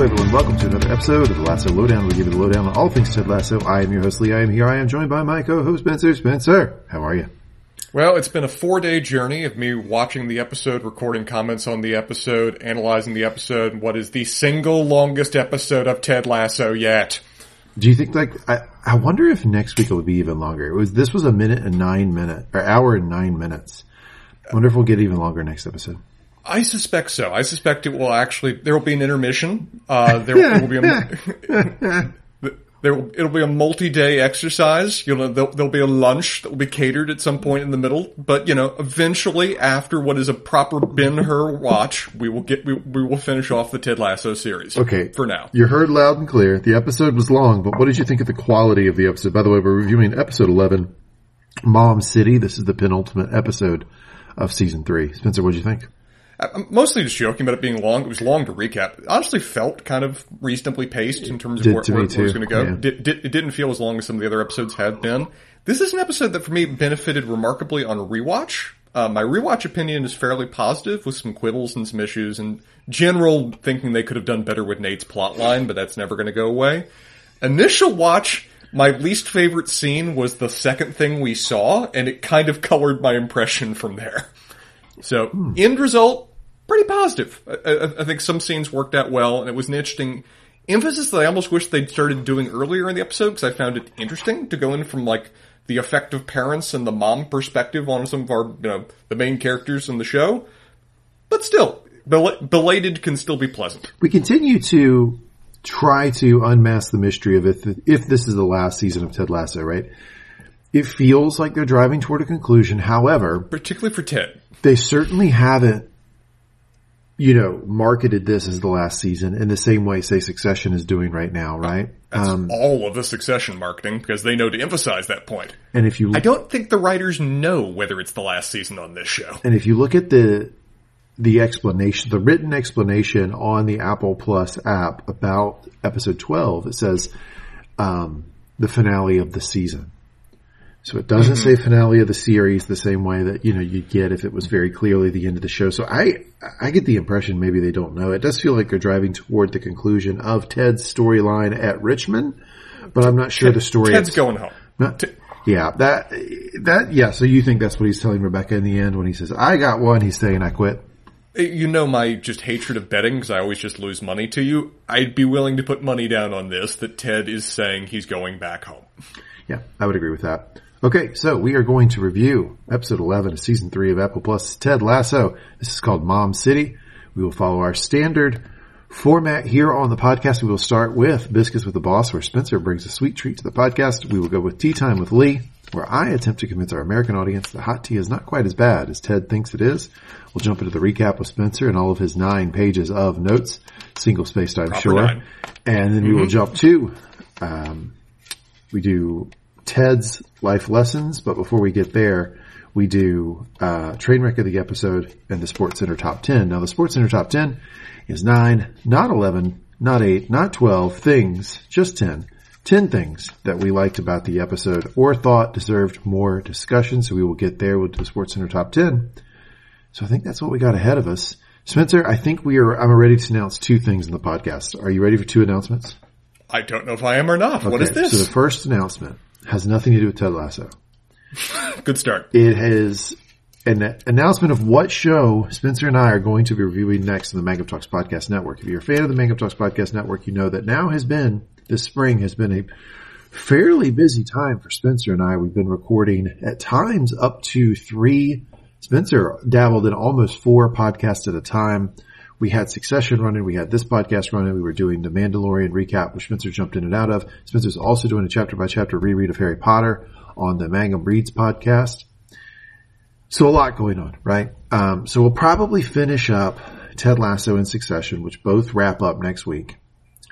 Hello everyone, welcome to another episode of the Lasso Lowdown. We give you the lowdown on all things Ted Lasso. I am your host Lee. I am here. I am joined by my co-host Spencer. Spencer, how are you? Well, it's been a four day journey of me watching the episode, recording comments on the episode, analyzing the episode, what is the single longest episode of Ted Lasso yet. Do you think like I, I wonder if next week it will be even longer? It was this was a minute and nine minute or hour and nine minutes. I wonder if we'll get even longer next episode. I suspect so. I suspect it will actually. There will be an intermission. Uh, there, will be a. there will, it'll be a multi-day exercise. You know, there'll, there'll be a lunch that will be catered at some point in the middle. But you know, eventually, after what is a proper Ben Hur watch, we will get we, we will finish off the Ted Lasso series. Okay, for now, you heard loud and clear. The episode was long, but what did you think of the quality of the episode? By the way, we're reviewing episode eleven, Mom City. This is the penultimate episode of season three. Spencer, what did you think? I'm mostly just joking about it being long. It was long to recap. It honestly felt kind of reasonably paced in terms of where, where, where it was going to go. Yeah. Did, did, it didn't feel as long as some of the other episodes had been. This is an episode that for me benefited remarkably on rewatch. Uh, my rewatch opinion is fairly positive with some quibbles and some issues and general thinking they could have done better with Nate's plotline, but that's never going to go away. Initial watch, my least favorite scene was the second thing we saw, and it kind of colored my impression from there. So, hmm. end result, pretty positive. I, I, think some scenes worked out well, and it was an interesting emphasis that I almost wish they'd started doing earlier in the episode because I found it interesting to go in from like the effect of parents and the mom perspective on some of our, you know, the main characters in the show. But still, bel- belated can still be pleasant. We continue to try to unmask the mystery of if, if this is the last season of Ted Lasso, right? It feels like they're driving toward a conclusion. However, particularly for Ted, they certainly haven't you know, marketed this as the last season in the same way, say, Succession is doing right now, right? That's um, all of the Succession marketing because they know to emphasize that point. And if you, I don't think the writers know whether it's the last season on this show. And if you look at the the explanation, the written explanation on the Apple Plus app about episode twelve, it says um, the finale of the season. So it doesn't mm-hmm. say finale of the series the same way that, you know, you'd get if it was very clearly the end of the show. So I, I get the impression maybe they don't know. It does feel like they're driving toward the conclusion of Ted's storyline at Richmond, but I'm not sure Ted, the story. Ted's going home. Not, yeah, that, that, yeah. So you think that's what he's telling Rebecca in the end when he says, I got one, he's saying I quit? You know my just hatred of betting because I always just lose money to you. I'd be willing to put money down on this that Ted is saying he's going back home. Yeah, I would agree with that. Okay, so we are going to review episode 11 of season 3 of Apple Plus Ted Lasso. This is called Mom City. We will follow our standard format here on the podcast. We will start with Biscuits with the Boss, where Spencer brings a sweet treat to the podcast. We will go with Tea Time with Lee, where I attempt to convince our American audience that hot tea is not quite as bad as Ted thinks it is. We'll jump into the recap with Spencer and all of his nine pages of notes, single spaced, I'm Proper sure. Nine. And then mm-hmm. we will mm-hmm. jump to, um, we do Ted's life lessons, but before we get there, we do uh, train wreck of the episode and the Sports Center top ten. Now the Sports Center top ten is nine, not eleven, not eight, not twelve things, just ten. Ten things that we liked about the episode or thought deserved more discussion. So we will get there with the Sports Center top ten. So I think that's what we got ahead of us. Spencer, I think we are. I'm ready to announce two things in the podcast. Are you ready for two announcements? I don't know if I am or not. Okay, what is this? So the first announcement has nothing to do with Ted Lasso. Good start. It has an announcement of what show Spencer and I are going to be reviewing next in the Mangum Talks Podcast Network. If you're a fan of the Mangum Talks Podcast Network, you know that now has been, this spring has been a fairly busy time for Spencer and I. We've been recording at times up to three. Spencer dabbled in almost four podcasts at a time we had Succession running, we had this podcast running, we were doing the Mandalorian recap, which Spencer jumped in and out of. Spencer's also doing a chapter by chapter reread of Harry Potter on the Mangum Reads podcast. So a lot going on, right? Um, so we'll probably finish up Ted Lasso and Succession, which both wrap up next week.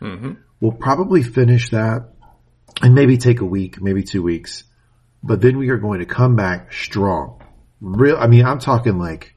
Mm-hmm. We'll probably finish that and maybe take a week, maybe two weeks, but then we are going to come back strong. Real, I mean, I'm talking like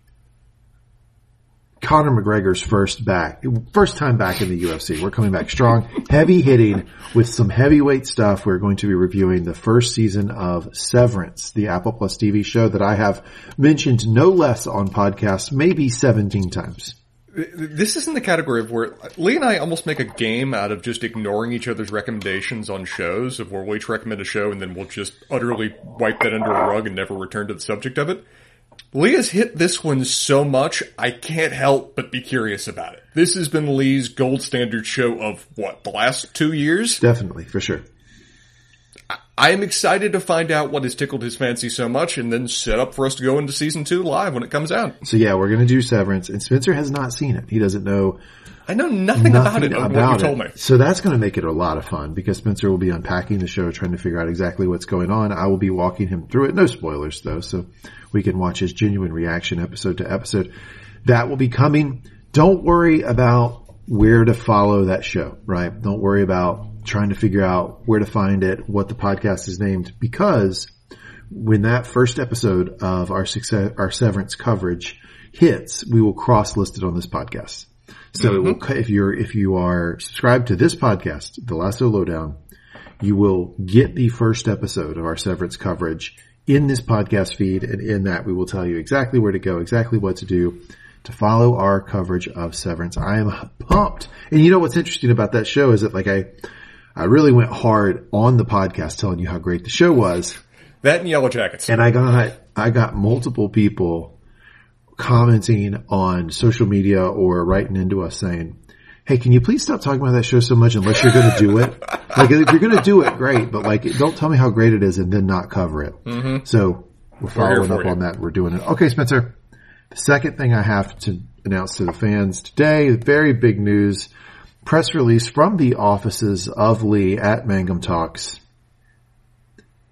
Conor McGregor's first back, first time back in the UFC. We're coming back strong, heavy hitting with some heavyweight stuff. We're going to be reviewing the first season of Severance, the Apple Plus TV show that I have mentioned no less on podcasts, maybe 17 times. this is in the category of where Lee and I almost make a game out of just ignoring each other's recommendations on shows of where we each recommend a show and then we'll just utterly wipe that under a rug and never return to the subject of it. Lee has hit this one so much, I can't help but be curious about it. This has been Lee's gold standard show of what, the last two years? Definitely, for sure. I am excited to find out what has tickled his fancy so much and then set up for us to go into season two live when it comes out. So yeah, we're going to do Severance and Spencer has not seen it. He doesn't know. I know nothing, nothing about it about what you told me. So that's going to make it a lot of fun because Spencer will be unpacking the show, trying to figure out exactly what's going on. I will be walking him through it. No spoilers though. So we can watch his genuine reaction episode to episode. That will be coming. Don't worry about where to follow that show, right? Don't worry about trying to figure out where to find it, what the podcast is named, because when that first episode of our success, our severance coverage hits, we will cross list it on this podcast. So mm-hmm. will, if you're, if you are subscribed to this podcast, the Lasso Lowdown, you will get the first episode of our severance coverage in this podcast feed. And in that we will tell you exactly where to go, exactly what to do to follow our coverage of severance. I am pumped. And you know what's interesting about that show is that like I, I really went hard on the podcast telling you how great the show was. That and Yellow Jackets. And I got, I got multiple people commenting on social media or writing into us saying, Hey, can you please stop talking about that show so much unless you're going to do it? like if you're going to do it, great, but like don't tell me how great it is and then not cover it. Mm-hmm. So we're following up you. on that. We're doing it. Okay, Spencer. The second thing I have to announce to the fans today, very big news press release from the offices of Lee at Mangum Talks.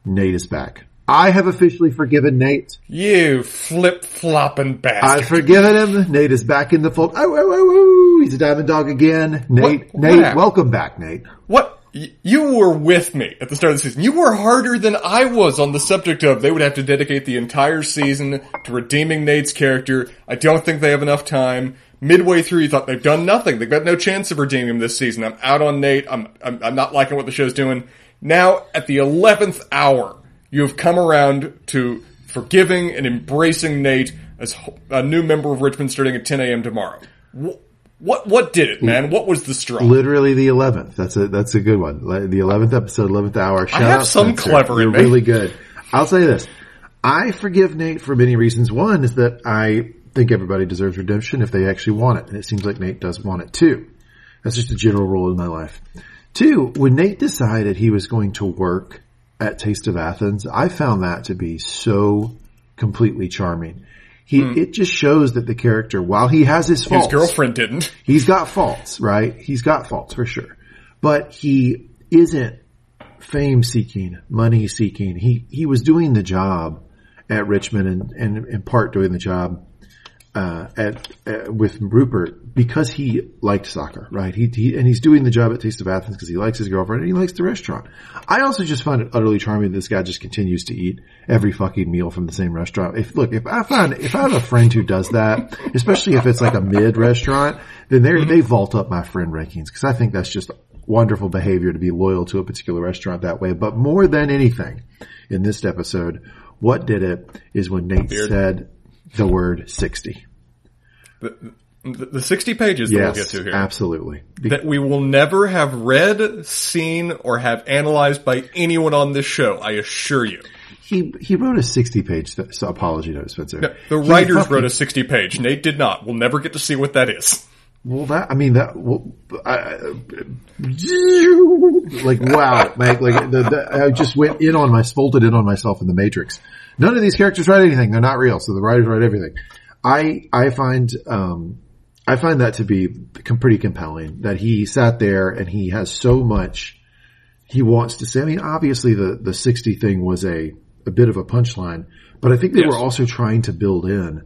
Nate is back. I have officially forgiven Nate. You flip flopping bastard. I've forgiven him. Nate is back in the fold. Oh, oh, oh, oh. He's a diamond dog again. Nate, what? Nate, what welcome back, Nate. What? You were with me at the start of the season. You were harder than I was on the subject of they would have to dedicate the entire season to redeeming Nate's character. I don't think they have enough time midway through you thought they've done nothing. They've got no chance of redeeming him this season. I'm out on Nate. I'm, I'm, I'm not liking what the show's doing. Now, at the 11th hour, you have come around to forgiving and embracing Nate as a new member of Richmond starting at 10 a.m. tomorrow. What, what did it, man? What was the straw? Literally the 11th. That's a, that's a good one. The 11th episode, 11th hour. Shout I have some Spencer. clever You're really good. I'll say this. I forgive Nate for many reasons. One is that I think everybody deserves redemption if they actually want it. And it seems like Nate does want it too. That's just a general rule in my life. Two, when Nate decided he was going to work at Taste of Athens, I found that to be so completely charming. He, mm. it just shows that the character, while he has his faults. His girlfriend didn't. He's got faults, right? He's got faults for sure. But he isn't fame seeking, money seeking. He, he was doing the job at Richmond and, and in part doing the job uh, at, uh, with Rupert because he liked soccer, right? He, he, and he's doing the job at Taste of Athens because he likes his girlfriend and he likes the restaurant. I also just find it utterly charming that this guy just continues to eat every fucking meal from the same restaurant. If look, if I find if I have a friend who does that, especially if it's like a mid restaurant, then they they vault up my friend rankings because I think that's just wonderful behavior to be loyal to a particular restaurant that way. But more than anything, in this episode, what did it is when Nate Beard. said the word 60. The, the 60 pages yes, that we'll get to here. Absolutely. Be- that we will never have read, seen, or have analyzed by anyone on this show, I assure you. He, he wrote a 60 page so apology note, Spencer. No, the he writers fucking, wrote a 60 page. Nate did not. We'll never get to see what that is. Well, that I mean that. Well, I, like wow, like like the, the, I just went in on my folded in on myself in the Matrix. None of these characters write anything; they're not real, so the writers write everything. I I find um, I find that to be pretty compelling that he sat there and he has so much he wants to say. I mean, obviously the the sixty thing was a a bit of a punchline, but I think they yes. were also trying to build in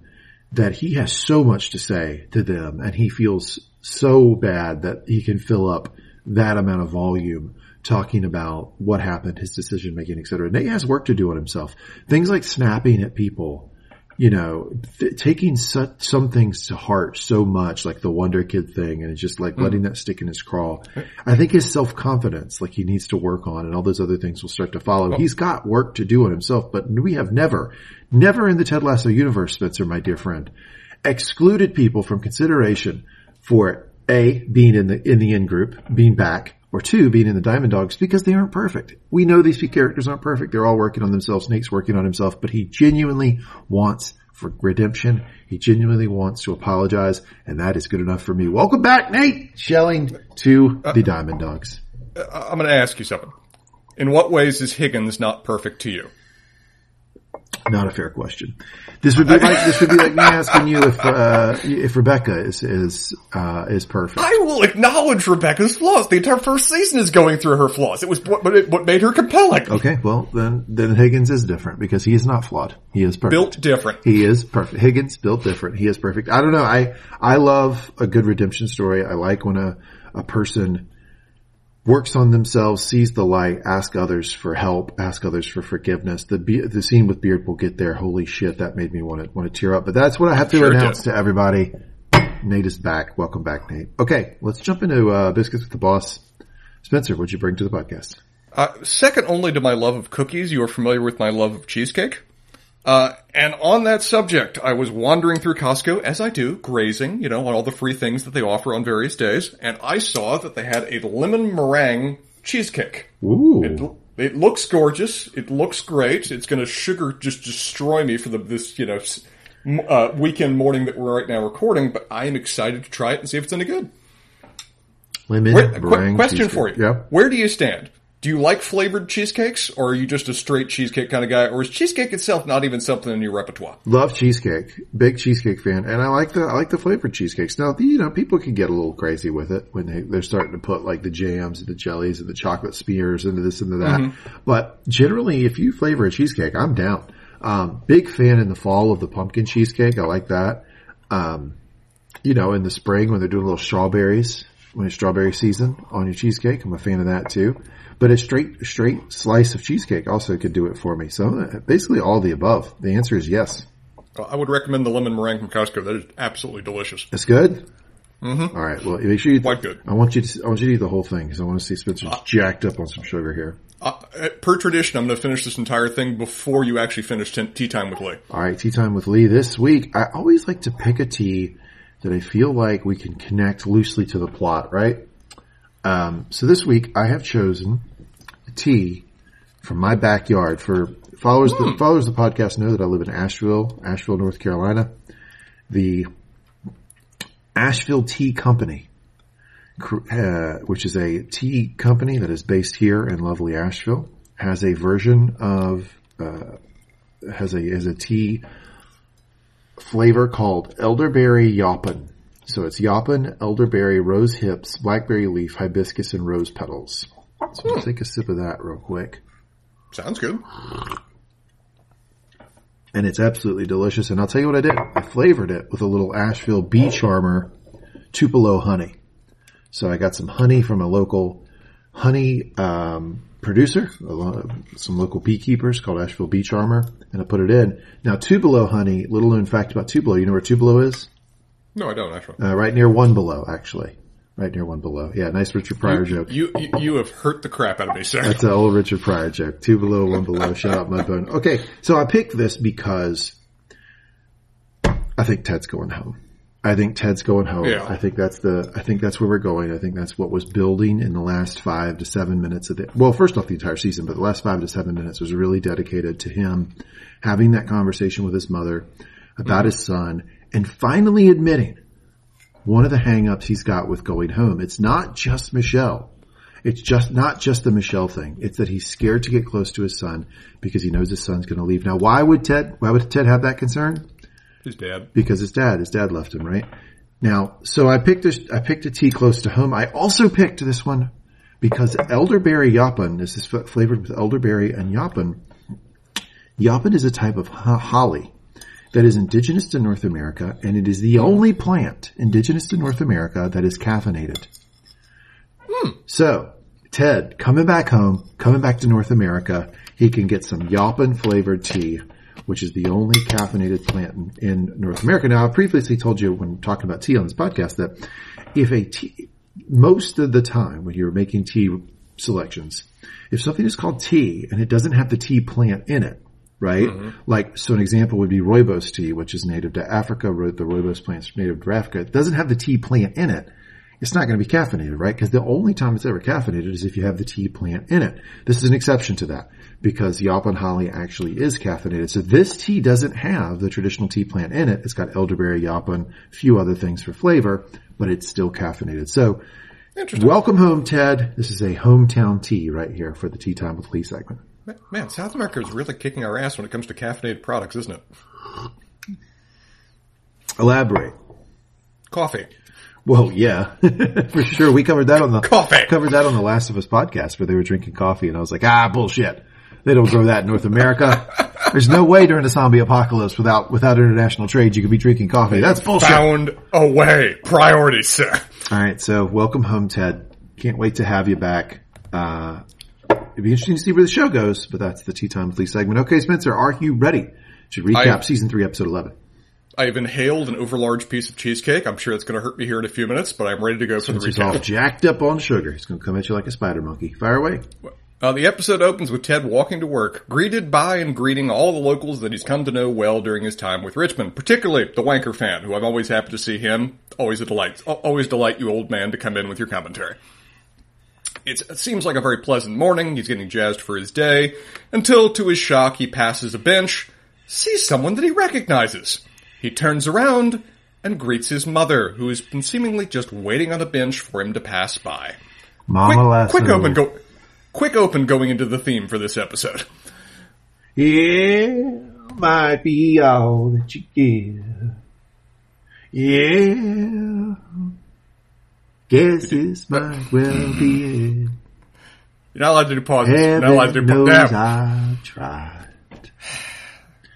that he has so much to say to them and he feels so bad that he can fill up that amount of volume talking about what happened, his decision making, et cetera. Nate has work to do on himself. Things like snapping at people you know, th- taking such, some things to heart so much, like the Wonder Kid thing, and just like mm. letting that stick in his craw. I think his self confidence, like he needs to work on, and all those other things will start to follow. Oh. He's got work to do on himself, but we have never, never in the Ted Lasso universe, Spencer, my dear friend, excluded people from consideration for A, being in the, in the in group, being back, or two, being in the Diamond Dogs because they aren't perfect. We know these characters aren't perfect. They're all working on themselves. Nate's working on himself, but he genuinely wants for redemption. He genuinely wants to apologize, and that is good enough for me. Welcome back, Nate Shelley, to uh, the Diamond Dogs. Uh, I'm going to ask you something. In what ways is Higgins not perfect to you? Not a fair question. This would be like this would be like me asking you if uh, if Rebecca is is uh, is perfect. I will acknowledge Rebecca's flaws. The entire first season is going through her flaws. It was what what made her compelling. Okay, well then then Higgins is different because he is not flawed. He is perfect. Built different. He is perfect. Higgins built different. He is perfect. I don't know. I I love a good redemption story. I like when a a person works on themselves, sees the light, ask others for help, ask others for forgiveness. The the scene with Beard will get there. Holy shit, that made me want to want to tear up. But that's what I have to sure announce to everybody. Nate is back. Welcome back, Nate. Okay, let's jump into uh, biscuits with the boss. Spencer, what'd you bring to the podcast? Uh, second only to my love of cookies, you are familiar with my love of cheesecake. Uh, and on that subject, I was wandering through Costco, as I do, grazing, you know, on all the free things that they offer on various days, and I saw that they had a lemon meringue cheesecake. Ooh. It, it looks gorgeous. It looks great. It's going to sugar just destroy me for the this you know uh, weekend morning that we're right now recording. But I am excited to try it and see if it's any good. Lemon Where, meringue. question cheesecake. for you. Where do you stand? Do you like flavored cheesecakes or are you just a straight cheesecake kind of guy or is cheesecake itself not even something in your repertoire? Love cheesecake. Big cheesecake fan. And I like the, I like the flavored cheesecakes. Now, you know, people can get a little crazy with it when they, they're starting to put like the jams and the jellies and the chocolate spears into this and that. Mm-hmm. But generally, if you flavor a cheesecake, I'm down. Um, big fan in the fall of the pumpkin cheesecake. I like that. Um, you know, in the spring when they're doing little strawberries, when it's strawberry season on your cheesecake, I'm a fan of that too. But a straight, straight slice of cheesecake also could do it for me. So uh, basically all the above. The answer is yes. I would recommend the lemon meringue from Costco. That is absolutely delicious. It's good. Mm-hmm. All right. Well, make sure you quite good. I want you to I want you to eat the whole thing because I want to see Spencer's uh, jacked up on some sugar here. Uh, per tradition, I'm going to finish this entire thing before you actually finish tea time with Lee. All right, tea time with Lee this week. I always like to pick a tea that I feel like we can connect loosely to the plot. Right. Um, so this week I have chosen tea from my backyard. For followers, the hmm. followers of the podcast know that I live in Asheville, Asheville, North Carolina. The Asheville Tea Company, uh, which is a tea company that is based here in lovely Asheville, has a version of uh, has a has a tea flavor called elderberry yaupon. So it's yaupon, elderberry, rose hips, blackberry leaf, hibiscus, and rose petals. So let's take a sip of that real quick. Sounds good. And it's absolutely delicious. And I'll tell you what I did. I flavored it with a little Asheville Bee Charmer Tupelo honey. So I got some honey from a local honey um, producer, some local beekeepers called Asheville Bee Charmer, and I put it in. Now Tupelo honey, little known fact about Tupelo. You know where Tupelo is? No, I don't actually. Uh, right near One Below, actually. Right near one below. Yeah, nice Richard Pryor you, joke. You, you, you have hurt the crap out of me, sir. That's an old Richard Pryor joke. Two below, one below. Shut up, Mudbone. Okay, so I picked this because I think Ted's going home. I think Ted's going home. Yeah. I think that's the. I think that's where we're going. I think that's what was building in the last five to seven minutes of the. Well, first off, the entire season, but the last five to seven minutes was really dedicated to him having that conversation with his mother about mm-hmm. his son and finally admitting one of the hangups he's got with going home. It's not just Michelle. It's just not just the Michelle thing. It's that he's scared to get close to his son because he knows his son's going to leave. Now, why would Ted? Why would Ted have that concern? His dad. Because his dad. His dad left him, right? Now, so I picked a, I picked a tea close to home. I also picked this one because elderberry yaupon. This is flavored with elderberry and yaupon. Yaupon is a type of holly that is indigenous to North America, and it is the only plant indigenous to North America that is caffeinated. Hmm. So, Ted, coming back home, coming back to North America, he can get some yaupon flavored tea, which is the only caffeinated plant in, North America. Now, I previously told you when talking about tea on this podcast that if a tea, most of the time when you're making tea selections, if something is called tea and it doesn't have the tea plant in it, right? Mm-hmm. Like, so an example would be rooibos tea, which is native to Africa. The rooibos plant's native to Africa. It doesn't have the tea plant in it. It's not going to be caffeinated, right? Because the only time it's ever caffeinated is if you have the tea plant in it. This is an exception to that because Yaupon holly actually is caffeinated. So this tea doesn't have the traditional tea plant in it. It's got elderberry, yaupon, a few other things for flavor, but it's still caffeinated. So welcome home, Ted. This is a hometown tea right here for the Tea Time with Lee segment. Man, South America is really kicking our ass when it comes to caffeinated products, isn't it? Elaborate. Coffee. Well, yeah, for sure. We covered that on the coffee. Covered that on the Last of Us podcast where they were drinking coffee, and I was like, ah, bullshit. They don't grow that in North America. There's no way during a zombie apocalypse without without international trade you could be drinking coffee. That's bullshit. Found a way. Priorities, sir. All right, so welcome home, Ted. Can't wait to have you back. Uh, it'd be interesting to see where the show goes, but that's the Tea Time Fleet segment. Okay, Spencer, are you ready to recap I, season three, episode eleven? I've inhaled an overlarge piece of cheesecake. I'm sure it's going to hurt me here in a few minutes, but I'm ready to go for Since the recap. He's all jacked up on sugar. He's going to come at you like a spider monkey. Fire away. Uh, the episode opens with Ted walking to work, greeted by and greeting all the locals that he's come to know well during his time with Richmond, particularly the Wanker fan, who I'm always happy to see him. Always a delight. Always delight you, old man, to come in with your commentary. It's, it seems like a very pleasant morning. He's getting jazzed for his day until, to his shock, he passes a bench, sees someone that he recognizes. He turns around and greets his mother, who has been seemingly just waiting on a bench for him to pass by. Mama quick, quick open go, quick open going into the theme for this episode. Yeah, might be all that you give. Yeah, guess this might well be it. You're not allowed to do pauses. You're not allowed to do pauses. I tried.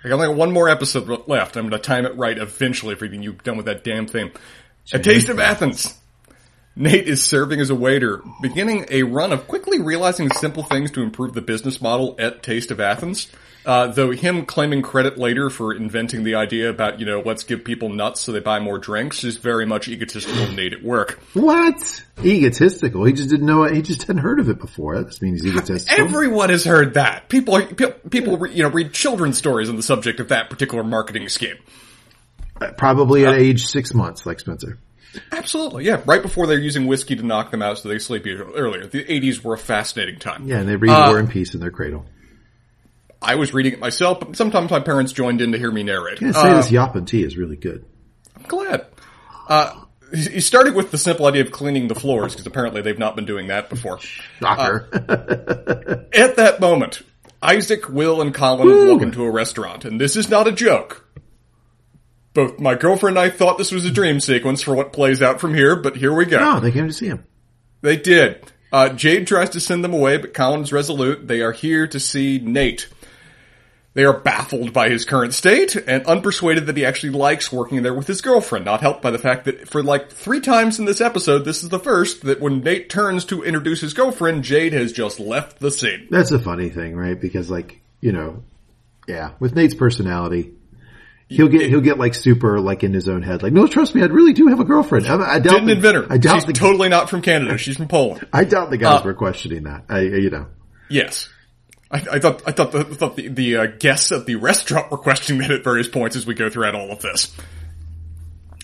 I got like one more episode left. I'm going to time it right eventually for you done with that damn thing. A Taste of Athens. Nate is serving as a waiter, beginning a run of quickly realizing simple things to improve the business model at Taste of Athens. Uh, though him claiming credit later for inventing the idea about, you know, let's give people nuts so they buy more drinks is very much egotistical Nate at work. What? Egotistical? He just didn't know it. He just hadn't heard of it before. That doesn't mean he's egotistical. Everyone has heard that. People, people, you know, read children's stories on the subject of that particular marketing scheme. Uh, probably at uh, age six months, like Spencer. Absolutely, yeah. Right before they're using whiskey to knock them out so they sleep earlier. The 80s were a fascinating time. Yeah, and they read uh, War and Peace in their cradle. I was reading it myself, but sometimes my parents joined in to hear me narrate. Yeah, say uh, this yaupon tea is really good. I'm glad. Uh, he started with the simple idea of cleaning the floors because apparently they've not been doing that before. Shocker. Uh, at that moment, Isaac, Will, and Colin Woo. walk into a restaurant, and this is not a joke. Both my girlfriend and I thought this was a dream sequence for what plays out from here, but here we go. No, they came to see him. They did. Uh, Jade tries to send them away, but Colin's resolute. They are here to see Nate. They are baffled by his current state and unpersuaded that he actually likes working there with his girlfriend, not helped by the fact that for like three times in this episode, this is the first, that when Nate turns to introduce his girlfriend, Jade has just left the scene. That's a funny thing, right? Because like, you know, yeah, with Nate's personality, He'll get he'll get like super like in his own head. Like, no, trust me, I really do have a girlfriend. I, I doubt didn't the, invent her. I doubt she's the, totally not from Canada. She's from Poland. I doubt the guys uh, were questioning that. I, you know. Yes, I, I, thought I thought the, thought the, the uh, guests at the restaurant were questioning that at various points as we go throughout all of this.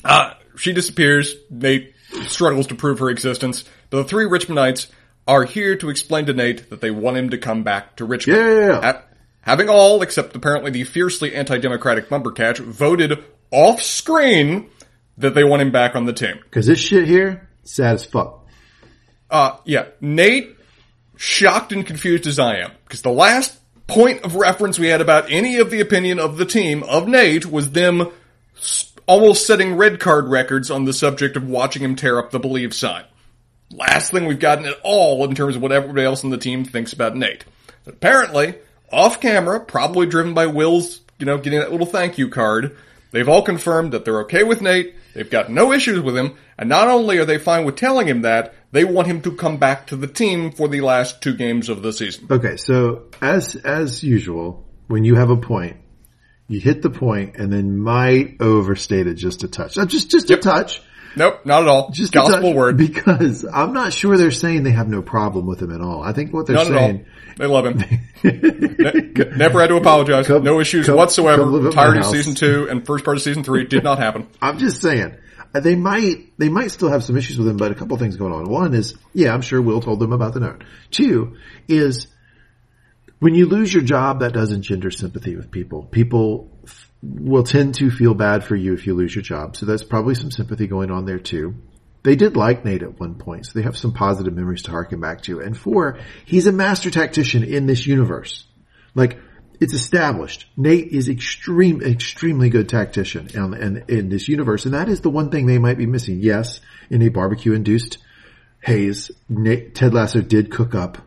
Uh, she disappears. Nate struggles to prove her existence. But the three Richmondites are here to explain to Nate that they want him to come back to Richmond. Yeah. Ha- having all, except apparently the fiercely anti-democratic Bumbercatch, voted off screen that they want him back on the team. Cause this shit here, sad as fuck. Uh, yeah. Nate shocked and confused as I am. Because the last point of reference we had about any of the opinion of the team of Nate was them almost setting red card records on the subject of watching him tear up the believe sign. Last thing we've gotten at all in terms of what everybody else on the team thinks about Nate. But apparently, off camera, probably driven by Will's, you know, getting that little thank you card, they've all confirmed that they're okay with Nate, they've got no issues with him, and not only are they fine with telling him that, they want him to come back to the team for the last two games of the season. Okay, so as as usual, when you have a point, you hit the point and then might overstate it just a touch. just just yep. a touch. Nope, not at all. Just gospel word. Because I'm not sure they're saying they have no problem with him at all. I think what they're not saying. They love him. ne- never had to apologize. Come, no issues come, whatsoever. Come Entirety of season two and first part of season three did not happen. I'm just saying uh, they might they might still have some issues with him, but a couple things going on. One is, yeah, I'm sure Will told them about the note. Two is when you lose your job, that does engender sympathy with people. People f- will tend to feel bad for you if you lose your job. So that's probably some sympathy going on there too. They did like Nate at one point, so they have some positive memories to harken back to. And four, he's a master tactician in this universe. Like, it's established. Nate is extreme, extremely good tactician in, in, in this universe, and that is the one thing they might be missing. Yes, in a barbecue induced haze, Nate, Ted Lasso did cook up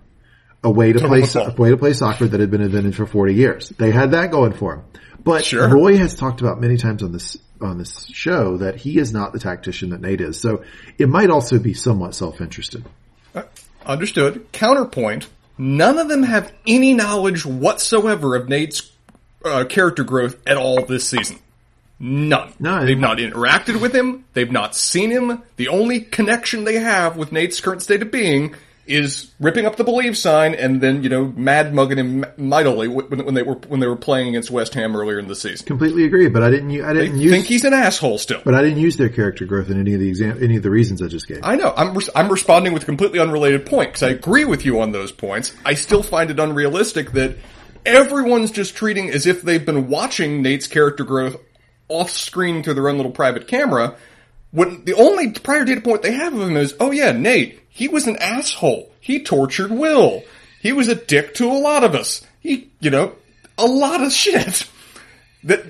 a way to play a way to play soccer that had been invented for 40 years. They had that going for him. But sure. Roy has talked about many times on this on this show that he is not the tactician that Nate is. So it might also be somewhat self-interested. Uh, understood. Counterpoint, none of them have any knowledge whatsoever of Nate's uh, character growth at all this season. None. No, they've not interacted with him. They've not seen him. The only connection they have with Nate's current state of being is ripping up the believe sign and then you know mad mugging him mightily when, when, they were when they were playing against West Ham earlier in the season. Completely agree, but I didn't. I didn't use, think he's an asshole still. But I didn't use their character growth in any of the exam, any of the reasons I just gave. I know. I'm I'm responding with a completely unrelated point because I agree with you on those points. I still find it unrealistic that everyone's just treating as if they've been watching Nate's character growth off screen through their own little private camera. When the only prior data point they have of him is, oh yeah, Nate, he was an asshole. He tortured Will. He was a dick to a lot of us. He, you know, a lot of shit. That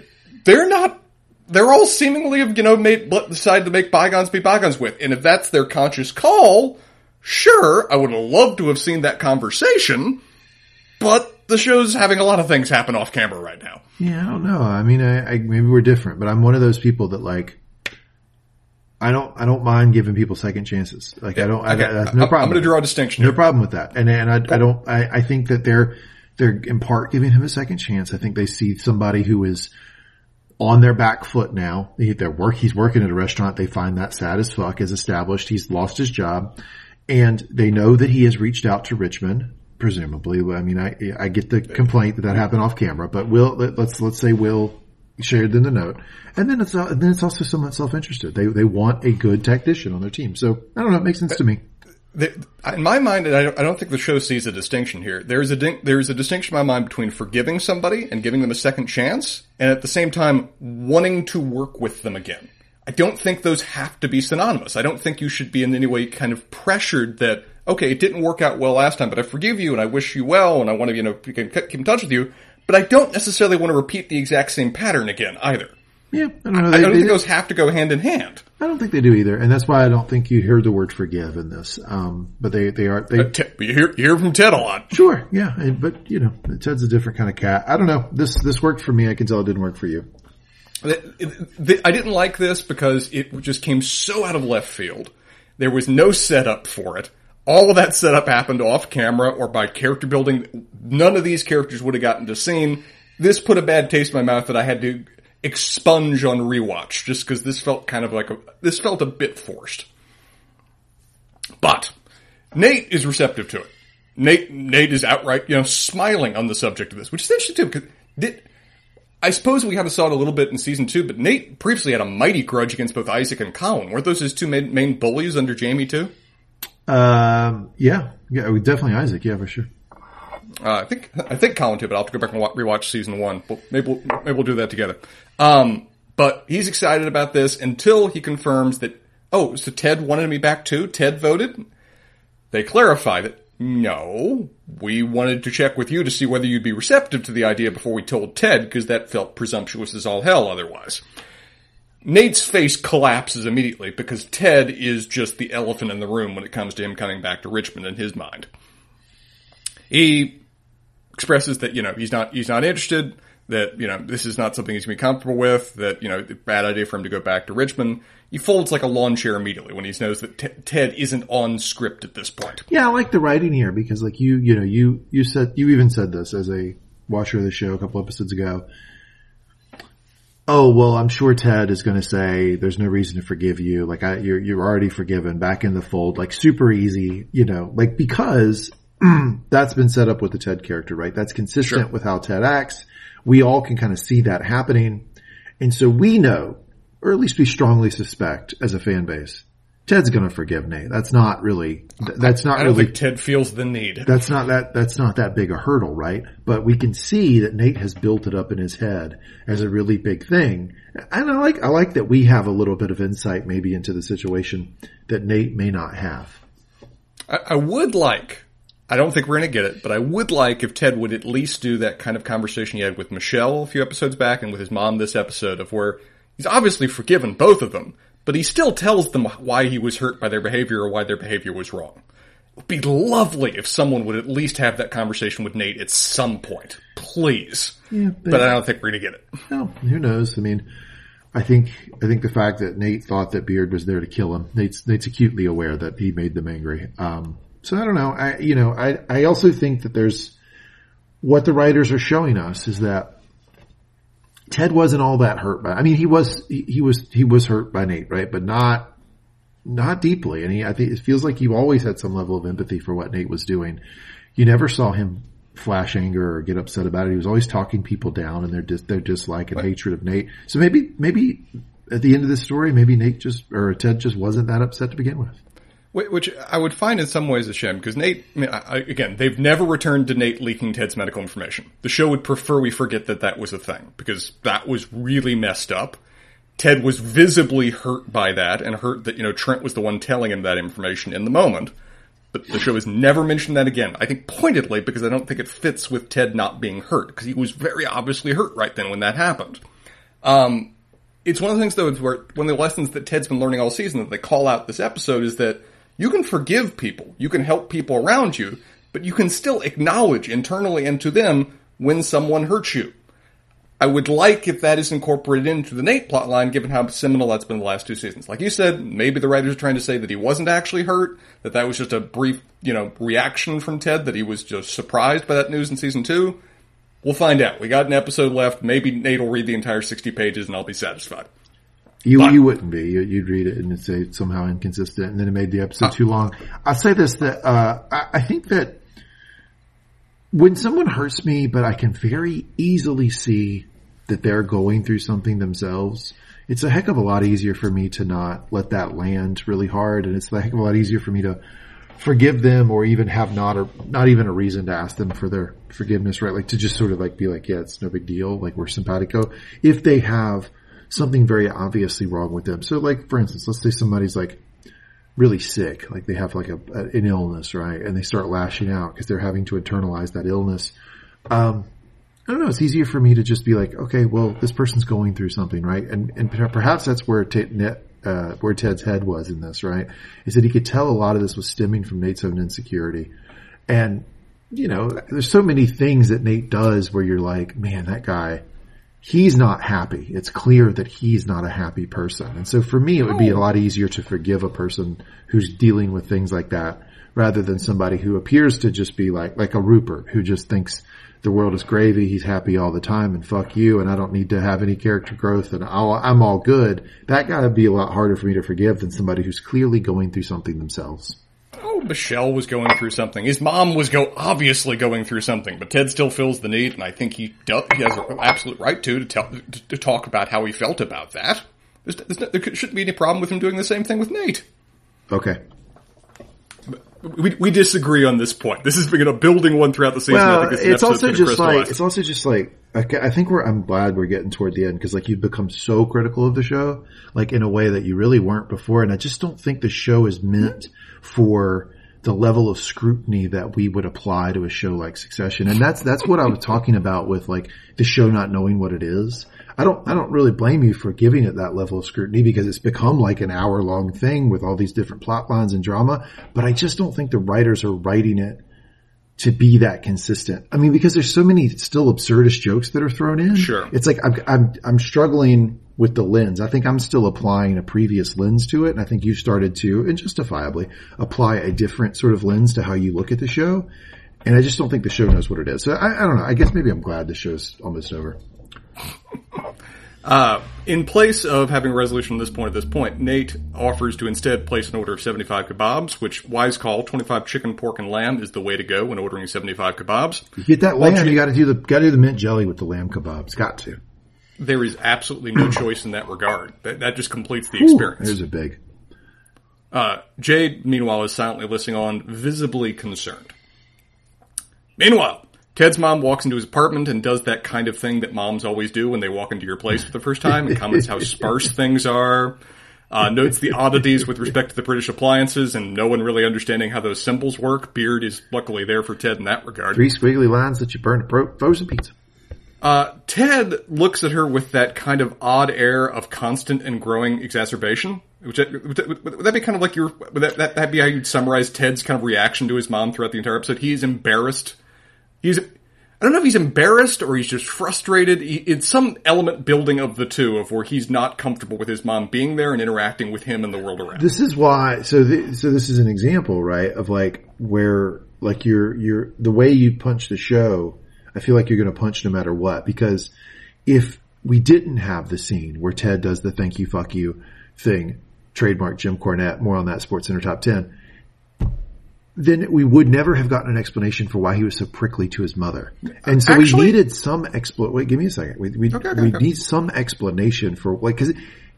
they're not, they're all seemingly have, you know, made, decided to make bygones be bygones with. And if that's their conscious call, sure, I would have loved to have seen that conversation, but the show's having a lot of things happen off camera right now. Yeah, I don't know. I mean, I, I maybe we're different, but I'm one of those people that like, I don't, I don't mind giving people second chances. Like yeah, I don't, okay. I, that's no problem. I'm going to draw a distinction. No here. problem with that. And, and I, I don't, I, I think that they're, they're in part giving him a second chance. I think they see somebody who is on their back foot now. They're work, he's working at a restaurant. They find that sad as fuck is established. He's lost his job and they know that he has reached out to Richmond. Presumably, I mean, I I get the complaint that that happened off camera, but Will let's let's say Will shared in the note. And then it's uh, then it's also somewhat self interested. They they want a good tactician on their team. So I don't know. It makes sense to me. in my mind, and I don't, think the show sees a distinction here. There's a there's a distinction in my mind between forgiving somebody and giving them a second chance, and at the same time wanting to work with them again. I don't think those have to be synonymous. I don't think you should be in any way kind of pressured that okay, it didn't work out well last time, but I forgive you and I wish you well and I want to you know keep in touch with you but I don't necessarily want to repeat the exact same pattern again either. Yeah, I don't know. They, I don't think those have to go hand in hand. I don't think they do either, and that's why I don't think you hear the word "forgive" in this. Um, but they they are they. Uh, you hear you hear from Ted a lot. Sure, yeah, and, but you know, Ted's a different kind of cat. I don't know. This this worked for me. I can tell it didn't work for you. I didn't like this because it just came so out of left field. There was no setup for it all of that setup happened off camera or by character building. None of these characters would have gotten to scene. This put a bad taste in my mouth that I had to expunge on rewatch just because this felt kind of like a, this felt a bit forced. But Nate is receptive to it. Nate, Nate is outright, you know, smiling on the subject of this, which is interesting too, because did, I suppose we kind of saw it a little bit in season two, but Nate previously had a mighty grudge against both Isaac and Colin. Weren't those his two main, main bullies under Jamie too? Um, yeah, yeah, definitely Isaac. Yeah, for sure. Uh, I think I think Colin too, but I'll have to go back and rewatch season one. But maybe we'll, maybe we'll do that together. Um, but he's excited about this until he confirms that. Oh, so Ted wanted me back too. Ted voted. They clarify that no, we wanted to check with you to see whether you'd be receptive to the idea before we told Ted, because that felt presumptuous as all hell otherwise. Nate's face collapses immediately because Ted is just the elephant in the room when it comes to him coming back to Richmond in his mind. He expresses that, you know, he's not, he's not interested, that, you know, this is not something he's going to be comfortable with, that, you know, bad idea for him to go back to Richmond. He folds like a lawn chair immediately when he knows that t- Ted isn't on script at this point. Yeah, I like the writing here because like you, you know, you, you said, you even said this as a watcher of the show a couple episodes ago oh well, I'm sure Ted is going to say there's no reason to forgive you. Like I, you're you're already forgiven, back in the fold, like super easy, you know, like because that's been set up with the Ted character, right? That's consistent sure. with how Ted acts. We all can kind of see that happening, and so we know, or at least we strongly suspect, as a fan base, Ted's going to forgive Nate. That's not really, that's not I don't really, think Ted feels the need. That's not that, that's not that big a hurdle, right? But we can see that Nate has built it up in his head as a really big thing. And I like, I like that we have a little bit of insight maybe into the situation that Nate may not have. I, I would like, I don't think we're going to get it, but I would like if Ted would at least do that kind of conversation he had with Michelle a few episodes back and with his mom this episode of where he's obviously forgiven both of them but he still tells them why he was hurt by their behavior or why their behavior was wrong. It would be lovely if someone would at least have that conversation with Nate at some point. Please. Yeah, but, but I don't think we're gonna get it. No, who knows? I mean, I think, I think the fact that Nate thought that Beard was there to kill him, Nate's, Nate's acutely aware that he made them angry. Um, so I don't know. I, you know, I, I also think that there's, what the writers are showing us is that Ted wasn't all that hurt by, I mean, he was, he, was, he was hurt by Nate, right? But not, not deeply. And he, I think it feels like you always had some level of empathy for what Nate was doing. You never saw him flash anger or get upset about it. He was always talking people down and their dis, their dislike and hatred of Nate. So maybe, maybe at the end of this story, maybe Nate just, or Ted just wasn't that upset to begin with. Which I would find in some ways a shame because Nate, I mean, I, again, they've never returned to Nate leaking Ted's medical information. The show would prefer we forget that that was a thing because that was really messed up. Ted was visibly hurt by that and hurt that, you know, Trent was the one telling him that information in the moment. But the show has never mentioned that again. I think pointedly because I don't think it fits with Ted not being hurt because he was very obviously hurt right then when that happened. Um, it's one of the things though where one of the lessons that Ted's been learning all season that they call out this episode is that you can forgive people. You can help people around you, but you can still acknowledge internally and to them when someone hurts you. I would like if that is incorporated into the Nate plotline, given how seminal that's been the last two seasons. Like you said, maybe the writers are trying to say that he wasn't actually hurt, that that was just a brief, you know, reaction from Ted, that he was just surprised by that news in season two. We'll find out. We got an episode left. Maybe Nate will read the entire 60 pages and I'll be satisfied. You but, you wouldn't be. You, would read it and say somehow inconsistent, and then it made the episode uh, too long. I'll say this that uh, I, I think that when someone hurts me, but I can very easily see that they're going through something themselves, it's a heck of a lot easier for me to not let that land really hard, and it's a heck of a lot easier for me to forgive them or even have not or not even a reason to ask them for their forgiveness, right? Like to just sort of like be like, yeah, it's no big deal, like we're simpatico. If they have something very obviously wrong with them. So like, for instance, let's say somebody's like really sick, like they have like a, an illness, right? And they start lashing out because they're having to internalize that illness. Um, I don't know. It's easier for me to just be like, okay, well, this person's going through something, right? And and perhaps that's where uh, where Ted's head was in this, right? Is that he could tell a lot of this was stemming from Nate's own insecurity, and you know, there's so many things that Nate does where you're like, man, that guy he's not happy. It's clear that he's not a happy person. And so for me, it would be a lot easier to forgive a person who's dealing with things like that rather than somebody who appears to just be like, like a Rupert who just thinks the world is gravy. He's happy all the time and fuck you. And I don't need to have any character growth and i am all good. That gotta be a lot harder for me to forgive than somebody who's clearly going through something themselves. Michelle was going through something. His mom was go obviously going through something, but Ted still feels the need, and I think he does, he has an absolute right to to, tell, to, to talk about how he felt about that. There's, there's no, there shouldn't be any problem with him doing the same thing with Nate. Okay. We, we disagree on this point. This has been a building one throughout the season. Well, it's also just like it's also just like I think we're I'm glad we're getting toward the end because like you've become so critical of the show, like in a way that you really weren't before, and I just don't think the show is meant for the level of scrutiny that we would apply to a show like Succession. And that's, that's what I was talking about with like the show not knowing what it is. I don't, I don't really blame you for giving it that level of scrutiny because it's become like an hour long thing with all these different plot lines and drama. But I just don't think the writers are writing it to be that consistent. I mean, because there's so many still absurdist jokes that are thrown in. Sure. It's like I'm, I'm, I'm struggling with the lens. I think I'm still applying a previous lens to it. And I think you've started to, and justifiably, apply a different sort of lens to how you look at the show. And I just don't think the show knows what it is. So I, I don't know. I guess maybe I'm glad the show's almost over. Uh, in place of having a resolution at this point, at this point, Nate offers to instead place an order of 75 kebabs, which wise call, 25 chicken, pork, and lamb is the way to go when ordering 75 kebabs. You get that lamb, you gotta do the, gotta do the mint jelly with the lamb kebabs. Got to. There is absolutely no choice in that regard. That, that just completes the experience. Ooh, there's a big. Uh, Jade, meanwhile, is silently listening on, visibly concerned. Meanwhile, Ted's mom walks into his apartment and does that kind of thing that moms always do when they walk into your place for the first time and comments how sparse things are. Uh, notes the oddities with respect to the British appliances and no one really understanding how those symbols work. Beard is luckily there for Ted in that regard. Three squiggly lines that you burn to frozen pizza. Uh, Ted looks at her with that kind of odd air of constant and growing exacerbation. Would that, would that, would that be kind of like your, would that, that, that be how you'd summarize Ted's kind of reaction to his mom throughout the entire episode? He's embarrassed he's I don't know if he's embarrassed or he's just frustrated. He, it's some element building of the two of where he's not comfortable with his mom being there and interacting with him and the world around. This is why. So, the, so this is an example, right, of like where like you're you're the way you punch the show. I feel like you're going to punch no matter what because if we didn't have the scene where Ted does the thank you fuck you thing, trademark Jim Cornette. More on that Sports Center top ten then we would never have gotten an explanation for why he was so prickly to his mother. And so Actually, we needed some expl- wait, give me a second. We, we, okay, okay, we okay. need some explanation for like, cause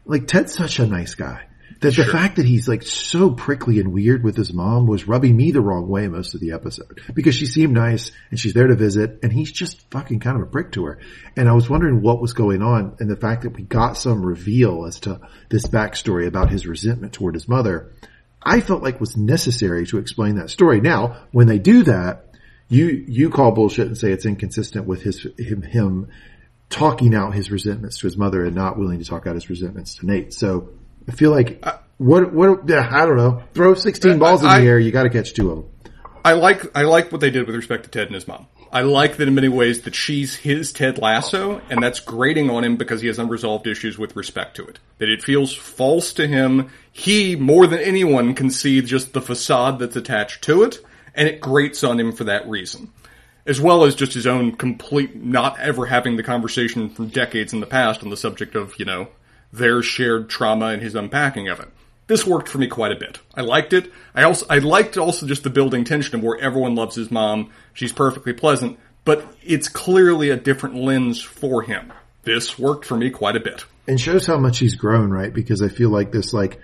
like Ted's such a nice guy that sure. the fact that he's like so prickly and weird with his mom was rubbing me the wrong way most of the episode because she seemed nice and she's there to visit and he's just fucking kind of a prick to her. And I was wondering what was going on and the fact that we got some reveal as to this backstory about his resentment toward his mother I felt like was necessary to explain that story. Now, when they do that, you, you call bullshit and say it's inconsistent with his, him, him talking out his resentments to his mother and not willing to talk out his resentments to Nate. So I feel like, uh, what, what, I don't know, throw 16 uh, balls in the air, you gotta catch two of them. I like, I like what they did with respect to Ted and his mom. I like that in many ways that she's his Ted Lasso, and that's grating on him because he has unresolved issues with respect to it. That it feels false to him. He, more than anyone, can see just the facade that's attached to it, and it grates on him for that reason. As well as just his own complete not ever having the conversation from decades in the past on the subject of, you know, their shared trauma and his unpacking of it this worked for me quite a bit. I liked it. I also I liked also just the building tension of where everyone loves his mom. She's perfectly pleasant, but it's clearly a different lens for him. This worked for me quite a bit. And shows how much he's grown, right? Because I feel like this like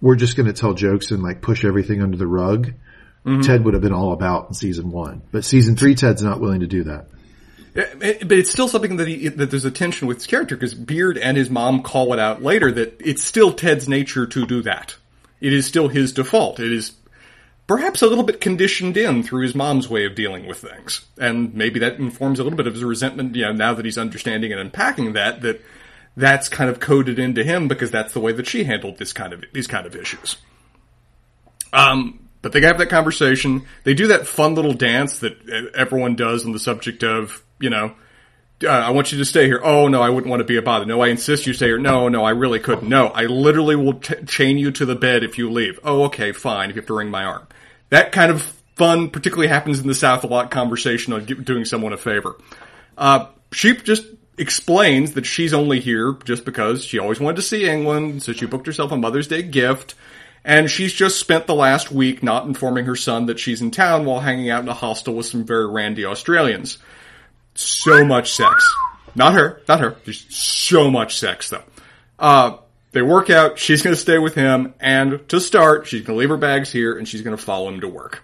we're just going to tell jokes and like push everything under the rug. Mm-hmm. Ted would have been all about in season one, but season three, Ted's not willing to do that. But it's still something that he, that there's a tension with his character because Beard and his mom call it out later that it's still Ted's nature to do that. It is still his default. It is perhaps a little bit conditioned in through his mom's way of dealing with things. And maybe that informs a little bit of his resentment, you know, now that he's understanding and unpacking that, that that's kind of coded into him because that's the way that she handled this kind of, these kind of issues. Um, but they have that conversation. They do that fun little dance that everyone does on the subject of you know, uh, I want you to stay here. Oh no, I wouldn't want to be a bother. No, I insist you stay here. No, no, I really couldn't. No, I literally will chain you to the bed if you leave. Oh, okay, fine. If you have to wring my arm, that kind of fun particularly happens in the South a lot. Conversation on doing someone a favor. Uh, she just explains that she's only here just because she always wanted to see England, so she booked herself a Mother's Day gift. And she's just spent the last week not informing her son that she's in town while hanging out in a hostel with some very randy Australians so much sex. Not her, not her. There's so much sex though. Uh, they work out. She's going to stay with him, and to start, she's going to leave her bags here, and she's going to follow him to work.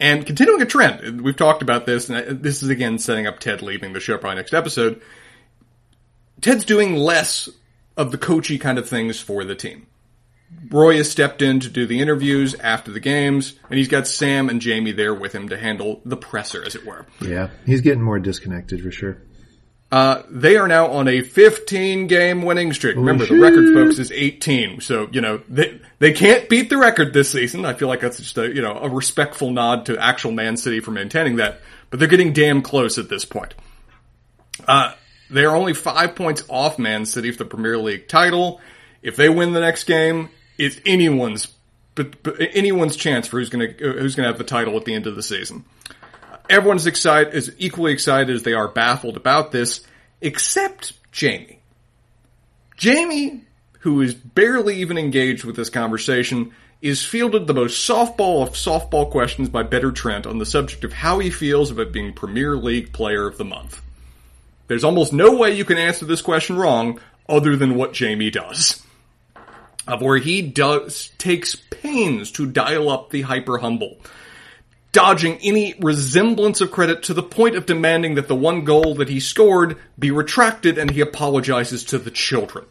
And continuing a trend, we've talked about this, and this is again setting up Ted leaving the show probably next episode. Ted's doing less of the coachy kind of things for the team. Roy has stepped in to do the interviews after the games, and he's got Sam and Jamie there with him to handle the presser, as it were. Yeah, he's getting more disconnected for sure. Uh, they are now on a 15 game winning streak. Remember, the record, folks, is 18. So, you know, they, they can't beat the record this season. I feel like that's just a, you know, a respectful nod to actual Man City for maintaining that, but they're getting damn close at this point. Uh, they are only five points off Man City for the Premier League title. If they win the next game, it's anyone's but, but anyone's chance for who's going to who's going to have the title at the end of the season. Everyone's excited is equally excited as they are baffled about this. except Jamie. Jamie, who is barely even engaged with this conversation, is fielded the most softball of softball questions by Better Trent on the subject of how he feels about being Premier League Player of the Month. There's almost no way you can answer this question wrong other than what Jamie does. Of where he does takes pains to dial up the hyper humble, dodging any resemblance of credit to the point of demanding that the one goal that he scored be retracted and he apologizes to the children.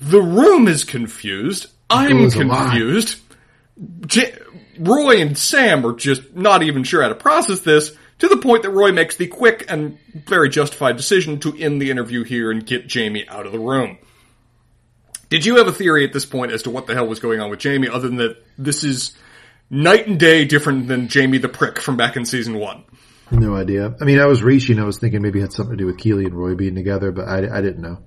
The room is confused. I'm confused. J- Roy and Sam are just not even sure how to process this, to the point that Roy makes the quick and very justified decision to end the interview here and get Jamie out of the room. Did you have a theory at this point as to what the hell was going on with Jamie, other than that this is night and day different than Jamie the prick from back in season one? No idea. I mean, I was reaching. I was thinking maybe it had something to do with Keeley and Roy being together, but I, I didn't know.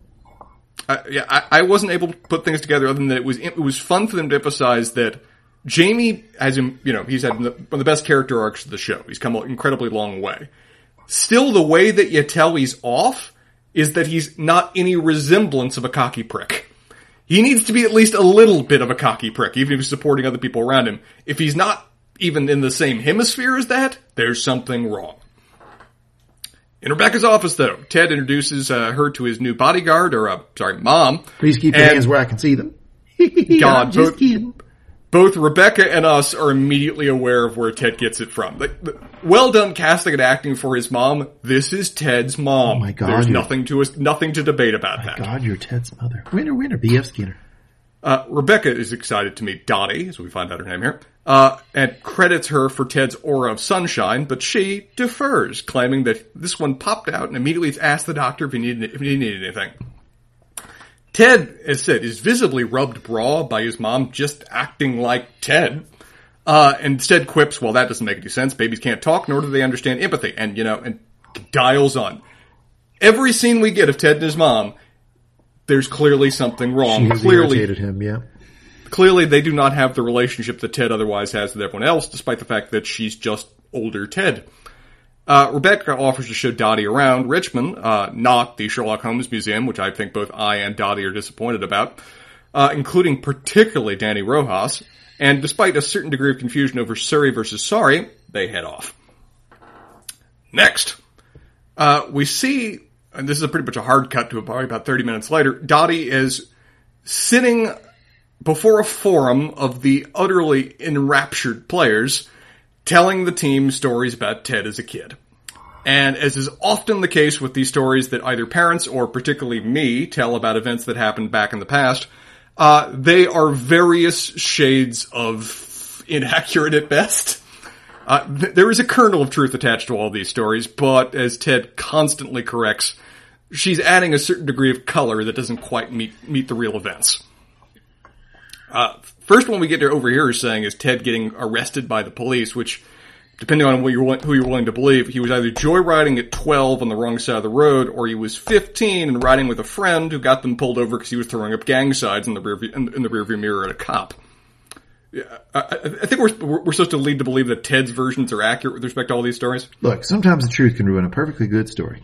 Uh, yeah, I, I, wasn't able to put things together other than that it was it was fun for them to emphasize that Jamie has him. You know, he's had one of the best character arcs of the show. He's come an incredibly long way. Still, the way that you tell he's off is that he's not any resemblance of a cocky prick. He needs to be at least a little bit of a cocky prick, even if he's supporting other people around him. If he's not even in the same hemisphere as that, there's something wrong. In Rebecca's office, though, Ted introduces uh, her to his new bodyguard, or uh, sorry, mom. Please keep your hands where I can see them. God, both, both, Rebecca and us are immediately aware of where Ted gets it from. Like, well done casting and acting for his mom. This is Ted's mom. Oh my God! There's nothing to nothing to debate about my that. God, you're Ted's mother. Winner, winner. B.F. Skinner. Uh, Rebecca is excited to meet Dottie, as we find out her name here uh, and credits her for Ted's aura of sunshine, but she defers, claiming that this one popped out and immediately asked the doctor if he needed, if he needed anything. Ted, as said, is visibly rubbed raw by his mom just acting like Ted. Uh, instead quips, well, that doesn't make any sense. Babies can't talk, nor do they understand empathy. And, you know, and dials on. Every scene we get of Ted and his mom, there's clearly something wrong. She clearly, irritated him, yeah. Clearly, they do not have the relationship that Ted otherwise has with everyone else, despite the fact that she's just older Ted. Uh, Rebecca offers to show Dottie around Richmond, uh, not the Sherlock Holmes Museum, which I think both I and Dottie are disappointed about, uh, including particularly Danny Rojas. And despite a certain degree of confusion over Surrey versus Sorry, they head off. Next, uh, we see, and this is a pretty much a hard cut to probably about 30 minutes later, Dottie is sitting before a forum of the utterly enraptured players telling the team stories about Ted as a kid. And as is often the case with these stories that either parents or particularly me tell about events that happened back in the past, uh, they are various shades of inaccurate at best. Uh, th- there is a kernel of truth attached to all these stories, but as Ted constantly corrects, she's adding a certain degree of color that doesn't quite meet meet the real events. Uh, first one we get to over here is saying is Ted getting arrested by the police, which, depending on you're, who you're willing to believe, he was either joyriding at 12 on the wrong side of the road, or he was 15 and riding with a friend who got them pulled over because he was throwing up gang signs in the rear view, in, in the rearview mirror at a cop. I, I, think we're we're supposed to lead to believe that Ted's versions are accurate with respect to all these stories. Look, sometimes the truth can ruin a perfectly good story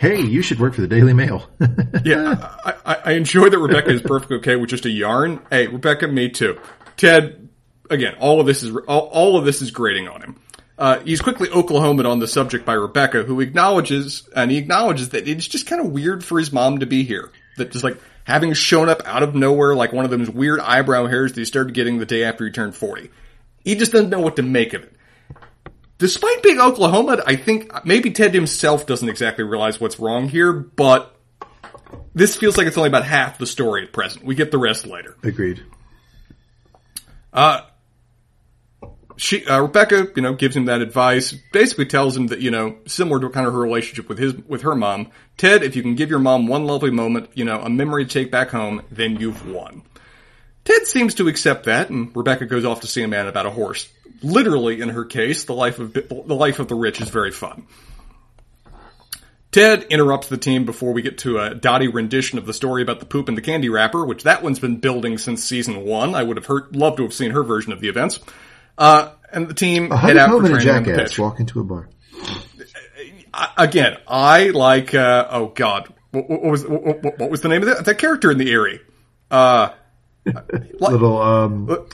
hey, you should work for the Daily Mail. yeah, I, I, enjoy that Rebecca is perfectly okay with just a yarn. Hey, Rebecca, me too. Ted, again, all of this is all, all of this is grating on him. Uh, he's quickly Oklahoman on the subject by Rebecca, who acknowledges and he acknowledges that it's just kind of weird for his mom to be here. That just like having shown up out of nowhere, like one of those weird eyebrow hairs that he started getting the day after he turned forty. He just doesn't know what to make of it despite being Oklahoma, I think maybe Ted himself doesn't exactly realize what's wrong here, but this feels like it's only about half the story at present. We get the rest later. Agreed. Uh, she, uh, Rebecca, you know, gives him that advice, basically tells him that, you know, similar to kind of her relationship with his, with her mom, Ted, if you can give your mom one lovely moment, you know, a memory to take back home, then you've won. Ted seems to accept that, and Rebecca goes off to see a man about a horse literally in her case, the life of the life of the rich is very fun. Ted interrupts the team before we get to a dotty rendition of the story about the poop and the candy wrapper, which that one's been building since season one. I would have heard, loved to have seen her version of the events. Uh, and the team head out for training. A jackass walk into a bar. again, I like. Uh, oh God, what, what was what, what, was the name of that, that character in the Eyrie? Uh, little um,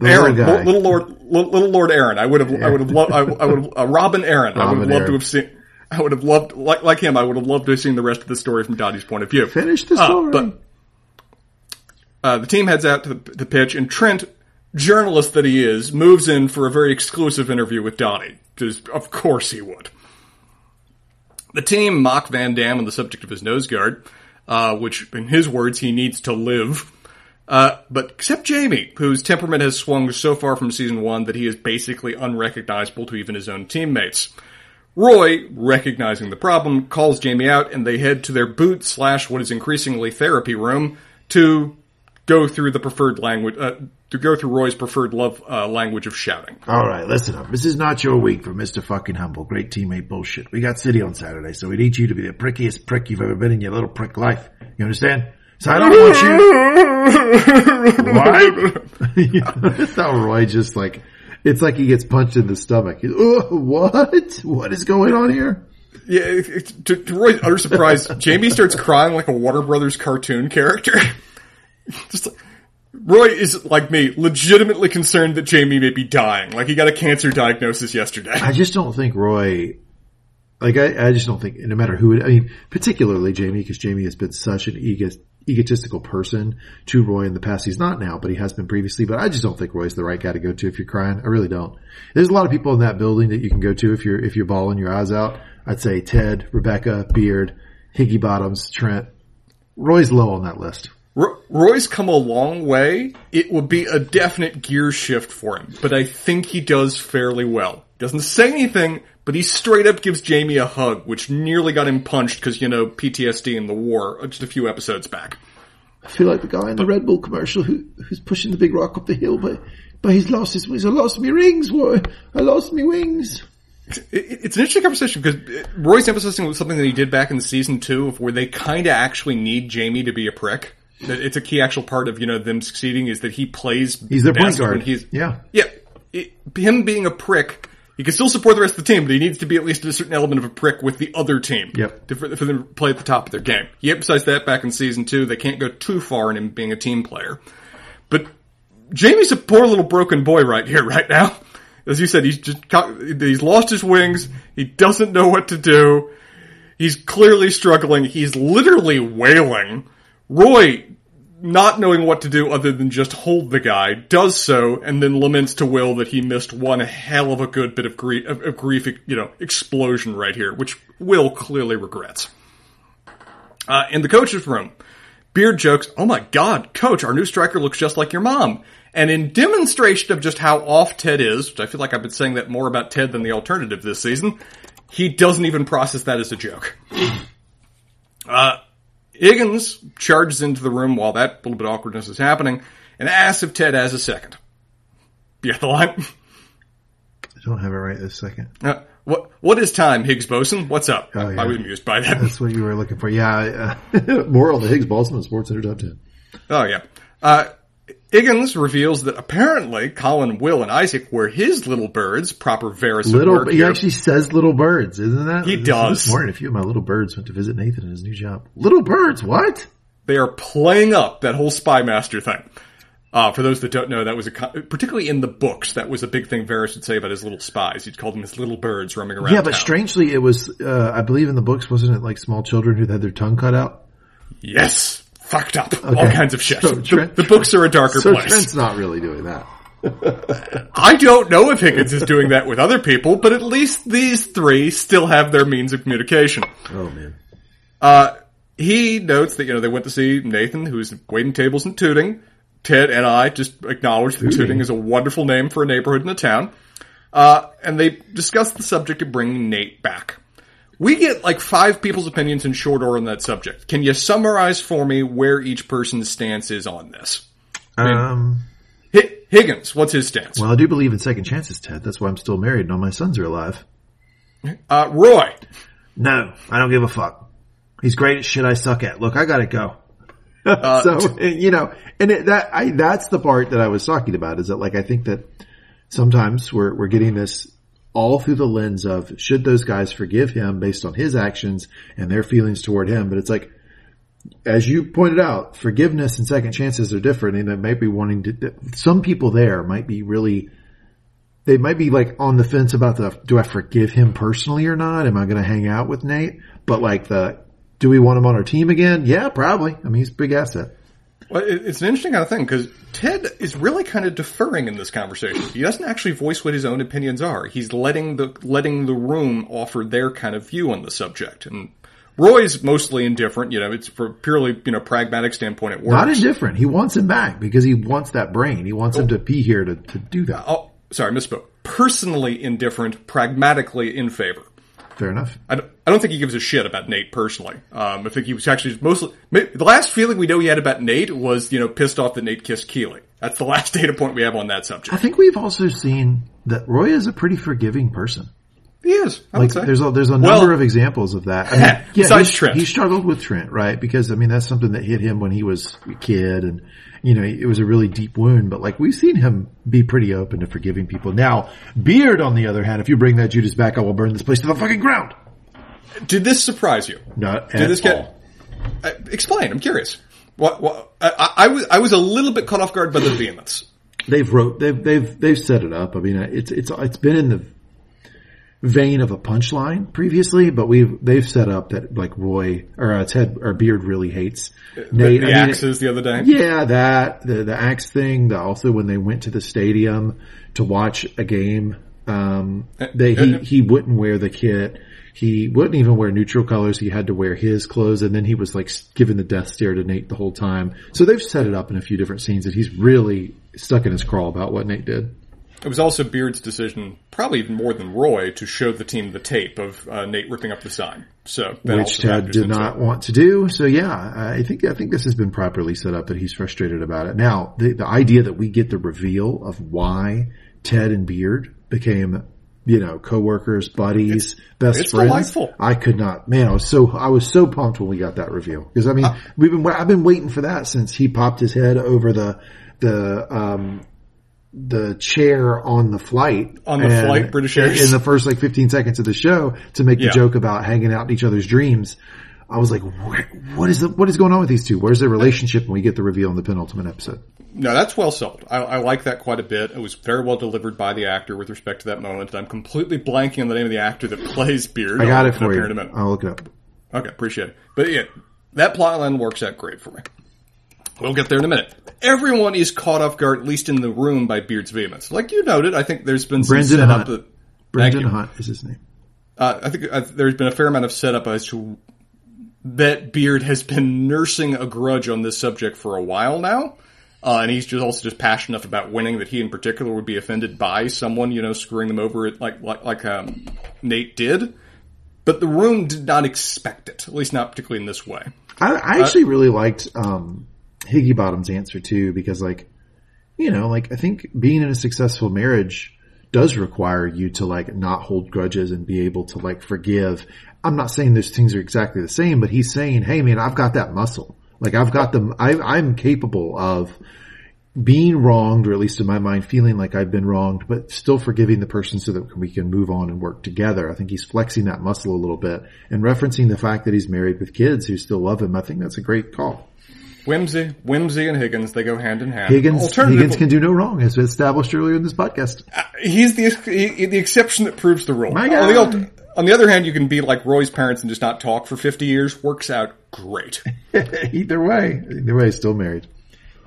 Aaron, little, little, Lord, little, little, Lord Arryn. I would have, yeah. I would have loved, I, I would have, uh, Robin Arryn. Robin I would have loved Aaron. to have seen. I would have loved, like, like him, I would have loved to have seen the rest of the story from Dottie's point of view. Finish the story. Uh, but uh, the team heads out to the, the pitch, and Trent, journalist that he is, moves in for a very exclusive interview with Dottie. Because of course he would. The team mock Van Dam on the subject of his nose guard, uh, which, in his words, he needs to live. Uh, but except Jamie, whose temperament has swung so far from season one that he is basically unrecognizable to even his own teammates. Roy, recognizing the problem, calls Jamie out and they head to their boot slash what is increasingly therapy room to go through the preferred language, uh, to go through Roy's preferred love uh, language of shouting. All right, listen up. This is not your week for Mr. Fucking Humble. Great teammate bullshit. We got City on Saturday, so we need you to be the prickiest prick you've ever been in your little prick life. You understand? So I don't want you. what? That's how Roy just like, it's like he gets punched in the stomach. oh, what? What is going on here? Yeah, to, to Roy's utter surprise, Jamie starts crying like a Warner Brothers cartoon character. Just like, Roy is like me, legitimately concerned that Jamie may be dying. Like he got a cancer diagnosis yesterday. I just don't think Roy. Like I, I just don't think, no matter who it, I mean, particularly Jamie, because Jamie has been such an ego, egotistical person to Roy in the past. He's not now, but he has been previously. But I just don't think Roy's the right guy to go to if you're crying. I really don't. There's a lot of people in that building that you can go to if you're if you're bawling your eyes out. I'd say Ted, Rebecca, Beard, Higgy Bottoms, Trent. Roy's low on that list. Roy's come a long way. It would be a definite gear shift for him, but I think he does fairly well. Doesn't say anything, but he straight up gives Jamie a hug, which nearly got him punched because, you know, PTSD in the war uh, just a few episodes back. I feel like the guy in the Red Bull commercial who, who's pushing the big rock up the hill, but, but he's lost his wings. I lost me rings. What? I lost me wings. It's an interesting conversation because Roy's emphasizing something that he did back in the season two of where they kind of actually need Jamie to be a prick it's a key actual part of you know them succeeding is that he plays. He's their point guard. He's yeah, yeah. It, him being a prick, he can still support the rest of the team, but he needs to be at least a certain element of a prick with the other team. Yep. To, for, for them to play at the top of their game. He emphasized that back in season two. They can't go too far in him being a team player, but Jamie's a poor little broken boy right here, right now. As you said, he's just he's lost his wings. He doesn't know what to do. He's clearly struggling. He's literally wailing. Roy not knowing what to do other than just hold the guy, does so, and then laments to Will that he missed one hell of a good bit of grief, of, of grief you know, explosion right here, which Will clearly regrets. Uh, in the coach's room, Beard jokes, Oh my god, coach, our new striker looks just like your mom. And in demonstration of just how off Ted is, which I feel like I've been saying that more about Ted than the alternative this season, he doesn't even process that as a joke. Uh, Higgins charges into the room while that little bit of awkwardness is happening and asks if Ted has a second. You got the line? I don't have it right this second. Uh, what what is time, Higgs Boson? What's up? Oh, yeah. I was amused by that. That's what you were looking for. Yeah. Uh, more on the Higgs Boltzmann Sports Center top 10. Oh, yeah. Uh, Higgins reveals that apparently Colin, Will, and Isaac were his little birds, proper Varys little. He here. actually says little birds, isn't that? He this, does. This morning, a few of my little birds went to visit Nathan in his new job. Little birds, what? They are playing up that whole spy master thing. Uh, for those that don't know, that was a particularly in the books. That was a big thing Varys would say about his little spies. He'd call them his little birds roaming around. Yeah, but town. strangely, it was. Uh, I believe in the books, wasn't it like small children who had their tongue cut out? Yes fucked up. Okay. All kinds of shit. So Trent, the, the, books are a darker so place. Trent's not really doing that. I don't know if Higgins is doing that with other people, but at least these three still have their means of communication. Oh man. Uh, he notes that, you know, they went to see Nathan, who's waiting tables and Tooting. Ted and I just acknowledge that Tooting is a wonderful name for a neighborhood in a town. Uh, and they discuss the subject of bringing Nate back. We get like five people's opinions in short order on that subject. Can you summarize for me where each person's stance is on this? I mean, um, H- Higgins, what's his stance? Well, I do believe in second chances, Ted. That's why I'm still married and all my sons are alive. Uh, Roy. No, I don't give a fuck. He's great at shit I suck at. Look, I gotta go. Uh, so, you know, and it, that, I, that's the part that I was talking about is that like, I think that sometimes we're, we're getting this all through the lens of should those guys forgive him based on his actions and their feelings toward him. But it's like, as you pointed out, forgiveness and second chances are different and it might be wanting to, some people there might be really, they might be like on the fence about the, do I forgive him personally or not? Am I going to hang out with Nate? But like the, do we want him on our team again? Yeah, probably. I mean, he's a big asset. Well, it's an interesting kind of thing because Ted is really kind of deferring in this conversation. He doesn't actually voice what his own opinions are. He's letting the letting the room offer their kind of view on the subject. And Roy's mostly indifferent. You know, it's for purely you know pragmatic standpoint. It works. Not indifferent. He wants him back because he wants that brain. He wants oh. him to be here to to do that. Oh, sorry, misspoke. Personally indifferent, pragmatically in favor. Fair enough. I don't, I don't think he gives a shit about Nate personally. Um, I think he was actually mostly the last feeling we know he had about Nate was you know pissed off that Nate kissed Keeley. That's the last data point we have on that subject. I think we've also seen that Roy is a pretty forgiving person. He is. I like there's a there's a number well, of examples of that. I mean, yeah, besides Trent, he struggled with Trent, right? Because I mean that's something that hit him when he was a kid, and you know it was a really deep wound. But like we've seen him be pretty open to forgiving people. Now Beard, on the other hand, if you bring that Judas back, I will burn this place to the fucking ground. Did this surprise you? Not Did this get? All. Uh, explain. I'm curious. What? what I, I, was I was a little bit caught off guard by the vehemence. They've wrote they've they've they've set it up. I mean, it's it's it's been in the vein of a punchline previously, but we've they've set up that like Roy or uh, Ted or Beard really hates Nate. The, the I mean, axes the other day. Yeah, that the the axe thing. The, also when they went to the stadium to watch a game, um, uh, they he uh, he wouldn't wear the kit. He wouldn't even wear neutral colors. He had to wear his clothes and then he was like giving the death stare to Nate the whole time. So they've set it up in a few different scenes that he's really stuck in his crawl about what Nate did. It was also Beard's decision, probably even more than Roy, to show the team the tape of uh, Nate ripping up the sign. So which Ted did not want to do. So yeah, I think I think this has been properly set up that he's frustrated about it. Now the the idea that we get the reveal of why Ted and Beard became you know, coworkers, buddies, it's, best it's friends. Delightful. I could not, man, I was so, I was so pumped when we got that reveal. Cause I mean, uh, we've been, I've been waiting for that since he popped his head over the, the, um, the chair on the flight. On the flight, British Airways. In the first like 15 seconds of the show to make the joke about hanging out in each other's dreams. I was like, what is the, what is going on with these two? Where's their relationship when we get the reveal in the penultimate episode? No, that's well sold. I, I, like that quite a bit. It was very well delivered by the actor with respect to that moment. And I'm completely blanking on the name of the actor that plays Beard. I got I'll it for you. I'll look it up. Okay, appreciate it. But yeah, that plot line works out great for me. We'll get there in a minute. Everyone is caught off guard, at least in the room, by Beard's vehemence. Like you noted, I think there's been some Brendan setup. Hunt. Brendan Hunt is his name. Uh, I think uh, there's been a fair amount of setup as to that Beard has been nursing a grudge on this subject for a while now. Uh, and he's just also just passionate enough about winning that he in particular would be offended by someone, you know, screwing them over like, like, like, um, Nate did. But the room did not expect it, at least not particularly in this way. I, I actually uh, really liked, um, Higginbottom's answer too, because like, you know, like I think being in a successful marriage does require you to like not hold grudges and be able to like forgive I'm not saying those things are exactly the same, but he's saying, Hey man, I've got that muscle. Like I've got them, I'm capable of being wronged, or at least in my mind, feeling like I've been wronged, but still forgiving the person so that we can move on and work together. I think he's flexing that muscle a little bit and referencing the fact that he's married with kids who still love him. I think that's a great call. Whimsy, Whimsy, and Higgins, they go hand in hand. Higgins, Higgins can do no wrong, as established earlier in this podcast. Uh, he's the he, the exception that proves the rule. My God. On the other hand, you can be like Roy's parents and just not talk for 50 years. Works out great. either way. Either way, still married.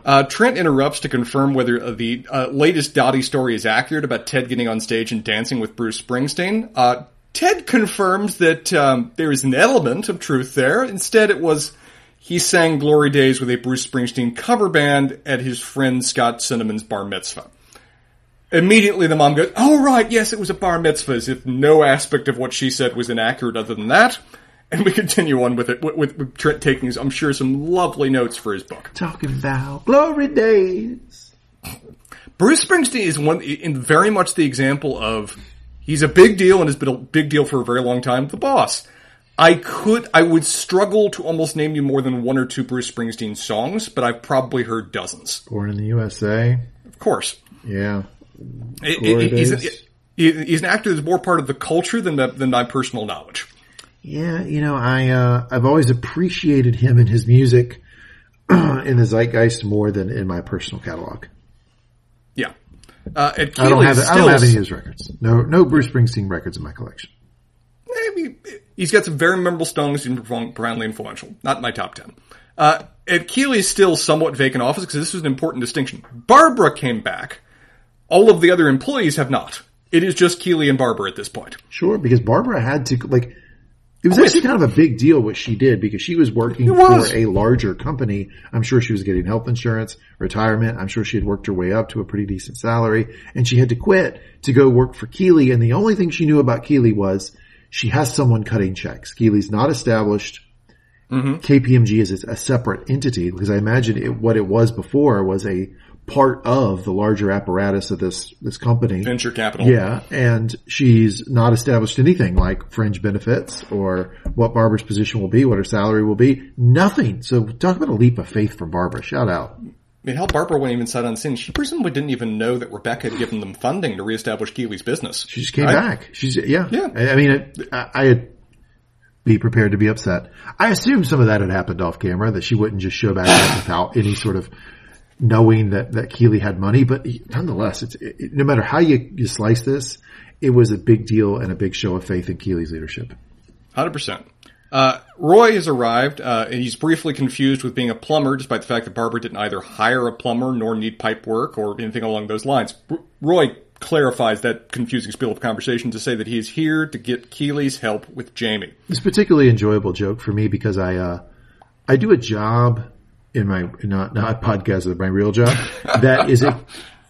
Uh, Trent interrupts to confirm whether uh, the uh, latest Dottie story is accurate about Ted getting on stage and dancing with Bruce Springsteen. Uh, Ted confirms that um, there is an element of truth there. Instead, it was he sang Glory Days with a Bruce Springsteen cover band at his friend Scott Sinneman's bar mitzvah. Immediately the mom goes, oh right, yes, it was a bar mitzvah, as if no aspect of what she said was inaccurate other than that. And we continue on with it, with, with, with Trent taking, I'm sure, some lovely notes for his book. Talking about glory days. Bruce Springsteen is one, in very much the example of, he's a big deal and has been a big deal for a very long time, the boss. I could, I would struggle to almost name you more than one or two Bruce Springsteen songs, but I've probably heard dozens. Born in the USA. Of course. Yeah. It, it, he's, he, he's an actor that's more part of the culture than the, than my personal knowledge. Yeah, you know, I uh, I've always appreciated him and his music in the zeitgeist more than in my personal catalog. Yeah, uh, I don't have I don't have any of his records. No, no Bruce Springsteen records in my collection. Maybe he's got some very memorable songs and profoundly influential. Not in my top ten. Uh, Ed Keeley is still somewhat vacant office because this was an important distinction. Barbara came back. All of the other employees have not. It is just Keeley and Barbara at this point. Sure, because Barbara had to like. It was actually kind of a big deal what she did because she was working was. for a larger company. I'm sure she was getting health insurance, retirement. I'm sure she had worked her way up to a pretty decent salary and she had to quit to go work for Keeley. And the only thing she knew about Keeley was she has someone cutting checks. Keeley's not established. Mm-hmm. KPMG is a separate entity because I imagine it, what it was before was a part of the larger apparatus of this this company. Venture capital. Yeah, and she's not established anything like fringe benefits or what Barbara's position will be, what her salary will be. Nothing. So talk about a leap of faith from Barbara. Shout out. I mean, hell, Barbara went even sight unseen. She presumably didn't even know that Rebecca had given them funding to reestablish Keeley's business. She just came back. She's yeah. Yeah. I, I mean, it, I, I be prepared to be upset. I assumed some of that had happened off camera, that she wouldn't just show back up without any sort of knowing that, that Keeley had money, but nonetheless, it's, it, no matter how you, you slice this, it was a big deal and a big show of faith in Keeley's leadership. 100%. Uh, Roy has arrived, uh, and he's briefly confused with being a plumber, despite the fact that Barbara didn't either hire a plumber nor need pipe work or anything along those lines. R- Roy clarifies that confusing spiel of conversation to say that he is here to get Keeley's help with Jamie. It's a particularly enjoyable joke for me because I, uh, I do a job in my not not podcast, but my real job. that is a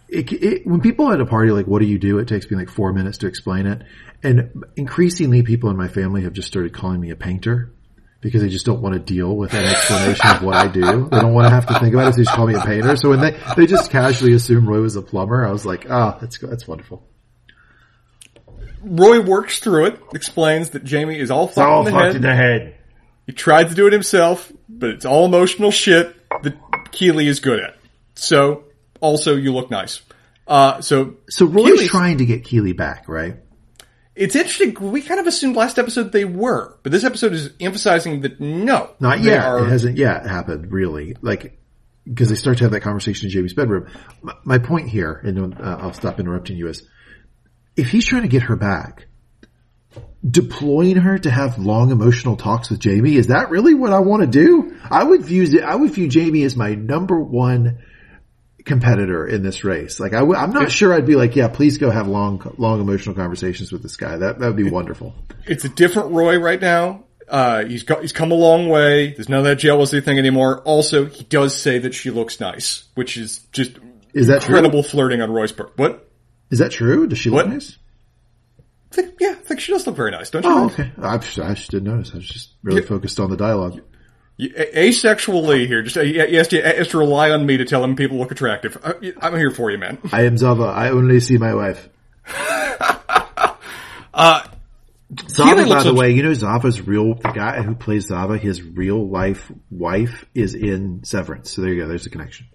it, it, when people at a party like, what do you do? It takes me like four minutes to explain it. And increasingly people in my family have just started calling me a painter because they just don't want to deal with an explanation of what I do. They don't want to have to think about it. So they just call me a painter. So when they, they just casually assume Roy was a plumber, I was like, ah, oh, that's, that's wonderful. Roy works through it, explains that Jamie is all fucked, all in, the fucked in the head. He tried to do it himself, but it's all emotional shit that Keeley is good at. So, also, you look nice. Uh, so, so Roy's Keeley's, trying to get Keeley back, right? It's interesting. We kind of assumed last episode they were, but this episode is emphasizing that no, not yet. Are, it hasn't yet happened, really. Like, because they start to have that conversation in Jamie's bedroom. My, my point here, and uh, I'll stop interrupting you, is if he's trying to get her back, deploying her to have long emotional talks with Jamie, is that really what I want to do? I would view I would view Jamie as my number one competitor in this race. Like i w- I'm not sure I'd be like, yeah, please go have long, long emotional conversations with this guy. That that would be wonderful. It's a different Roy right now. Uh, he's got, he's come a long way. There's none of that jealousy thing anymore. Also, he does say that she looks nice, which is just is that incredible true? flirting on Roy's part. What? Is that true? Does she look what? nice? I think, yeah, I think she does look very nice, don't you? Oh, okay. I, I just didn't notice. I was just really yeah. focused on the dialogue. Asexually here, just he has to, has to rely on me to tell him people look attractive. Uh, I'm here for you, man. I am Zava. I only see my wife. uh, Zava, by the way, you know Zava's real the guy who plays Zava, his real life wife is in Severance. So there you go. There's a connection.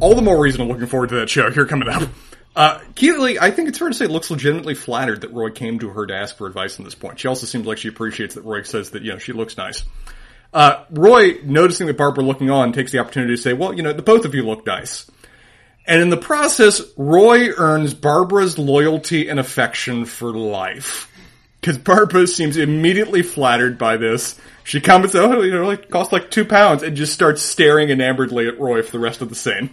All the more reason I'm looking forward to that show here coming up. Uh, Keeley, I think it's fair to say, looks legitimately flattered that Roy came to her to ask for advice on this point. She also seems like she appreciates that Roy says that, you know, she looks nice. Uh, Roy, noticing that Barbara looking on, takes the opportunity to say, well, you know, the both of you look nice. And in the process, Roy earns Barbara's loyalty and affection for life. Cause Barbara seems immediately flattered by this. She comments, oh, you know, like, cost like two pounds, and just starts staring enamoredly at Roy for the rest of the scene.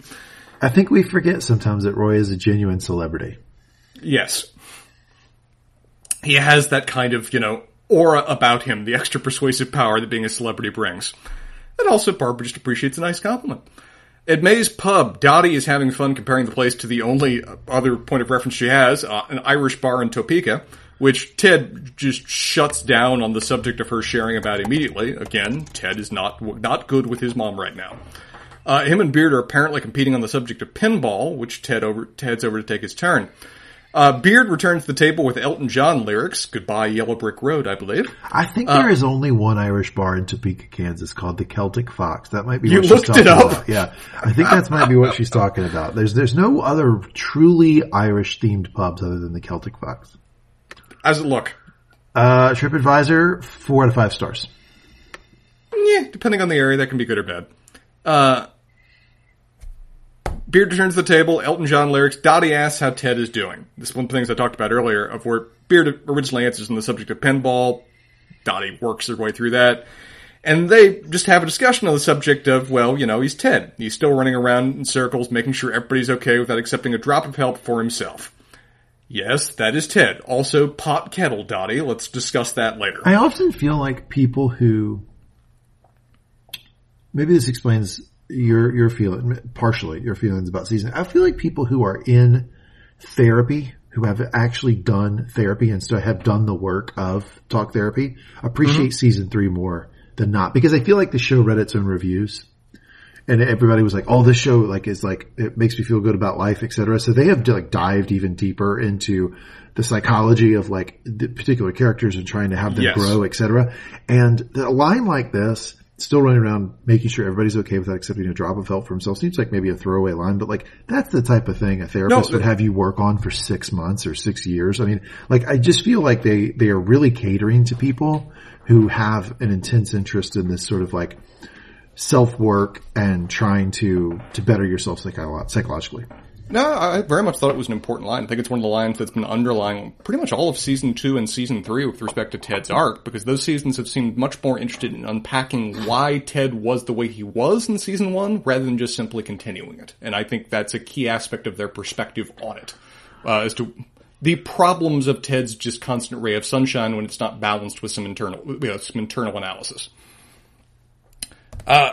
I think we forget sometimes that Roy is a genuine celebrity. Yes. He has that kind of, you know, aura about him, the extra persuasive power that being a celebrity brings. And also, Barbara just appreciates a nice compliment. At May's pub, Dottie is having fun comparing the place to the only other point of reference she has, uh, an Irish bar in Topeka, which Ted just shuts down on the subject of her sharing about immediately. Again, Ted is not not good with his mom right now. Uh, him and Beard are apparently competing on the subject of pinball, which Ted over Ted's over to take his turn. Uh, Beard returns to the table with Elton John lyrics. Goodbye, Yellow Brick Road, I believe. I think there uh, is only one Irish bar in Topeka, Kansas called the Celtic Fox. That might be you what looked she's talking it up. about. Yeah. I think that might be what she's talking about. There's, there's no other truly Irish themed pubs other than the Celtic Fox. How's it look? Uh, TripAdvisor, four out of five stars. Yeah, depending on the area, that can be good or bad. Uh, Beard returns to the table. Elton John lyrics. Dottie asks how Ted is doing. This is one of the things I talked about earlier, of where Beard originally answers on the subject of pinball. Dottie works her way through that. And they just have a discussion on the subject of, well, you know, he's Ted. He's still running around in circles, making sure everybody's okay without accepting a drop of help for himself. Yes, that is Ted. Also, pot kettle, Dottie. Let's discuss that later. I often feel like people who, maybe this explains your your feeling partially your feelings about season. I feel like people who are in therapy who have actually done therapy and so have done the work of talk therapy appreciate mm-hmm. season three more than not because I feel like the show read its own reviews and everybody was like, "Oh, this show like is like it makes me feel good about life, etc." So they have like dived even deeper into the psychology of like the particular characters and trying to have them yes. grow, etc. And a line like this still running around making sure everybody's okay without accepting a drop of help for himself seems like maybe a throwaway line, but like that's the type of thing a therapist no, would have you work on for six months or six years. I mean, like I just feel like they, they are really catering to people who have an intense interest in this sort of like self work and trying to, to better yourself psychologically. No, I very much thought it was an important line. I think it's one of the lines that's been underlying pretty much all of season two and season three with respect to Ted's arc, because those seasons have seemed much more interested in unpacking why Ted was the way he was in season one, rather than just simply continuing it. And I think that's a key aspect of their perspective on it, uh, as to the problems of Ted's just constant ray of sunshine when it's not balanced with some internal, you know, some internal analysis. Uh,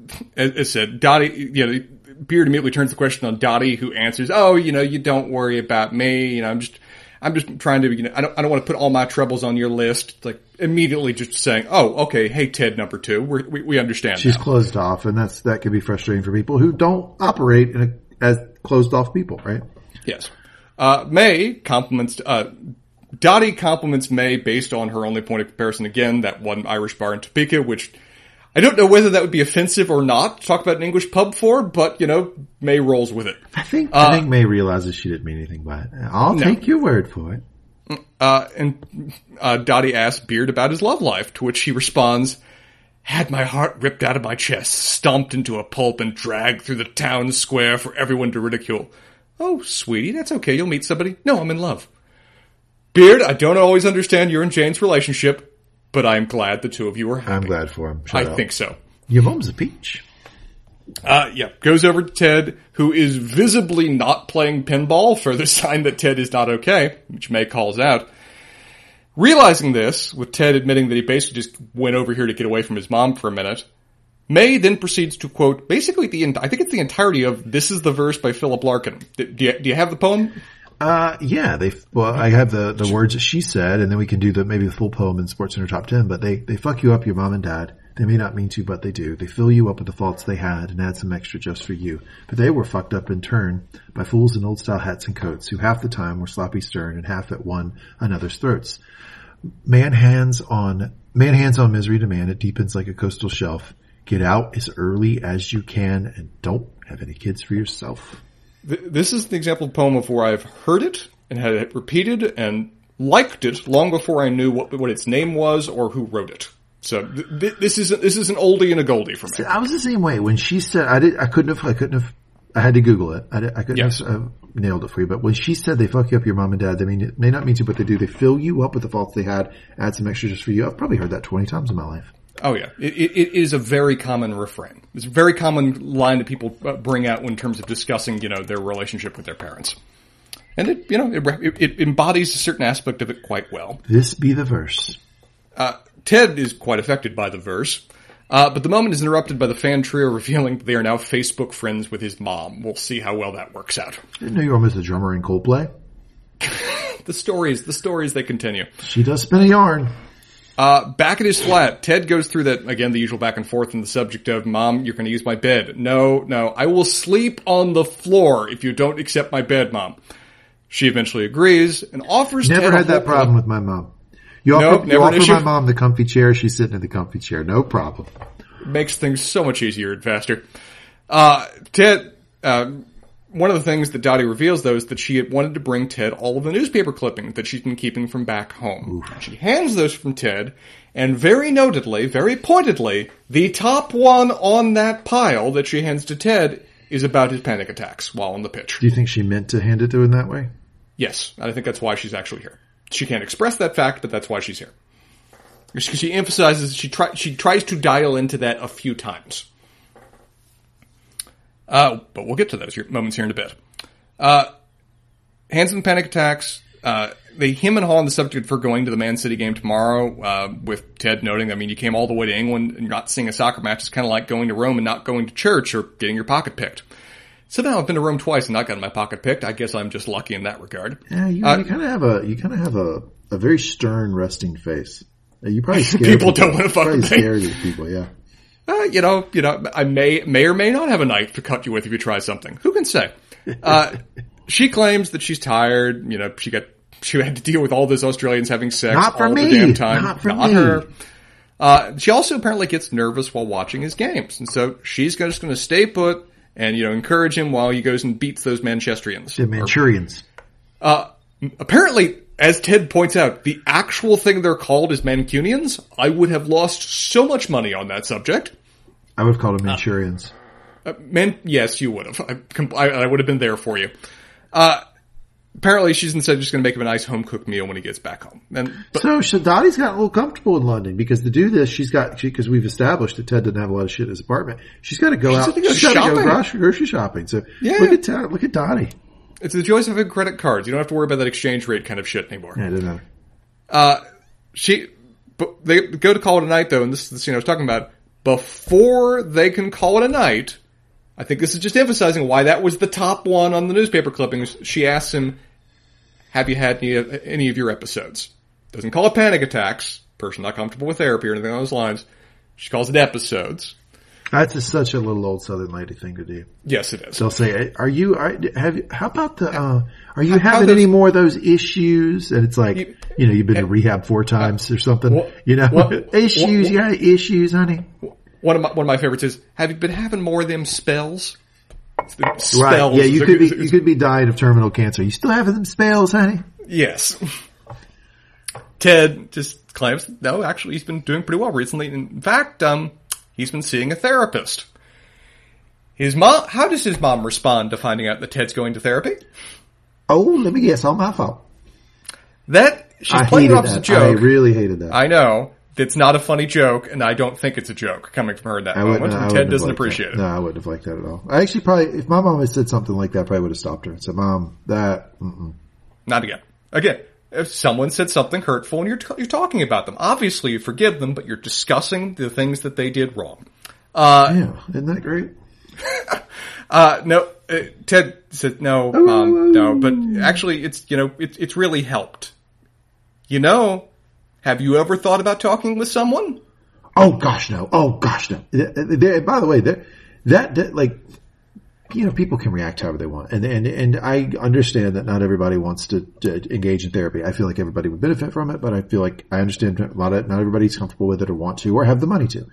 as, as said, Dottie, you know, Beard immediately turns the question on Dottie, who answers, "Oh, you know, you don't worry about me. You know, I'm just, I'm just trying to, you know, I don't, I don't want to put all my troubles on your list." Like immediately, just saying, "Oh, okay, hey Ted, number 2 We're, we we understand." She's now. closed off, and that's that can be frustrating for people who don't operate in a, as closed off people, right? Yes. Uh, May compliments. Uh, Dottie compliments May based on her only point of comparison again, that one Irish bar in Topeka, which I don't know whether that would be offensive or not to talk about an English pub for, but you know, May rolls with it. I think uh, I think May realizes she didn't mean anything by it. I'll no. take your word for it. Uh, and uh, Dottie asks Beard about his love life, to which he responds, "Had my heart ripped out of my chest, stomped into a pulp, and dragged through the town square for everyone to ridicule." Oh, sweetie, that's okay. You'll meet somebody. No, I'm in love. Beard, I don't always understand your and Jane's relationship but I'm glad the two of you are happy. I'm glad for him. Shut I up. think so. Your mom's a peach. Uh, yeah, goes over to Ted, who is visibly not playing pinball, further sign that Ted is not okay, which May calls out. Realizing this, with Ted admitting that he basically just went over here to get away from his mom for a minute, May then proceeds to quote basically the I think it's the entirety of "This is the verse" by Philip Larkin. Do you, do you have the poem? Uh, yeah, they, well, I have the, the words that she said, and then we can do the, maybe the full poem in Sports Center Top 10, but they, they fuck you up, your mom and dad. They may not mean to, but they do. They fill you up with the faults they had and add some extra just for you. But they were fucked up in turn by fools in old style hats and coats who half the time were sloppy stern and half at one another's throats. Man hands on, man hands on misery to man. It deepens like a coastal shelf. Get out as early as you can and don't have any kids for yourself this is the example of poem of where I've heard it and had it repeated and liked it long before I knew what, what its name was or who wrote it. So th- th- this is a, this is an oldie and a goldie for me. See, I was the same way when she said I did I couldn't have I couldn't have I had to Google it. I, did, I couldn't yes. have uh, nailed it for you. But when she said they fuck you up, your mom and dad, they mean it may not mean to, but they do. They fill you up with the faults they had, add some extra just for you. I've probably heard that twenty times in my life. Oh yeah, it, it, it is a very common refrain. It's a very common line that people uh, bring out in terms of discussing, you know, their relationship with their parents. And it, you know, it, it embodies a certain aspect of it quite well. This be the verse. Uh, Ted is quite affected by the verse, uh, but the moment is interrupted by the fan trio revealing they are now Facebook friends with his mom. We'll see how well that works out. Didn't know you were a drummer in Coldplay. the stories, the stories, they continue. She does spin a yarn. Uh, back at his flat, Ted goes through that, again, the usual back and forth in the subject of, Mom, you're going to use my bed. No, no, I will sleep on the floor if you don't accept my bed, Mom. She eventually agrees and offers. Never Ted had that problem with my mom. You offer, nope, you offer my mom the comfy chair. She's sitting in the comfy chair. No problem. Makes things so much easier and faster. Uh, Ted, uh, one of the things that Dottie reveals though is that she had wanted to bring Ted all of the newspaper clippings that she's been keeping from back home. Oof. She hands those from Ted, and very notedly, very pointedly, the top one on that pile that she hands to Ted is about his panic attacks while on the pitch. Do you think she meant to hand it to him that way? Yes, I think that's why she's actually here. She can't express that fact, but that's why she's here. She emphasizes she try, she tries to dial into that a few times. Uh, but we'll get to those moments here in a bit. Uh, Hanson panic attacks. Uh, they him and haw on the subject for going to the Man City game tomorrow. Uh, with Ted noting, I mean, you came all the way to England and not seeing a soccer match is kind of like going to Rome and not going to church or getting your pocket picked. So now I've been to Rome twice and not gotten my pocket picked. I guess I'm just lucky in that regard. Yeah, you, uh, you kind of have a you kind of have a, a very stern, resting face. You probably people, people don't want to fuck with me. people, yeah uh, you know, you know, I may may or may not have a knife to cut you with if you try something. Who can say? Uh, she claims that she's tired. You know, she got she had to deal with all those Australians having sex not all me. the damn time. Not for not her. Uh, she also apparently gets nervous while watching his games, and so she's just going to stay put and you know encourage him while he goes and beats those Manchestrians. The Manchurians. Or, uh, apparently, as Ted points out, the actual thing they're called is Mancunians. I would have lost so much money on that subject. I would have called them Manchurians. Uh, uh, man, yes, you would have. I, I, would have been there for you. Uh, apparently she's instead just going to make him a nice home cooked meal when he gets back home. And but, so Shadati's gotten a little comfortable in London because to do this, she's got because we've established that Ted doesn't have a lot of shit in his apartment. She's got to go she's out. Go she's got to go grocery, grocery shopping. So yeah. look at Ted, look at Dottie. It's the joys of having credit cards. You don't have to worry about that exchange rate kind of shit anymore. Yeah, I didn't know. Uh, she, but they go to call it a night though, and this is the scene I was talking about before they can call it a night, I think this is just emphasizing why that was the top one on the newspaper clippings. She asks him, have you had any of, any of your episodes? Doesn't call it panic attacks. Person not comfortable with therapy or anything along those lines. She calls it episodes. That's a, such a little old Southern lady thing to do. Yes, it is. They'll say, "Are you? Are, have how about the? Uh, are you how, having any more of those issues?" And it's like, you, you know, you've been to rehab four times or something. What, you know, what, issues. What, yeah, issues, honey. One of my one of my favorites is, "Have you been having more of them spells?" Spells. Right. Yeah, you could be you could be dying of terminal cancer. You still having them spells, honey? Yes. Ted just claims, no, actually, he's been doing pretty well recently. In fact, um, He's been seeing a therapist. His mom, how does his mom respond to finding out that Ted's going to therapy? Oh, let me guess, all my fault. That, she's I playing off as a joke. I really hated that. I know. It's not a funny joke, and I don't think it's a joke coming from her in that I moment. And Ted doesn't appreciate that. it. No, I wouldn't have liked that at all. I actually probably, if my mom had said something like that, I probably would have stopped her and said, "Mom, that, mm-mm. not again." Again, if someone said something hurtful and you're, t- you're talking about them, obviously you forgive them, but you're discussing the things that they did wrong. Uh, yeah, isn't that great? uh, no, uh, Ted said no, mom, no, but actually it's, you know, it, it's really helped. You know, have you ever thought about talking with someone? Oh gosh, no. Oh gosh, no. by the way, that, that, like, you know, people can react however they want. And, and, and I understand that not everybody wants to, to, engage in therapy. I feel like everybody would benefit from it, but I feel like I understand a lot of, not everybody's comfortable with it or want to or have the money to.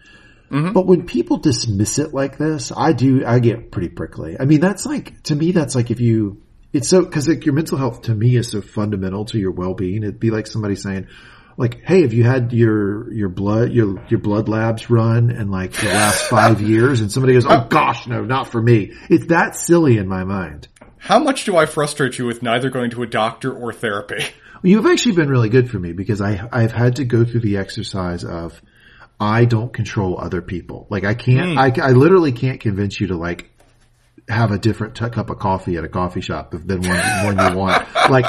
Mm-hmm. But when people dismiss it like this, I do, I get pretty prickly. I mean, that's like, to me, that's like if you, it's so, cause like your mental health to me is so fundamental to your well-being. It'd be like somebody saying, like, hey, have you had your your blood your your blood labs run in like the last five years? And somebody goes, oh gosh, no, not for me. It's that silly in my mind. How much do I frustrate you with neither going to a doctor or therapy? You've actually been really good for me because I I've had to go through the exercise of I don't control other people. Like I can't, mm. I, I literally can't convince you to like have a different t- cup of coffee at a coffee shop than one, one you want. Like,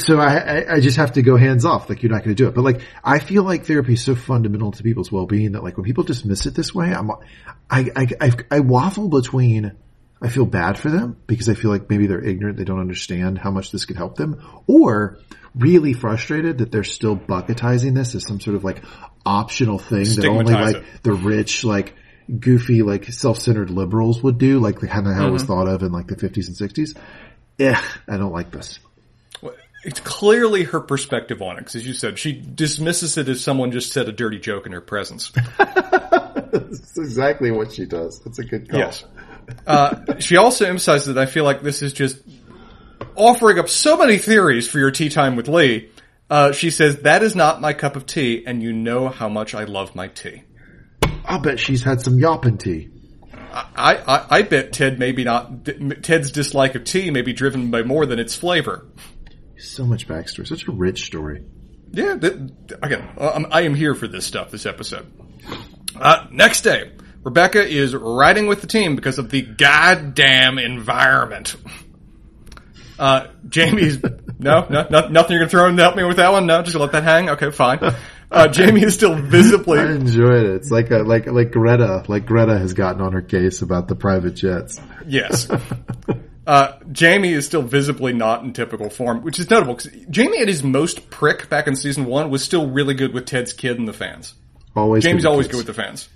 so I, I just have to go hands off. Like, you're not going to do it. But like, I feel like therapy is so fundamental to people's well-being that like when people dismiss it this way, I'm, I, I, I, I waffle between, I feel bad for them because I feel like maybe they're ignorant. They don't understand how much this could help them or really frustrated that they're still bucketizing this as some sort of like optional thing that only like it. the rich, like, goofy, like self-centered liberals would do, like the kind of how mm-hmm. it was thought of in like the 50s and 60s. Yeah, I don't like this. it's clearly her perspective on it, because as you said, she dismisses it as someone just said a dirty joke in her presence. That's exactly what she does. That's a good call. Yes. Uh, she also emphasizes that I feel like this is just offering up so many theories for your tea time with Lee. Uh, she says, that is not my cup of tea, and you know how much I love my tea. I'll bet she's had some yoppin' tea. I, I, I bet Ted maybe not, Ted's dislike of tea may be driven by more than its flavor. So much backstory, such a rich story. Yeah, th- again, I am here for this stuff, this episode. Uh, next day, Rebecca is riding with the team because of the goddamn environment. Uh, Jamie's no, no, no, nothing you're gonna throw in to help me with that one. No, just let that hang. Okay, fine. Uh, Jamie is still visibly. I enjoyed it. It's like a, like like Greta, like Greta has gotten on her case about the private jets. Yes. Uh, Jamie is still visibly not in typical form, which is notable because Jamie at his most prick back in season one was still really good with Ted's kid and the fans. Always. Jamie's always kids. good with the fans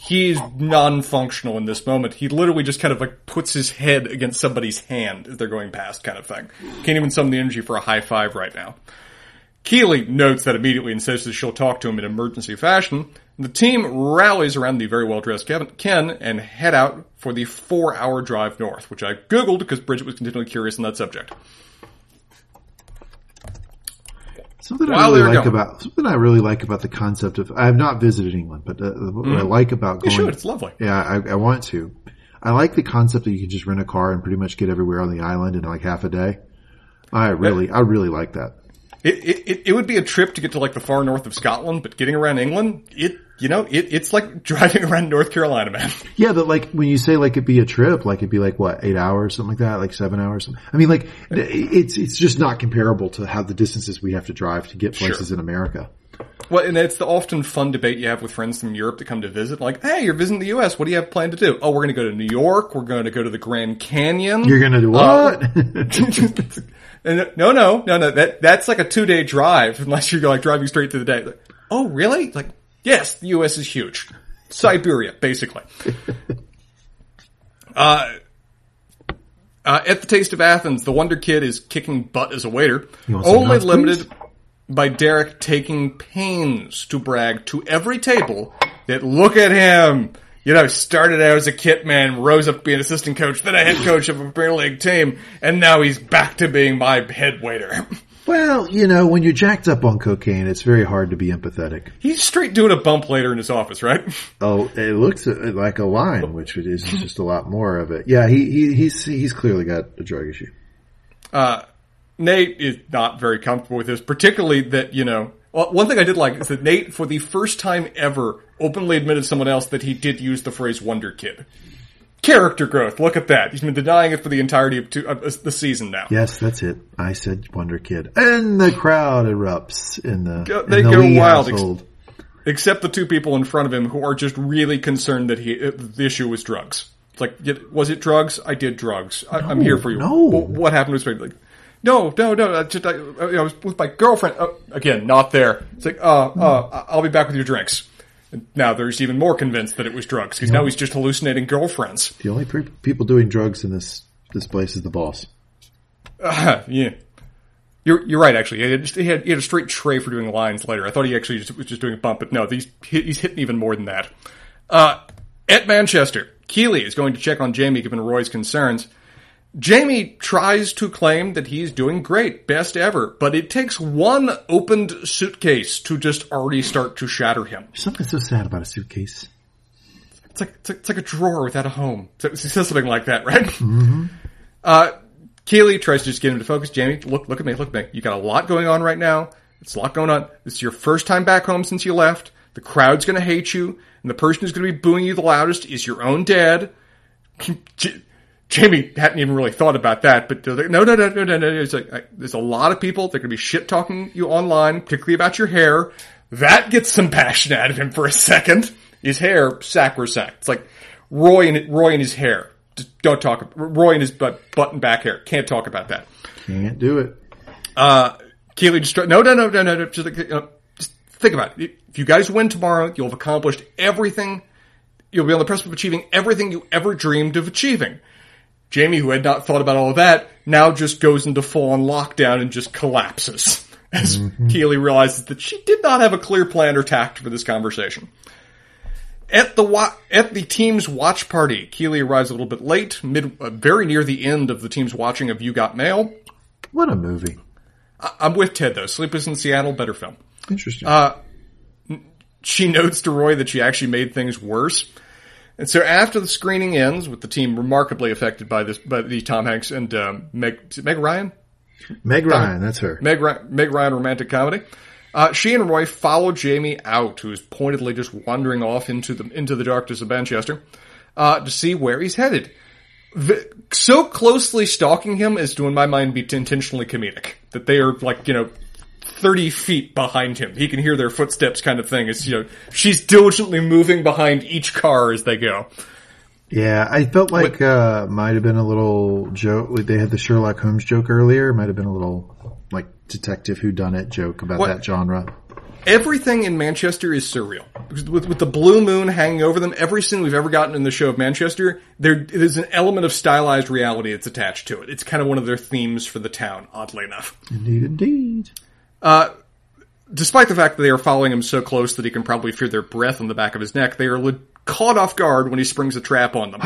he's non-functional in this moment. He literally just kind of like puts his head against somebody's hand as they're going past kind of thing. Can't even summon the energy for a high five right now. Keeley notes that immediately and says that she'll talk to him in emergency fashion. The team rallies around the very well dressed Kevin Ken and head out for the four hour drive north, which I googled because Bridget was continually curious on that subject. Something I really like going. about something I really like about the concept of I have not visited England, but uh, what mm. I like about going, you should. It's lovely. Yeah, I, I, want to. I like the concept that you can just rent a car and pretty much get everywhere on the island in like half a day. I really, I really like that. It, it, it would be a trip to get to like the far north of Scotland, but getting around England, it, you know, it, it's like driving around North Carolina, man. Yeah, but like when you say like it'd be a trip, like it'd be like what, eight hours, something like that, like seven hours. I mean, like it's, it's just not comparable to how the distances we have to drive to get places sure. in America. Well, and it's the often fun debate you have with friends from Europe to come to visit. Like, hey, you're visiting the U.S. What do you have planned to do? Oh, we're going to go to New York. We're going to go to the Grand Canyon. You're going to do what? Uh, And no, no, no, no. That that's like a two day drive unless you're like driving straight through the day. Like, oh, really? Like, yes, the U.S. is huge. Siberia, basically. uh, uh, at the Taste of Athens, the Wonder Kid is kicking butt as a waiter. Only limited please? by Derek taking pains to brag to every table that look at him you know, started out as a kit man, rose up to be an assistant coach, then a head coach of a Premier League team, and now he's back to being my head waiter. Well, you know, when you're jacked up on cocaine, it's very hard to be empathetic. He's straight doing a bump later in his office, right? Oh, it looks like a line, which it is just a lot more of it. Yeah, he, he he's he's clearly got a drug issue. Uh, Nate is not very comfortable with this, particularly that you know well, one thing I did like is that Nate, for the first time ever, openly admitted someone else that he did use the phrase Wonder Kid. Character growth. Look at that. He's been denying it for the entirety of two, uh, the season now. Yes, that's it. I said Wonder Kid, and the crowd erupts in the. Go, they in the go wild. Ex- except the two people in front of him who are just really concerned that he uh, the issue was drugs. It's like, was it drugs? I did drugs. I, am here for you. No. What happened was like no, no, no. I just I, I was with my girlfriend. Oh, again, not there. It's like, uh, uh, I'll be back with your drinks. And now there's even more convinced that it was drugs because now he's just hallucinating girlfriends. The only pre- people doing drugs in this this place is the boss. Uh, yeah, you're you're right. Actually, he had, he had, he had a straight tray for doing lines later. I thought he actually just, was just doing a bump, but no, he's he's hitting even more than that. Uh, at Manchester, Keeley is going to check on Jamie given Roy's concerns. Jamie tries to claim that he's doing great, best ever, but it takes one opened suitcase to just already start to shatter him. There's something so sad about a suitcase. It's like, it's like, it's like a drawer without a home. He says something like that, right? Mm-hmm. Uh, Keeley tries to just get him to focus. Jamie, look, look at me, look at me. You got a lot going on right now. It's a lot going on. This is your first time back home since you left. The crowd's gonna hate you, and the person who's gonna be booing you the loudest is your own dad. Jamie hadn't even really thought about that, but like, no, no, no, no, no, no. It's like, there's a lot of people that are going to be shit talking you online, particularly about your hair. That gets some passion out of him for a second. His hair, sacrosanct. It's like Roy and Roy and his hair. Just don't talk. Roy and his butt, button back hair. Can't talk about that. Can't do it. Uh, Keeley just no, no, no, no, no, no. Just, you know, just think about it. If you guys win tomorrow, you'll have accomplished everything. You'll be on the precipice of achieving everything you ever dreamed of achieving Jamie, who had not thought about all of that, now just goes into full on lockdown and just collapses as mm-hmm. Keeley realizes that she did not have a clear plan or tact for this conversation. At the wa- at the team's watch party, Keeley arrives a little bit late, mid uh, very near the end of the team's watching of You Got Mail. What a movie! I- am with Ted though. Sleepless in Seattle, better film. Interesting. Uh, she notes to Roy that she actually made things worse. And so after the screening ends, with the team remarkably affected by this, by the Tom Hanks and um, Meg, Meg Ryan, Meg Ryan, that's her. Meg, Meg Ryan romantic comedy. Uh, she and Roy follow Jamie out, who is pointedly just wandering off into the into the darkness of Manchester, uh, to see where he's headed. The, so closely stalking him as to, in my mind, be intentionally comedic. That they are like, you know, 30 feet behind him. He can hear their footsteps kind of thing. It's, you know, she's diligently moving behind each car as they go. Yeah, I felt like uh might have been a little joke. They had the Sherlock Holmes joke earlier. Might have been a little like detective who done it joke about what? that genre. Everything in Manchester is surreal. With, with the blue moon hanging over them, every scene we've ever gotten in the show of Manchester, there is an element of stylized reality that's attached to it. It's kind of one of their themes for the town, oddly enough. Indeed, indeed. Uh, despite the fact that they are following him so close that he can probably feel their breath on the back of his neck, they are caught off guard when he springs a trap on them.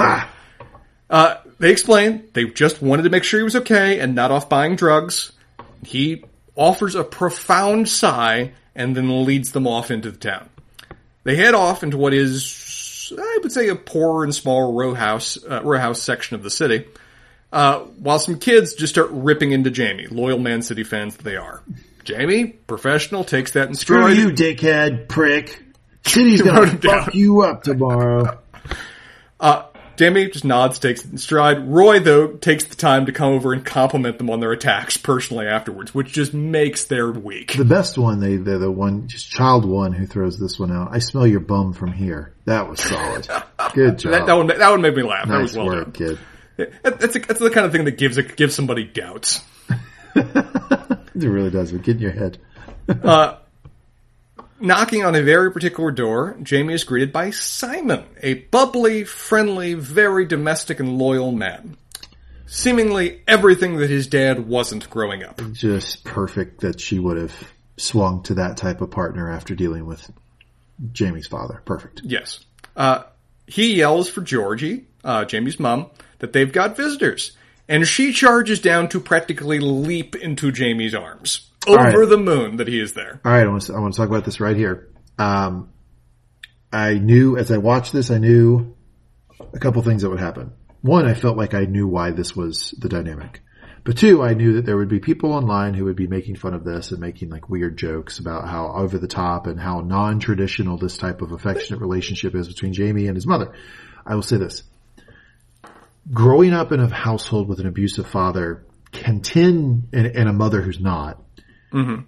Uh, they explain they just wanted to make sure he was okay and not off buying drugs. He offers a profound sigh and then leads them off into the town. They head off into what is, I would say, a poorer and smaller row house, uh, row house section of the city. Uh, while some kids just start ripping into Jamie, loyal Man City fans that they are. Jamie, professional, takes that in stride. Screw you, dickhead, prick. City's gonna fuck down. you up tomorrow. Uh, Jamie just nods, takes it in stride. Roy, though, takes the time to come over and compliment them on their attacks personally afterwards, which just makes their week. The best one, they, they're the one, just child one who throws this one out. I smell your bum from here. That was solid. Good job. That, that, one, that one made me laugh. Nice that was well work, done. kid. That's, a, that's the kind of thing that gives gives somebody doubts. It really does. It get in your head. uh, knocking on a very particular door, Jamie is greeted by Simon, a bubbly, friendly, very domestic and loyal man. Seemingly everything that his dad wasn't growing up. Just perfect that she would have swung to that type of partner after dealing with Jamie's father. Perfect. Yes. Uh, he yells for Georgie, uh, Jamie's mom, that they've got visitors and she charges down to practically leap into Jamie's arms over right. the moon that he is there. All right, I want to, I want to talk about this right here. Um, I knew as I watched this, I knew a couple things that would happen. One, I felt like I knew why this was the dynamic. But two, I knew that there would be people online who would be making fun of this and making like weird jokes about how over the top and how non-traditional this type of affectionate relationship is between Jamie and his mother. I will say this growing up in a household with an abusive father can tend, and, and a mother who's not, mm-hmm.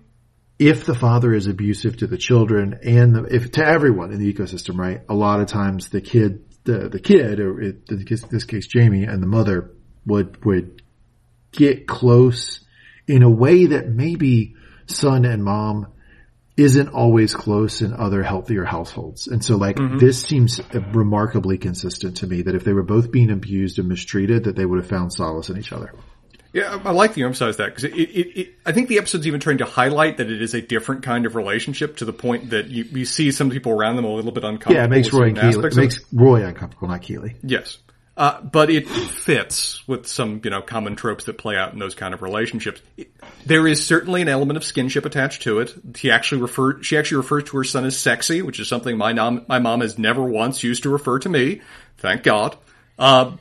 if the father is abusive to the children and the, if to everyone in the ecosystem, right? A lot of times the kid, the, the kid, or in this case, Jamie and the mother would, would get close in a way that maybe son and mom isn't always close in other healthier households. And so like mm-hmm. this seems remarkably consistent to me that if they were both being abused and mistreated, that they would have found solace in each other. Yeah, I like you emphasize that because it, it, it, I think the episode's even trying to highlight that it is a different kind of relationship to the point that you, you see some people around them a little bit uncomfortable. Yeah, it makes Roy and Keeley, it makes Roy uncomfortable, not Keeley. Yes. Uh, but it fits with some, you know, common tropes that play out in those kind of relationships. There is certainly an element of skinship attached to it. He actually referred, she actually refers to her son as sexy, which is something my mom, my mom has never once used to refer to me. Thank God. Uh,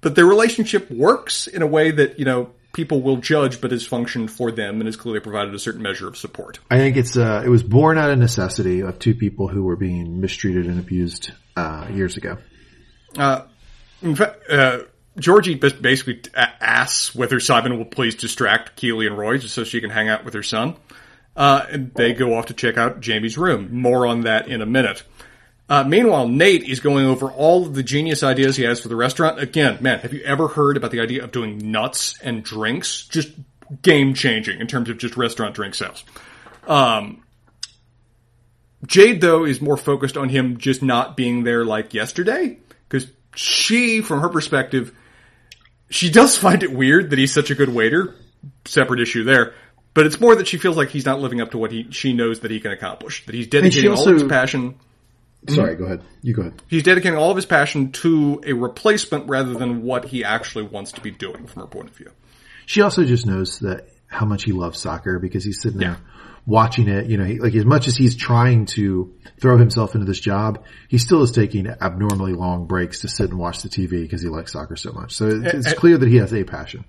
but their relationship works in a way that, you know, people will judge, but has functioned for them and has clearly provided a certain measure of support. I think it's, uh, it was born out of necessity of two people who were being mistreated and abused, uh, years ago. Uh, in fact, uh, Georgie basically asks whether Simon will please distract Keeley and Roy just so she can hang out with her son. Uh, and they go off to check out Jamie's room. More on that in a minute. Uh, meanwhile, Nate is going over all of the genius ideas he has for the restaurant. Again, man, have you ever heard about the idea of doing nuts and drinks? Just game changing in terms of just restaurant drink sales. Um, Jade, though, is more focused on him just not being there like yesterday because she, from her perspective, she does find it weird that he's such a good waiter. Separate issue there. But it's more that she feels like he's not living up to what he she knows that he can accomplish. That he's dedicating also, all of his passion. Sorry, go ahead. You go ahead. He's dedicating all of his passion to a replacement rather than what he actually wants to be doing from her point of view. She also just knows that how much he loves soccer because he's sitting there yeah. Watching it. You know, he, like as much as he's trying to throw himself into this job, he still is taking abnormally long breaks to sit and watch the TV because he likes soccer so much. So it's, it's clear that he has a passion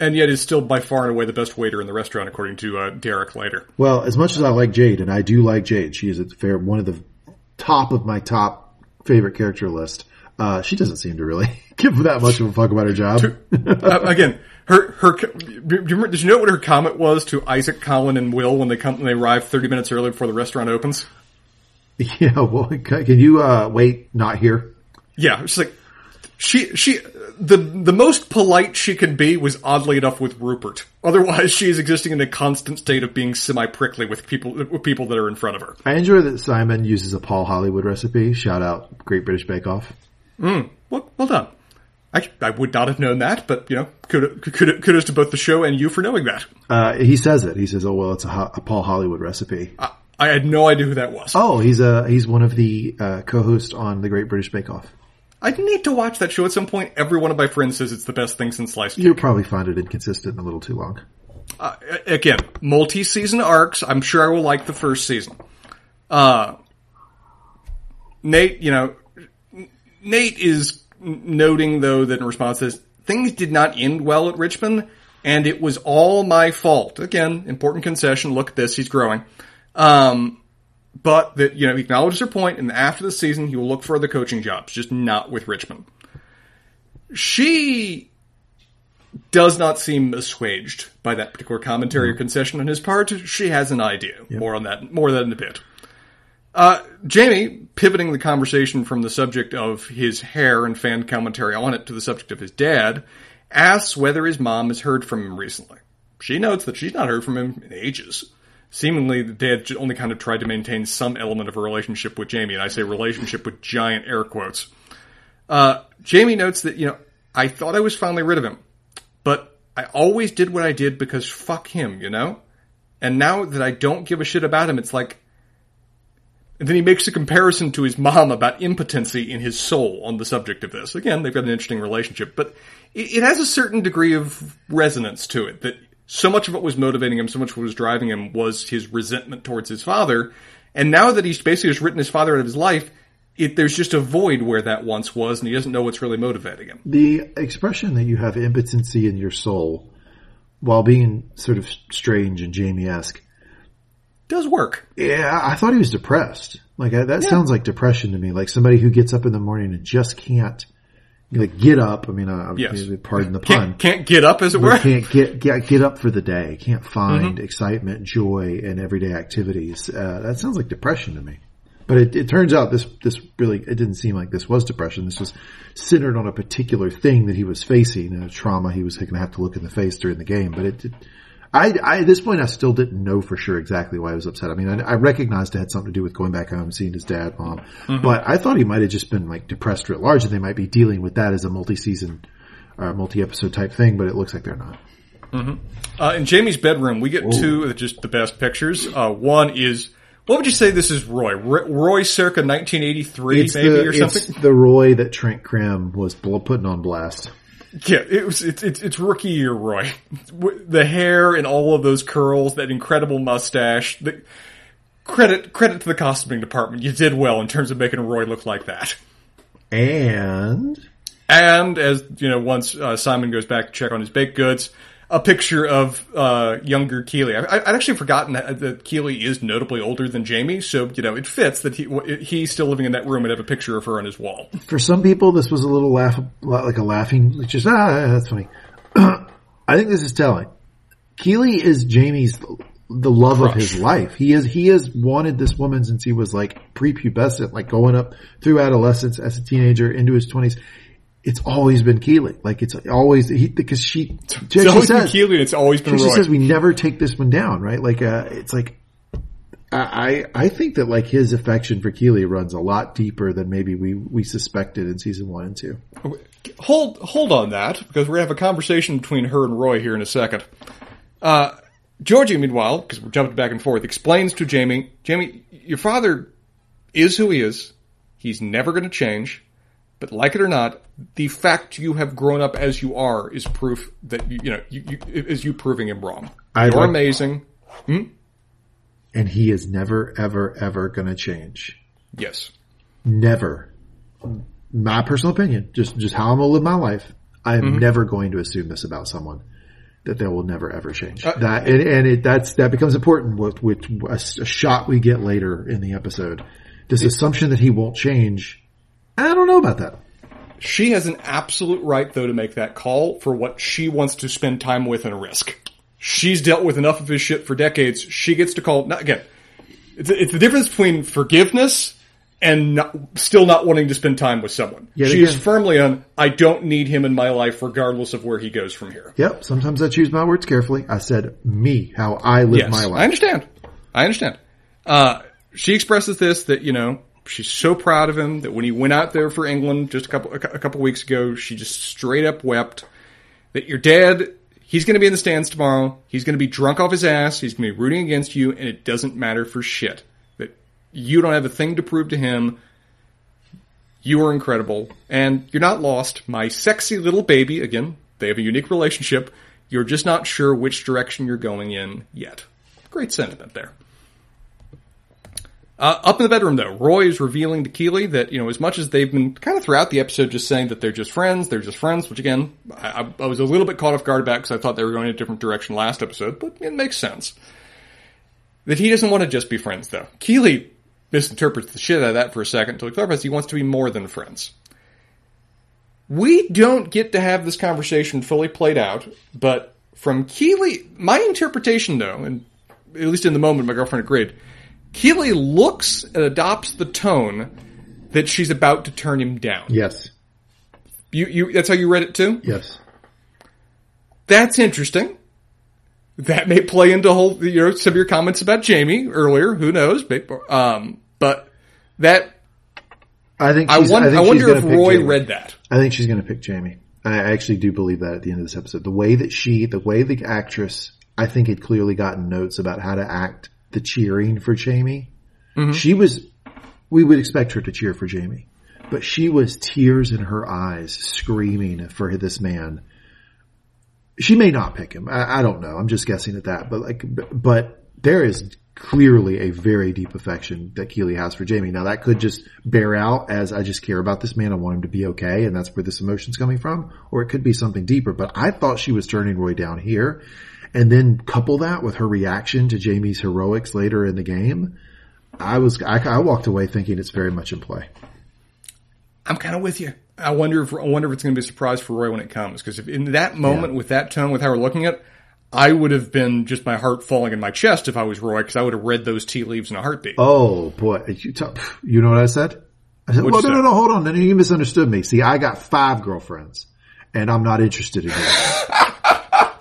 and yet is still by far and away the best waiter in the restaurant, according to uh, Derek later. Well, as much as I like Jade, and I do like Jade, she is a fair one of the top of my top favorite character list. Uh, she doesn't seem to really give that much of a fuck about her job. uh, again, her her do you, did you know what her comment was to Isaac, Colin, and Will when they come when they arrive thirty minutes early before the restaurant opens? Yeah, well, can you uh, wait? Not here. Yeah, she's like she she the the most polite she can be was oddly enough with Rupert. Otherwise, she is existing in a constant state of being semi prickly with people with people that are in front of her. I enjoy that Simon uses a Paul Hollywood recipe. Shout out Great British Bake Off. Mm, well, well done. I, I would not have known that, but you know, kudos, kudos to both the show and you for knowing that. Uh, he says it. He says, "Oh well, it's a, a Paul Hollywood recipe." I, I, had no idea who that was. Oh, he's a he's one of the uh, co-hosts on the Great British Bake Off. I need to watch that show at some point. Every one of my friends says it's the best thing since sliced You'll probably find it inconsistent and a little too long. Uh, again, multi-season arcs. I'm sure I will like the first season. Uh, Nate, you know, Nate is noting though that in response to this, things did not end well at Richmond, and it was all my fault. Again, important concession. Look at this; he's growing. Um, but that, you know, he acknowledges her point, and after the season, he will look for other coaching jobs, just not with Richmond. She does not seem assuaged by that particular commentary or concession on his part. She has an idea. Yep. More on that, more than a bit. Uh, Jamie, pivoting the conversation from the subject of his hair and fan commentary on it to the subject of his dad, asks whether his mom has heard from him recently. She notes that she's not heard from him in ages seemingly they had only kind of tried to maintain some element of a relationship with Jamie, and I say relationship with giant air quotes. Uh, Jamie notes that, you know, I thought I was finally rid of him, but I always did what I did because fuck him, you know? And now that I don't give a shit about him, it's like, and then he makes a comparison to his mom about impotency in his soul on the subject of this. Again, they've got an interesting relationship, but it, it has a certain degree of resonance to it that so much of what was motivating him, so much of what was driving him was his resentment towards his father. And now that he's basically just written his father out of his life, it, there's just a void where that once was, and he doesn't know what's really motivating him. The expression that you have impotency in your soul, while being sort of strange and Jamie-esque, does work. Yeah, I thought he was depressed. Like that yeah. sounds like depression to me. Like somebody who gets up in the morning and just can't like get up. I mean, uh, yes. pardon the pun. Can't, can't, get up, as it were. Can't get, get get up for the day. Can't find mm-hmm. excitement, joy, in everyday activities. Uh, that sounds like depression to me. But it, it, turns out this this really it didn't seem like this was depression. This was centered on a particular thing that he was facing, a trauma he was going to have to look in the face during the game. But it, it I, I, at this point, I still didn't know for sure exactly why he was upset. I mean, I, I recognized it had something to do with going back home and seeing his dad, mom, mm-hmm. but I thought he might have just been like depressed at large and they might be dealing with that as a multi-season, uh, multi-episode type thing, but it looks like they're not. Mm-hmm. Uh, in Jamie's bedroom, we get Whoa. two of just the best pictures. Uh, one is, what would you say this is Roy? Roy circa 1983 it's maybe the, or something? The Roy that Trent Crimm was putting on blast. Yeah, it was it's it's, it's rookie year, Roy. The hair and all of those curls, that incredible mustache. The, credit credit to the costuming department. You did well in terms of making Roy look like that. And and as you know, once uh, Simon goes back to check on his baked goods, a picture of uh, younger Keeley. I, would actually forgotten that, that Keeley is notably older than Jamie, so you know it fits that he he's still living in that room and have a picture of her on his wall. For some people, this was a little laugh, like a laughing, just ah, that's funny. I think this is telling. Keeley is Jamie's the love Crush. of his life. He is he has wanted this woman since he was like prepubescent, like going up through adolescence as a teenager into his twenties it's always been Keeley. Like it's always he, because she, it's always says, Keeley. It's always been. She Roy. says we never take this one down, right? Like uh, it's like I, I think that like his affection for Keeley runs a lot deeper than maybe we, we suspected in season one and two. Hold, hold on that, because we're going to have a conversation between her and Roy here in a second. Uh, Georgie, meanwhile, because we're jumping back and forth, explains to Jamie, Jamie, your father is who he is. He's never going to change. But like it or not, the fact you have grown up as you are is proof that you, you know you, you, is you proving him wrong. I You're like, amazing. Hmm? And he is never, ever, ever going to change. Yes. Never. My personal opinion, just just how I'm going to live my life. I am mm-hmm. never going to assume this about someone that they will never ever change. Uh, that and, and it, that's that becomes important with with a, a, shot we get later in the episode. This it, assumption that he won't change. I don't know about that. She has an absolute right though to make that call for what she wants to spend time with and risk. She's dealt with enough of his shit for decades. She gets to call, not, again, it's, it's the difference between forgiveness and not, still not wanting to spend time with someone. Yet she again. is firmly on, I don't need him in my life regardless of where he goes from here. Yep. Sometimes I choose my words carefully. I said me, how I live yes, my life. I understand. I understand. Uh, she expresses this that, you know, she's so proud of him that when he went out there for England just a couple, a couple weeks ago, she just straight up wept that your dad He's going to be in the stands tomorrow. He's going to be drunk off his ass. He's going to be rooting against you, and it doesn't matter for shit. That you don't have a thing to prove to him. You are incredible, and you're not lost. My sexy little baby, again, they have a unique relationship. You're just not sure which direction you're going in yet. Great sentiment there. Uh, up in the bedroom, though, Roy is revealing to Keeley that, you know, as much as they've been kind of throughout the episode just saying that they're just friends, they're just friends, which again, I, I was a little bit caught off guard about because I thought they were going in a different direction last episode, but it makes sense. That he doesn't want to just be friends, though. Keeley misinterprets the shit out of that for a second until he clarifies he wants to be more than friends. We don't get to have this conversation fully played out, but from Keeley, my interpretation, though, and at least in the moment, my girlfriend agreed Keeley looks and adopts the tone that she's about to turn him down. Yes. You, you, that's how you read it too? Yes. That's interesting. That may play into whole, you know, some of your comments about Jamie earlier. Who knows? Um, but that, I think I, wonder, I, I wonder if Roy Jamie. read that. I think she's going to pick Jamie. I actually do believe that at the end of this episode. The way that she, the way the actress, I think had clearly gotten notes about how to act the cheering for Jamie. Mm-hmm. She was, we would expect her to cheer for Jamie, but she was tears in her eyes screaming for this man. She may not pick him. I, I don't know. I'm just guessing at that, but like, but there is clearly a very deep affection that Keeley has for Jamie. Now that could just bear out as I just care about this man. I want him to be okay. And that's where this emotion's coming from. Or it could be something deeper, but I thought she was turning Roy down here and then couple that with her reaction to Jamie's heroics later in the game, I was I, I walked away thinking it's very much in play. I'm kind of with you. I wonder if I wonder if it's going to be a surprise for Roy when it comes because if in that moment yeah. with that tone with how we're looking at, I would have been just my heart falling in my chest if I was Roy because I would have read those tea leaves in a heartbeat. Oh boy, you, t- you know what I said? I said, well, no, no, no, hold on. Then you misunderstood me. See, I got five girlfriends and I'm not interested in you.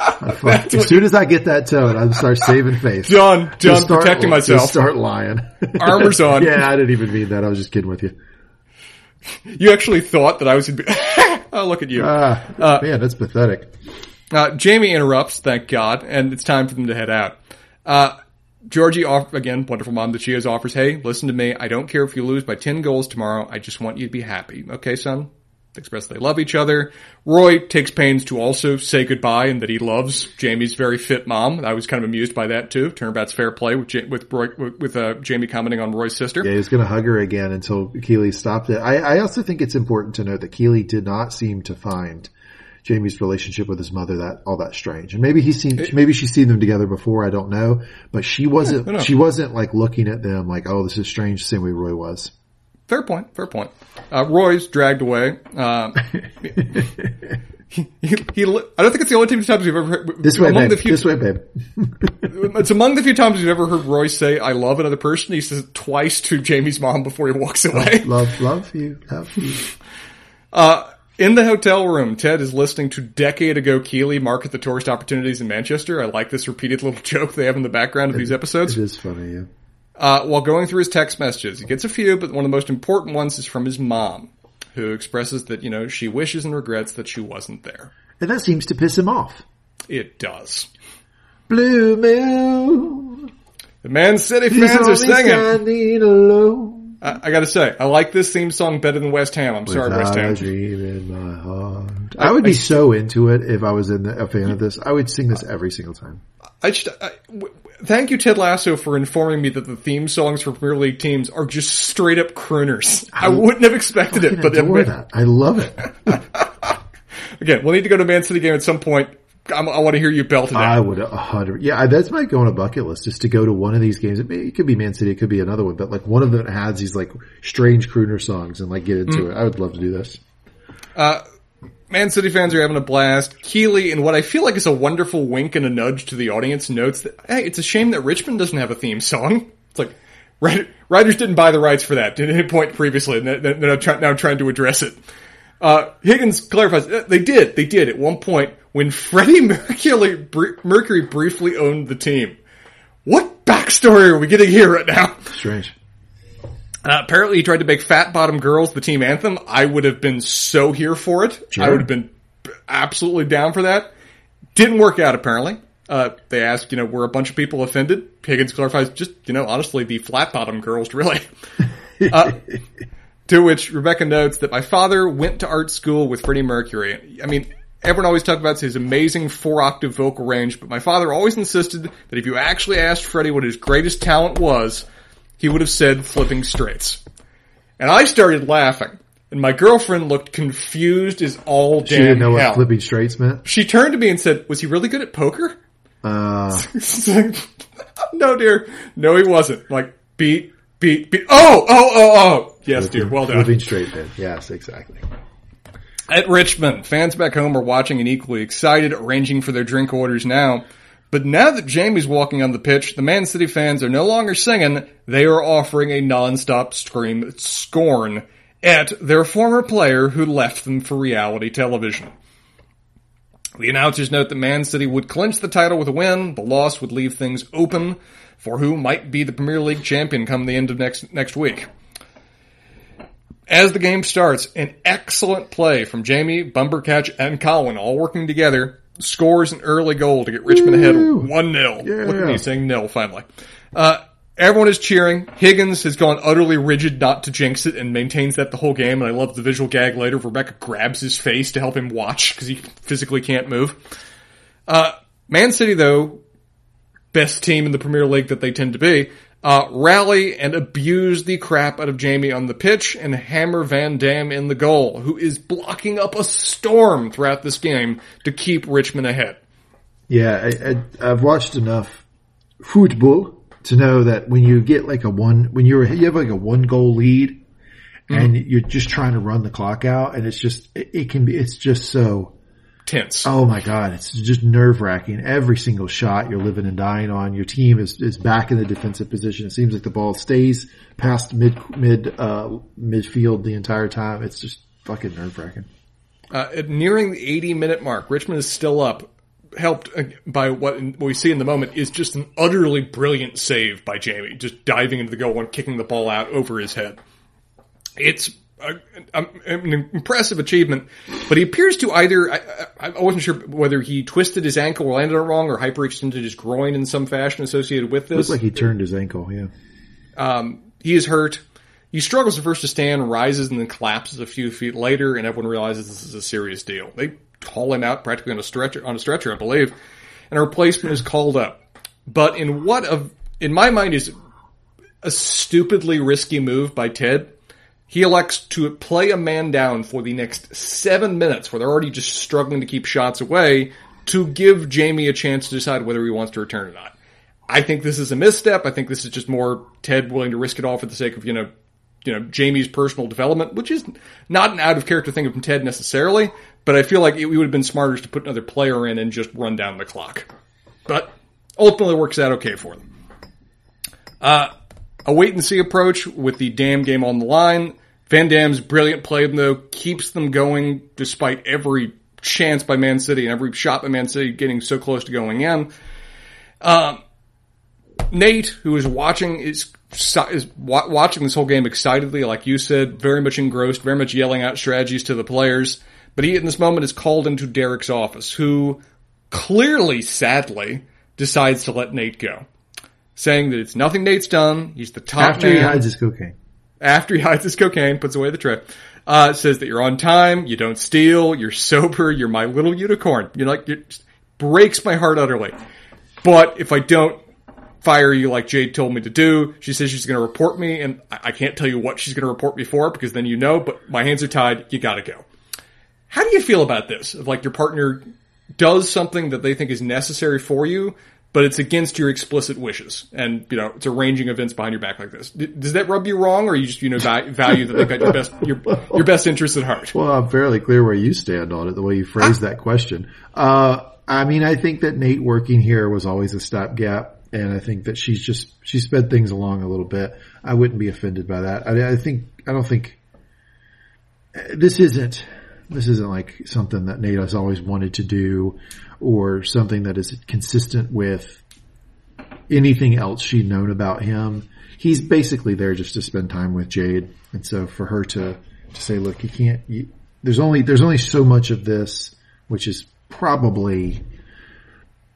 as soon as I get that tone, I start saving face. John, done, start, protecting myself. start lying. Armor's on. yeah, I didn't even mean that. I was just kidding with you. You actually thought that I was. Be- oh, look at you. Ah, uh, man, that's pathetic. Uh, Jamie interrupts, thank God, and it's time for them to head out. Uh, Georgie, off, again, wonderful mom that she is, offers, hey, listen to me. I don't care if you lose by 10 goals tomorrow. I just want you to be happy. Okay, son? Express they love each other. Roy takes pains to also say goodbye and that he loves Jamie's very fit mom. I was kind of amused by that too. Turnabout's fair play with with Roy, with uh, Jamie commenting on Roy's sister. Yeah, he's going to hug her again until Keeley stopped it. I, I also think it's important to note that Keeley did not seem to find Jamie's relationship with his mother that all that strange. And maybe he's seen, it, maybe she's seen them together before. I don't know, but she wasn't. Yeah, she wasn't like looking at them like, oh, this is strange. The same way Roy was. Fair point. Fair point. Uh, Roy's dragged away. Uh, he, he, he, I don't think it's the only times we've ever heard. This way, babe. Few, this way, babe. it's among the few times we've ever heard Roy say, I love another person. He says it twice to Jamie's mom before he walks away. Love, love you. Love you. Uh, in the hotel room, Ted is listening to decade ago Keeley market the tourist opportunities in Manchester. I like this repeated little joke they have in the background of it, these episodes. It is funny, yeah. Uh, while going through his text messages, he gets a few, but one of the most important ones is from his mom, who expresses that, you know, she wishes and regrets that she wasn't there. And that seems to piss him off. It does. Blue moon. The Man City fans are singing. I, I, gotta say, I like this theme song better than West Ham. I'm sorry, West Ham. dream in my heart. I, I would be I, so into it if I was in the, a fan of this. I would sing this every single time. I just, thank you, Ted Lasso, for informing me that the theme songs for Premier League teams are just straight up crooners. I, wouldn't have expected it, but that. I love it. Again, we'll need to go to Man City game at some point. I'm, i want to hear you belt it. I would a hundred. Yeah, that's my go on a bucket list just to go to one of these games. It, it, could be Man City, it could be another one, but like one of them has these like strange crooner songs and like get into mm. it. I would love to do this. Uh, Man City fans are having a blast. Keeley, in what I feel like is a wonderful wink and a nudge to the audience, notes that hey, it's a shame that Richmond doesn't have a theme song. It's like writers didn't buy the rights for that. Didn't hit point previously, and they're now trying to address it. Uh, Higgins clarifies uh, they did. They did at one point when Freddie Mercury, Mercury briefly owned the team. What backstory are we getting here right now? Strange. Uh, apparently, he tried to make "Fat Bottom Girls" the team anthem. I would have been so here for it. Sure. I would have been absolutely down for that. Didn't work out. Apparently, uh, they asked, you know, were a bunch of people offended? Higgins clarifies, just you know, honestly, the flat bottom girls, really. Uh, to which Rebecca notes that my father went to art school with Freddie Mercury. I mean, everyone always talks about his amazing four octave vocal range, but my father always insisted that if you actually asked Freddie what his greatest talent was, he would have said flipping straights. And I started laughing. And my girlfriend looked confused as all damn She didn't know hell. what flipping straights meant? She turned to me and said, was he really good at poker? Uh. no, dear. No, he wasn't. Like, beat, beat, beat. Oh, oh, oh, oh. Yes, dear. Well done. Flipping straight then. Yes, exactly. At Richmond, fans back home are watching and equally excited, arranging for their drink orders now. But now that Jamie's walking on the pitch, the Man City fans are no longer singing, they are offering a non-stop scream scorn at their former player who left them for reality television. The announcers note that Man City would clinch the title with a win, the loss would leave things open for who might be the Premier League champion come the end of next, next week. As the game starts, an excellent play from Jamie, Bumbercatch, and Colin all working together scores an early goal to get Richmond ahead 1-0. Yeah. Look at me saying nil finally. Uh, everyone is cheering. Higgins has gone utterly rigid not to jinx it and maintains that the whole game. And I love the visual gag later. Rebecca grabs his face to help him watch because he physically can't move. Uh, Man City though, best team in the Premier League that they tend to be, uh, rally and abuse the crap out of Jamie on the pitch and hammer Van Dam in the goal, who is blocking up a storm throughout this game to keep Richmond ahead. Yeah, I, have watched enough football to know that when you get like a one, when you're, you have like a one goal lead and mm-hmm. you're just trying to run the clock out and it's just, it, it can be, it's just so, tense. Oh my God. It's just nerve wracking. Every single shot you're living and dying on. Your team is, is back in the defensive position. It seems like the ball stays past mid, mid, uh, midfield the entire time. It's just fucking nerve wracking. Uh, nearing the 80 minute mark, Richmond is still up, helped uh, by what we see in the moment is just an utterly brilliant save by Jamie, just diving into the goal and kicking the ball out over his head. It's an impressive achievement, but he appears to either, I, I, wasn't sure whether he twisted his ankle or landed it wrong or hyperextended his groin in some fashion associated with this. Looks like he turned his ankle, yeah. Um, he is hurt. He struggles at first to stand, rises, and then collapses a few feet later, and everyone realizes this is a serious deal. They haul him out practically on a stretcher, on a stretcher, I believe, and a replacement is called up. But in what of, in my mind is a stupidly risky move by Ted, he elects to play a man down for the next seven minutes where they're already just struggling to keep shots away to give Jamie a chance to decide whether he wants to return or not. I think this is a misstep. I think this is just more Ted willing to risk it all for the sake of, you know, you know, Jamie's personal development, which is not an out of character thing from Ted necessarily, but I feel like it, would have been smarter to put another player in and just run down the clock. But ultimately works out okay for them. Uh, a wait and see approach with the damn game on the line. Van Dam's brilliant play, though, keeps them going despite every chance by Man City and every shot by Man City getting so close to going in. Uh, Nate, who is watching, is is watching this whole game excitedly, like you said, very much engrossed, very much yelling out strategies to the players. But he, in this moment, is called into Derek's office, who clearly, sadly, decides to let Nate go, saying that it's nothing Nate's done. He's the top after man. he hides his cocaine. After he hides his cocaine, puts away the tray. Uh, says that you're on time, you don't steal, you're sober, you're my little unicorn. You're like, it breaks my heart utterly. But if I don't fire you like Jade told me to do. She says she's going to report me, and I can't tell you what she's going to report me for because then you know. But my hands are tied. You got to go. How do you feel about this? If like your partner does something that they think is necessary for you, but it's against your explicit wishes, and you know it's arranging events behind your back like this. Does that rub you wrong, or you just you know value that they've got your best your your best interests at heart? Well, I'm fairly clear where you stand on it. The way you phrased that question. Uh, I mean, I think that Nate working here was always a stopgap and I think that she's just she sped things along a little bit. I wouldn't be offended by that. I, I think I don't think this isn't this isn't like something that Nate has always wanted to do, or something that is consistent with anything else she'd known about him. He's basically there just to spend time with Jade, and so for her to to say, "Look, you can't." You, there's only there's only so much of this, which is probably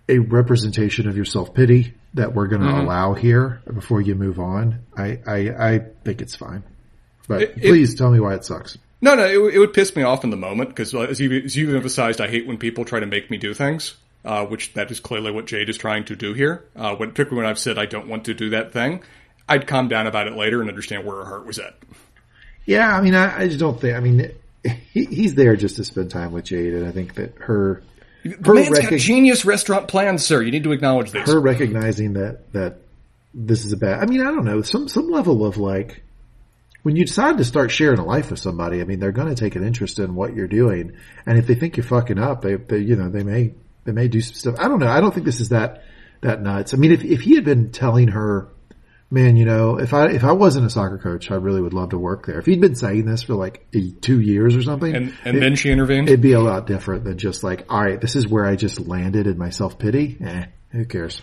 a representation of your self pity that we're going to mm-hmm. allow here before you move on, I, I, I think it's fine. But it, please it, tell me why it sucks. No, no, it, it, would piss me off in the moment because as you, as you emphasized, I hate when people try to make me do things, uh, which that is clearly what Jade is trying to do here. Uh, when, particularly when I've said I don't want to do that thing, I'd calm down about it later and understand where her heart was at. Yeah, I mean, I, I just don't think. I mean, he, he's there just to spend time with Jade, and I think that her the man's rec- got genius restaurant plans, sir. You need to acknowledge this. Her recognizing that that this is a bad. I mean, I don't know some some level of like when you decide to start sharing a life with somebody. I mean, they're going to take an interest in what you're doing, and if they think you're fucking up, they, they you know they may they may do some stuff. I don't know. I don't think this is that that nuts. I mean, if if he had been telling her man, you know, if I if I wasn't a soccer coach, I really would love to work there. If he'd been saying this for like two years or something, and, and it, then she intervened, it'd be a lot different than just like, all right, this is where I just landed in my self pity. Eh, who cares?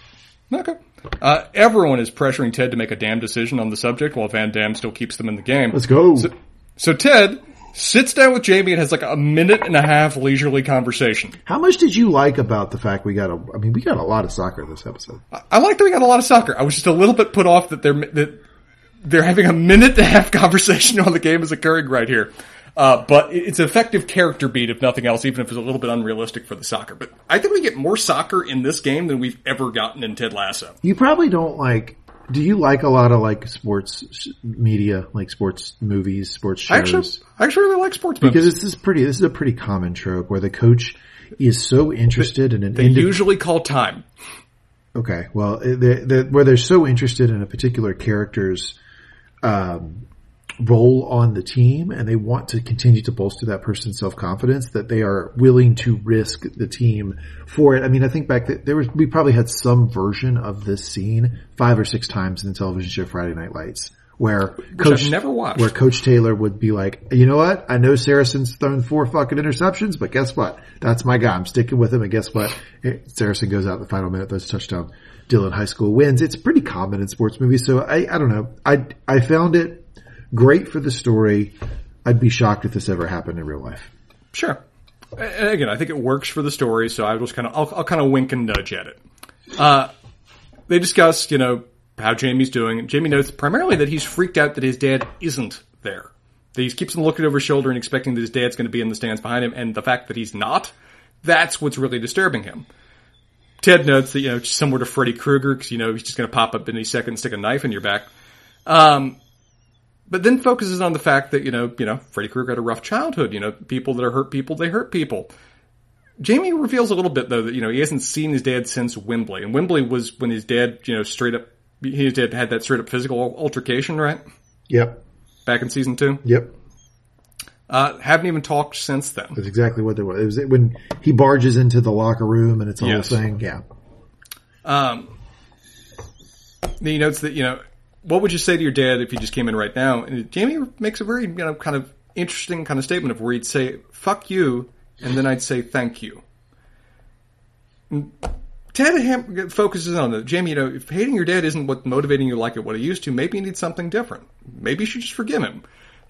Okay. Uh, everyone is pressuring Ted to make a damn decision on the subject, while Van Damme still keeps them in the game. Let's go. So, so Ted sits down with Jamie and has like a minute and a half leisurely conversation. How much did you like about the fact we got a? I mean, we got a lot of soccer in this episode. I, I like that we got a lot of soccer. I was just a little bit put off that they're that they're having a minute and a half conversation while the game is occurring right here. Uh, but it's an effective character beat, if nothing else, even if it's a little bit unrealistic for the soccer. But I think we get more soccer in this game than we've ever gotten in Ted Lasso. You probably don't like do you like a lot of like sports media, like sports movies, sports shows? I actually, I actually really like sports because movies. this is pretty. This is a pretty common trope where the coach is so interested in an. They usually call time. Okay, well, they're, they're, where they're so interested in a particular character's um, role on the team and they want to continue to bolster that person's self-confidence that they are willing to risk the team for it. I mean, I think back that there was, we probably had some version of this scene five or six times in the television show Friday Night Lights where Which coach, I've never watched. where coach Taylor would be like, you know what? I know Saracen's thrown four fucking interceptions, but guess what? That's my guy. I'm sticking with him. And guess what? Saracen goes out in the final minute, throws a touchdown. Dillon High School wins. It's pretty common in sports movies. So I, I don't know. I, I found it Great for the story. I'd be shocked if this ever happened in real life. Sure. And again, I think it works for the story, so I just kind of, I'll, I'll kind of wink and nudge at it. Uh, they discuss, you know, how Jamie's doing. Jamie notes primarily that he's freaked out that his dad isn't there. That he keeps looking over his shoulder and expecting that his dad's going to be in the stands behind him, and the fact that he's not, that's what's really disturbing him. Ted notes that, you know, similar to Freddy Krueger, because, you know, he's just going to pop up any second and stick a knife in your back. Um, but then focuses on the fact that, you know, you know, Freddy Krueger had a rough childhood. You know, people that are hurt people, they hurt people. Jamie reveals a little bit though that, you know, he hasn't seen his dad since Wembley. And Wembley was when his dad, you know, straight up, his dad had that straight up physical altercation, right? Yep. Back in season two? Yep. Uh, haven't even talked since then. That's exactly what there was. It was when he barges into the locker room and it's a yes. whole thing. Yeah. Um, he notes that, you know, what would you say to your dad if he just came in right now? And Jamie makes a very, you know, kind of interesting kind of statement of where he'd say, fuck you, and then I'd say thank you. Ted Ham- focuses on the Jamie. You know, if hating your dad isn't what motivating you like it what it used to, maybe you need something different. Maybe you should just forgive him.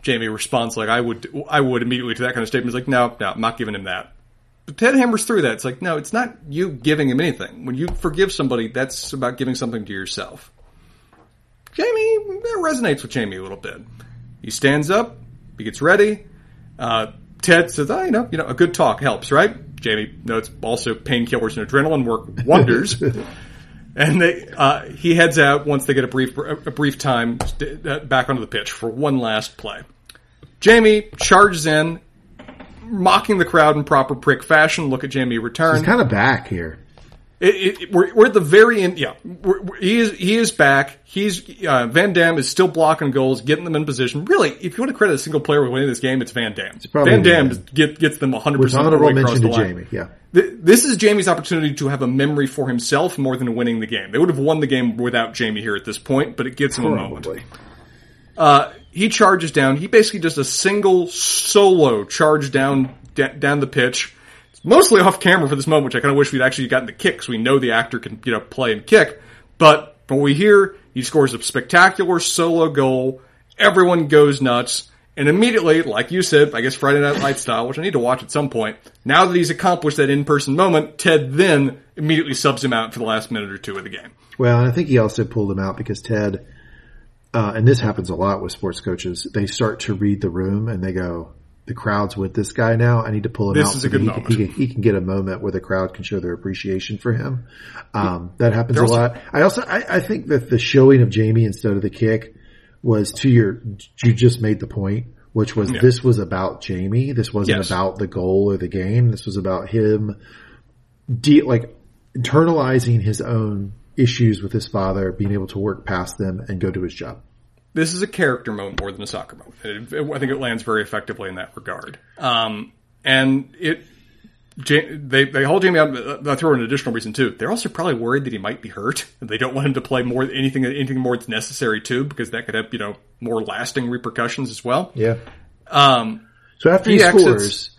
Jamie responds like I would. I would immediately to that kind of statement. He's like, no, no, I'm not giving him that. But Ted hammers through that. It's like, no, it's not you giving him anything. When you forgive somebody, that's about giving something to yourself. Jamie, that resonates with Jamie a little bit. He stands up, he gets ready. Uh, Ted says, oh, you know, you know, a good talk helps, right? Jamie notes also painkillers and adrenaline work wonders. and they, uh, he heads out once they get a brief, a brief time uh, back onto the pitch for one last play. Jamie charges in, mocking the crowd in proper prick fashion. Look at Jamie return. He's kind of back here. It, it, we're, we're, at the very end. Yeah, we're, he is he is back. He's uh, Van Dam is still blocking goals, getting them in position. Really, if you want to credit a single player with winning this game, it's Van Dam. Van Dam get, gets them 100 percent of the way across the line. Jamie, yeah. This is Jamie's opportunity to have a memory for himself more than winning the game. They would have won the game without Jamie here at this point, but it gets him Probably. a moment. Uh, he charges down. He basically does a single solo charge down down the pitch mostly off camera for this moment, which I kind of wish we'd actually gotten the kick because we know the actor can, you know, play and kick. But from what we hear, he scores a spectacular solo goal. Everyone goes nuts. And immediately, like you said, I guess Friday Night Light style, which I need to watch at some point, now that he's accomplished that in-person moment, Ted then immediately subs him out for the last minute or two of the game. Well, I think he also pulled him out because Ted, uh, and this happens a lot with sports coaches, they start to read the room and they go, the crowd's with this guy now. I need to pull him this out. This is a good he moment. Can, he, can, he, can, get a moment where the crowd can show their appreciation for him. Um, that happens a lot. I also, I, I, think that the showing of Jamie instead of the kick was to your, you just made the point, which was yeah. this was about Jamie. This wasn't yes. about the goal or the game. This was about him, de- like internalizing his own issues with his father, being able to work past them and go do his job this is a character moment more than a soccer moment. It, it, I think it lands very effectively in that regard. Um, and it, they they hold Jamie out. I throw an additional reason too. They're also probably worried that he might be hurt. They don't want him to play more anything anything more that's necessary too, because that could have you know more lasting repercussions as well. Yeah. Um, so after he, he scores,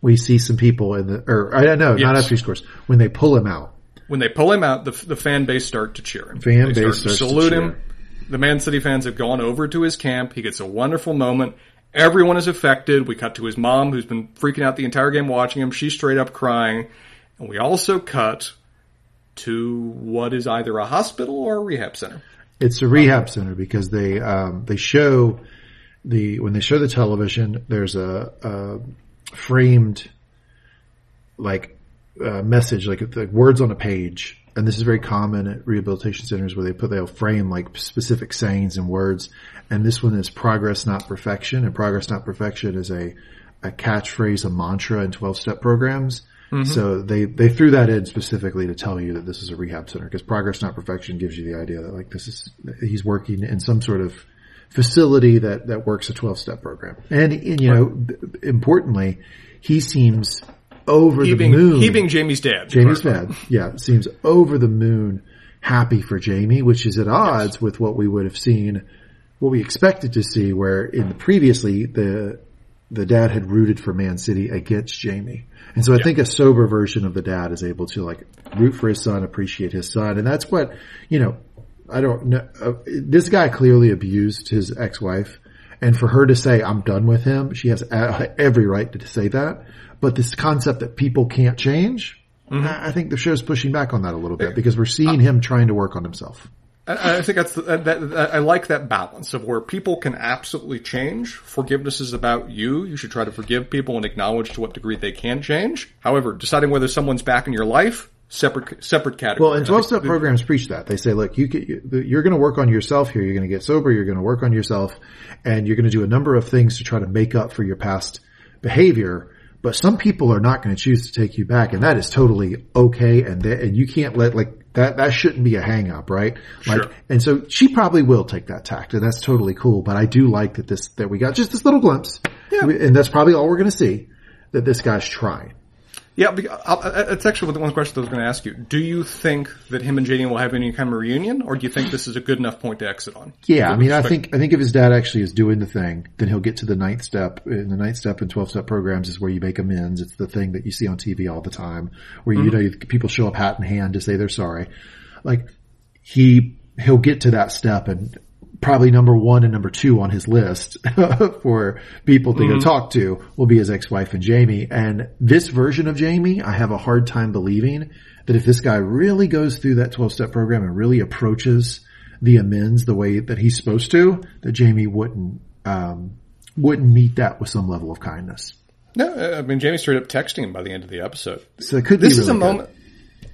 we see some people in the or I don't know, yes. not after he scores when they pull him out. When they pull him out, the the fan base start to cheer him. Fan they base start to salute him the Man City fans have gone over to his camp. He gets a wonderful moment. Everyone is affected. We cut to his mom, who's been freaking out the entire game watching him. She's straight up crying. And we also cut to what is either a hospital or a rehab center. It's a rehab center because they um, they show the when they show the television, there's a, a framed like uh, message, like, like words on a page and this is very common at rehabilitation centers where they put they'll frame like specific sayings and words. And this one is progress, not perfection. And progress, not perfection is a a catchphrase, a mantra in twelve step programs. Mm-hmm. So they they threw that in specifically to tell you that this is a rehab center because progress, not perfection, gives you the idea that like this is he's working in some sort of facility that that works a twelve step program. And, and you know, importantly, he seems over he the moon. He being Jamie's dad. Jamie's dad. Yeah, seems over the moon happy for Jamie, which is at odds yes. with what we would have seen, what we expected to see, where in the previously the the dad had rooted for Man City against Jamie. And so I yeah. think a sober version of the dad is able to like root for his son, appreciate his son. And that's what, you know, I don't know. Uh, this guy clearly abused his ex-wife. And for her to say, I'm done with him, she has every right to say that. But this concept that people can't change, mm-hmm. I think the show's pushing back on that a little bit uh, because we're uh, seeing him trying to work on himself. I think that's uh, that, that, I like that balance of where people can absolutely change. Forgiveness is about you. You should try to forgive people and acknowledge to what degree they can change. However, deciding whether someone's back in your life separate separate category. Well, and twelve step programs preach that. They say, look, you you're going to work on yourself here. You're going to get sober. You're going to work on yourself, and you're going to do a number of things to try to make up for your past behavior. But some people are not going to choose to take you back, and that is totally okay. And they, and you can't let like that. That shouldn't be a hang up, right? Like, sure. and so she probably will take that tact, and that's totally cool. But I do like that this that we got just this little glimpse, yeah. and that's probably all we're going to see that this guy's trying. Yeah, that's actually the one question I was going to ask you. Do you think that him and Jamie will have any kind of reunion, or do you think this is a good enough point to exit on? Yeah, I mean, I think I think if his dad actually is doing the thing, then he'll get to the ninth step. In the ninth step and twelve step programs is where you make amends. It's the thing that you see on TV all the time, where mm-hmm. you know people show up hat in hand to say they're sorry. Like he he'll get to that step and probably number one and number two on his list for people to mm-hmm. go talk to will be his ex-wife and Jamie. And this version of Jamie, I have a hard time believing that if this guy really goes through that 12 step program and really approaches the amends the way that he's supposed to, that Jamie wouldn't, um, wouldn't meet that with some level of kindness. No, I mean, Jamie straight up texting him by the end of the episode. So it could this really is a good. moment.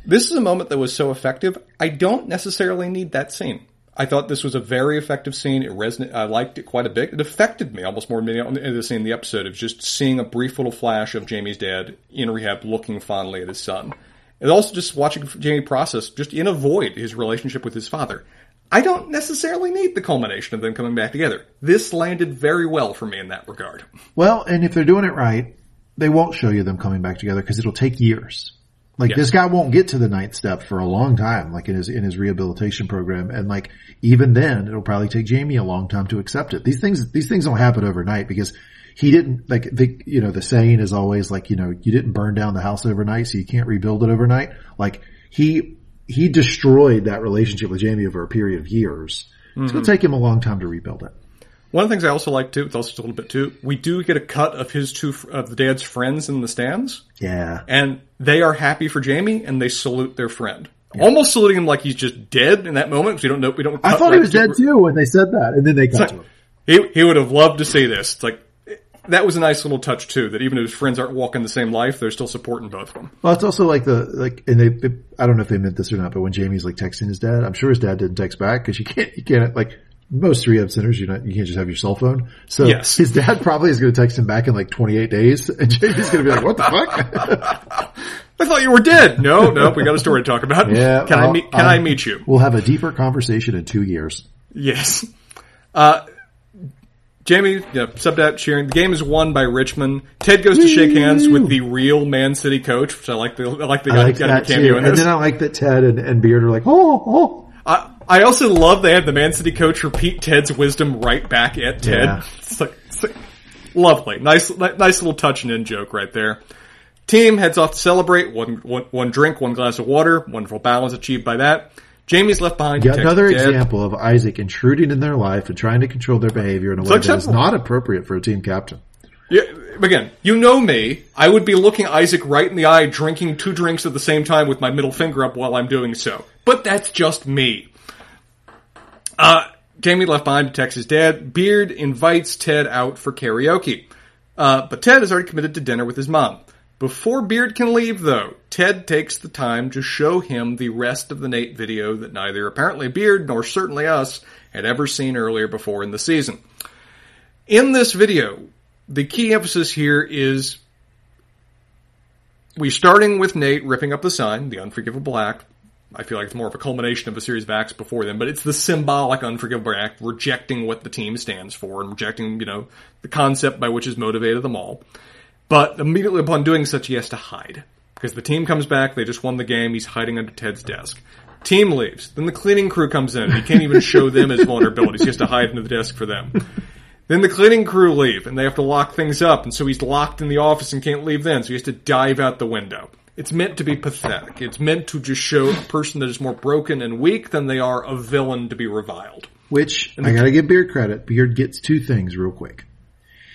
This is a moment that was so effective. I don't necessarily need that scene. I thought this was a very effective scene. It resonated. I liked it quite a bit. It affected me almost more than the scene in the episode of just seeing a brief little flash of Jamie's dad in rehab, looking fondly at his son, and also just watching Jamie process just in a void his relationship with his father. I don't necessarily need the culmination of them coming back together. This landed very well for me in that regard. Well, and if they're doing it right, they won't show you them coming back together because it'll take years. Like yes. this guy won't get to the ninth step for a long time, like in his, in his rehabilitation program. And like even then it'll probably take Jamie a long time to accept it. These things, these things don't happen overnight because he didn't like the, you know, the saying is always like, you know, you didn't burn down the house overnight, so you can't rebuild it overnight. Like he, he destroyed that relationship with Jamie over a period of years. Mm-hmm. It's going to take him a long time to rebuild it. One of the things I also like too, it's also a little bit too, we do get a cut of his two, of the dad's friends in the stands. Yeah. And they are happy for Jamie and they salute their friend. Yeah. Almost saluting him like he's just dead in that moment because we don't know, we don't. I thought right he was dead too when they said that and then they cut like, to him. He, he would have loved to see this. It's like, that was a nice little touch too. That even if his friends aren't walking the same life, they're still supporting both of them. Well, it's also like the like, and they. I don't know if they meant this or not, but when Jamie's like texting his dad, I'm sure his dad didn't text back because you can't, you can't like most rehab centers, you not you can't just have your cell phone. So yes. his dad probably is going to text him back in like 28 days, and Jamie's going to be like, "What the fuck?" I thought you were dead. No, no, we got a story to talk about. Yeah, can I'll, I meet? Can i i meet you? We'll have a deeper conversation in two years. Yes. Uh, Jamie, you know, subbed out cheering. The game is won by Richmond. Ted goes to shake hands with the real Man City coach, which I like. The I like the I like that cameo too. And then I like that Ted and, and Beard are like, oh, oh. I, I also love they had the Man City coach repeat Ted's wisdom right back at Ted. Yeah. It's, like, it's like lovely, nice, nice little touch and in joke right there. Team heads off to celebrate. One, one, one drink, one glass of water. Wonderful balance achieved by that. Jamie's left behind. Yeah, another example of Isaac intruding in their life and trying to control their behavior in a way that is not appropriate for a team captain. Yeah, again, you know me. I would be looking Isaac right in the eye, drinking two drinks at the same time with my middle finger up while I'm doing so. But that's just me. Uh, Jamie left behind to text his dad. Beard invites Ted out for karaoke. Uh, but Ted is already committed to dinner with his mom. Before Beard can leave, though, Ted takes the time to show him the rest of the Nate video that neither apparently Beard nor certainly us had ever seen earlier before in the season. In this video, the key emphasis here is we starting with Nate ripping up the sign, the unforgivable act, I feel like it's more of a culmination of a series of acts before them, but it's the symbolic unforgivable act, rejecting what the team stands for and rejecting, you know, the concept by which has motivated them all. But immediately upon doing such, he has to hide. Because the team comes back, they just won the game, he's hiding under Ted's desk. Team leaves. Then the cleaning crew comes in. He can't even show them his vulnerabilities. He has to hide under the desk for them. Then the cleaning crew leave and they have to lock things up. And so he's locked in the office and can't leave then. So he has to dive out the window. It's meant to be pathetic. It's meant to just show a person that is more broken and weak than they are a villain to be reviled. Which and I gotta give Beard credit. Beard gets two things real quick.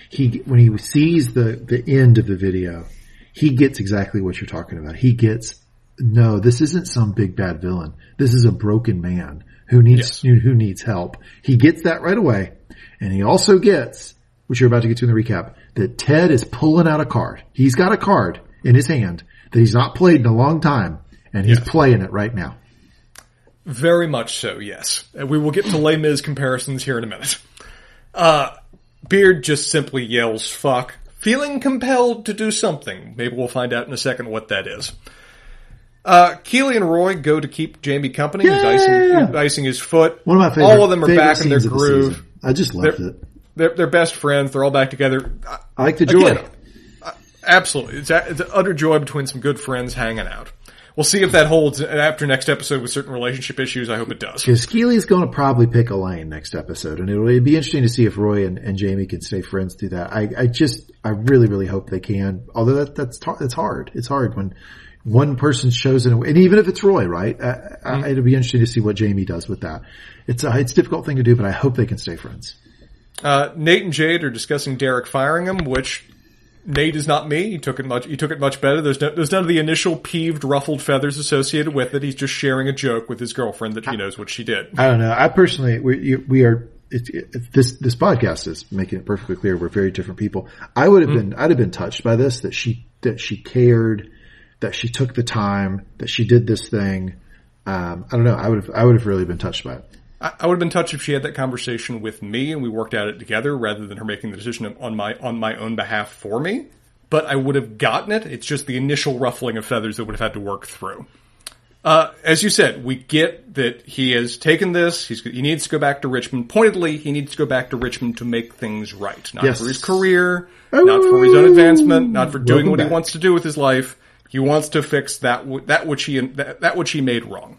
He when he sees the the end of the video, he gets exactly what you're talking about. He gets no, this isn't some big bad villain. This is a broken man who needs yes. who needs help. He gets that right away, and he also gets, which you're about to get to in the recap, that Ted is pulling out a card. He's got a card in his hand that he's not played in a long time, and he's playing it right now. Very much so, yes. And we will get to Les Mis comparisons here in a minute. Uh, Beard just simply yells fuck, feeling compelled to do something. Maybe we'll find out in a second what that is. Uh, Keeley and Roy go to keep Jamie company. Yeah. He's icing, icing, his foot. One of my favorite. All of them are back in their groove. The I just loved they're, it. They're, they're, best friends. They're all back together. I like the joy. Again, Absolutely. It's, a, it's an utter joy between some good friends hanging out. We'll see if that holds after next episode with certain relationship issues. I hope it does. Because Keeley's going to probably pick Elaine next episode, and it'll, be interesting to see if Roy and, and Jamie can stay friends through that. I, I just, I really, really hope they can. Although that, that's it's hard. It's hard when one person's chosen, and even if it's Roy, right? Uh, mm-hmm. it'll be interesting to see what Jamie does with that. It's a, it's a difficult thing to do, but I hope they can stay friends. Uh, Nate and Jade are discussing Derek firing him, which Nate is not me. He took it much. He took it much better. There's no, there's none of the initial peeved, ruffled feathers associated with it. He's just sharing a joke with his girlfriend that he knows what she did. I don't know. I personally, we we are. It, it, this this podcast is making it perfectly clear we're very different people. I would have mm-hmm. been I'd have been touched by this that she that she cared, that she took the time, that she did this thing. Um, I don't know. I would have I would have really been touched by it. I would have been touched if she had that conversation with me and we worked out it together rather than her making the decision on my on my own behalf for me. But I would have gotten it. It's just the initial ruffling of feathers that would have had to work through. Uh, as you said, we get that he has taken this. he needs to go back to Richmond. Pointedly, he needs to go back to Richmond to make things right. Not yes. for his career, not for his own advancement, not for doing what back. he wants to do with his life. He wants to fix that that which he that, that which he made wrong.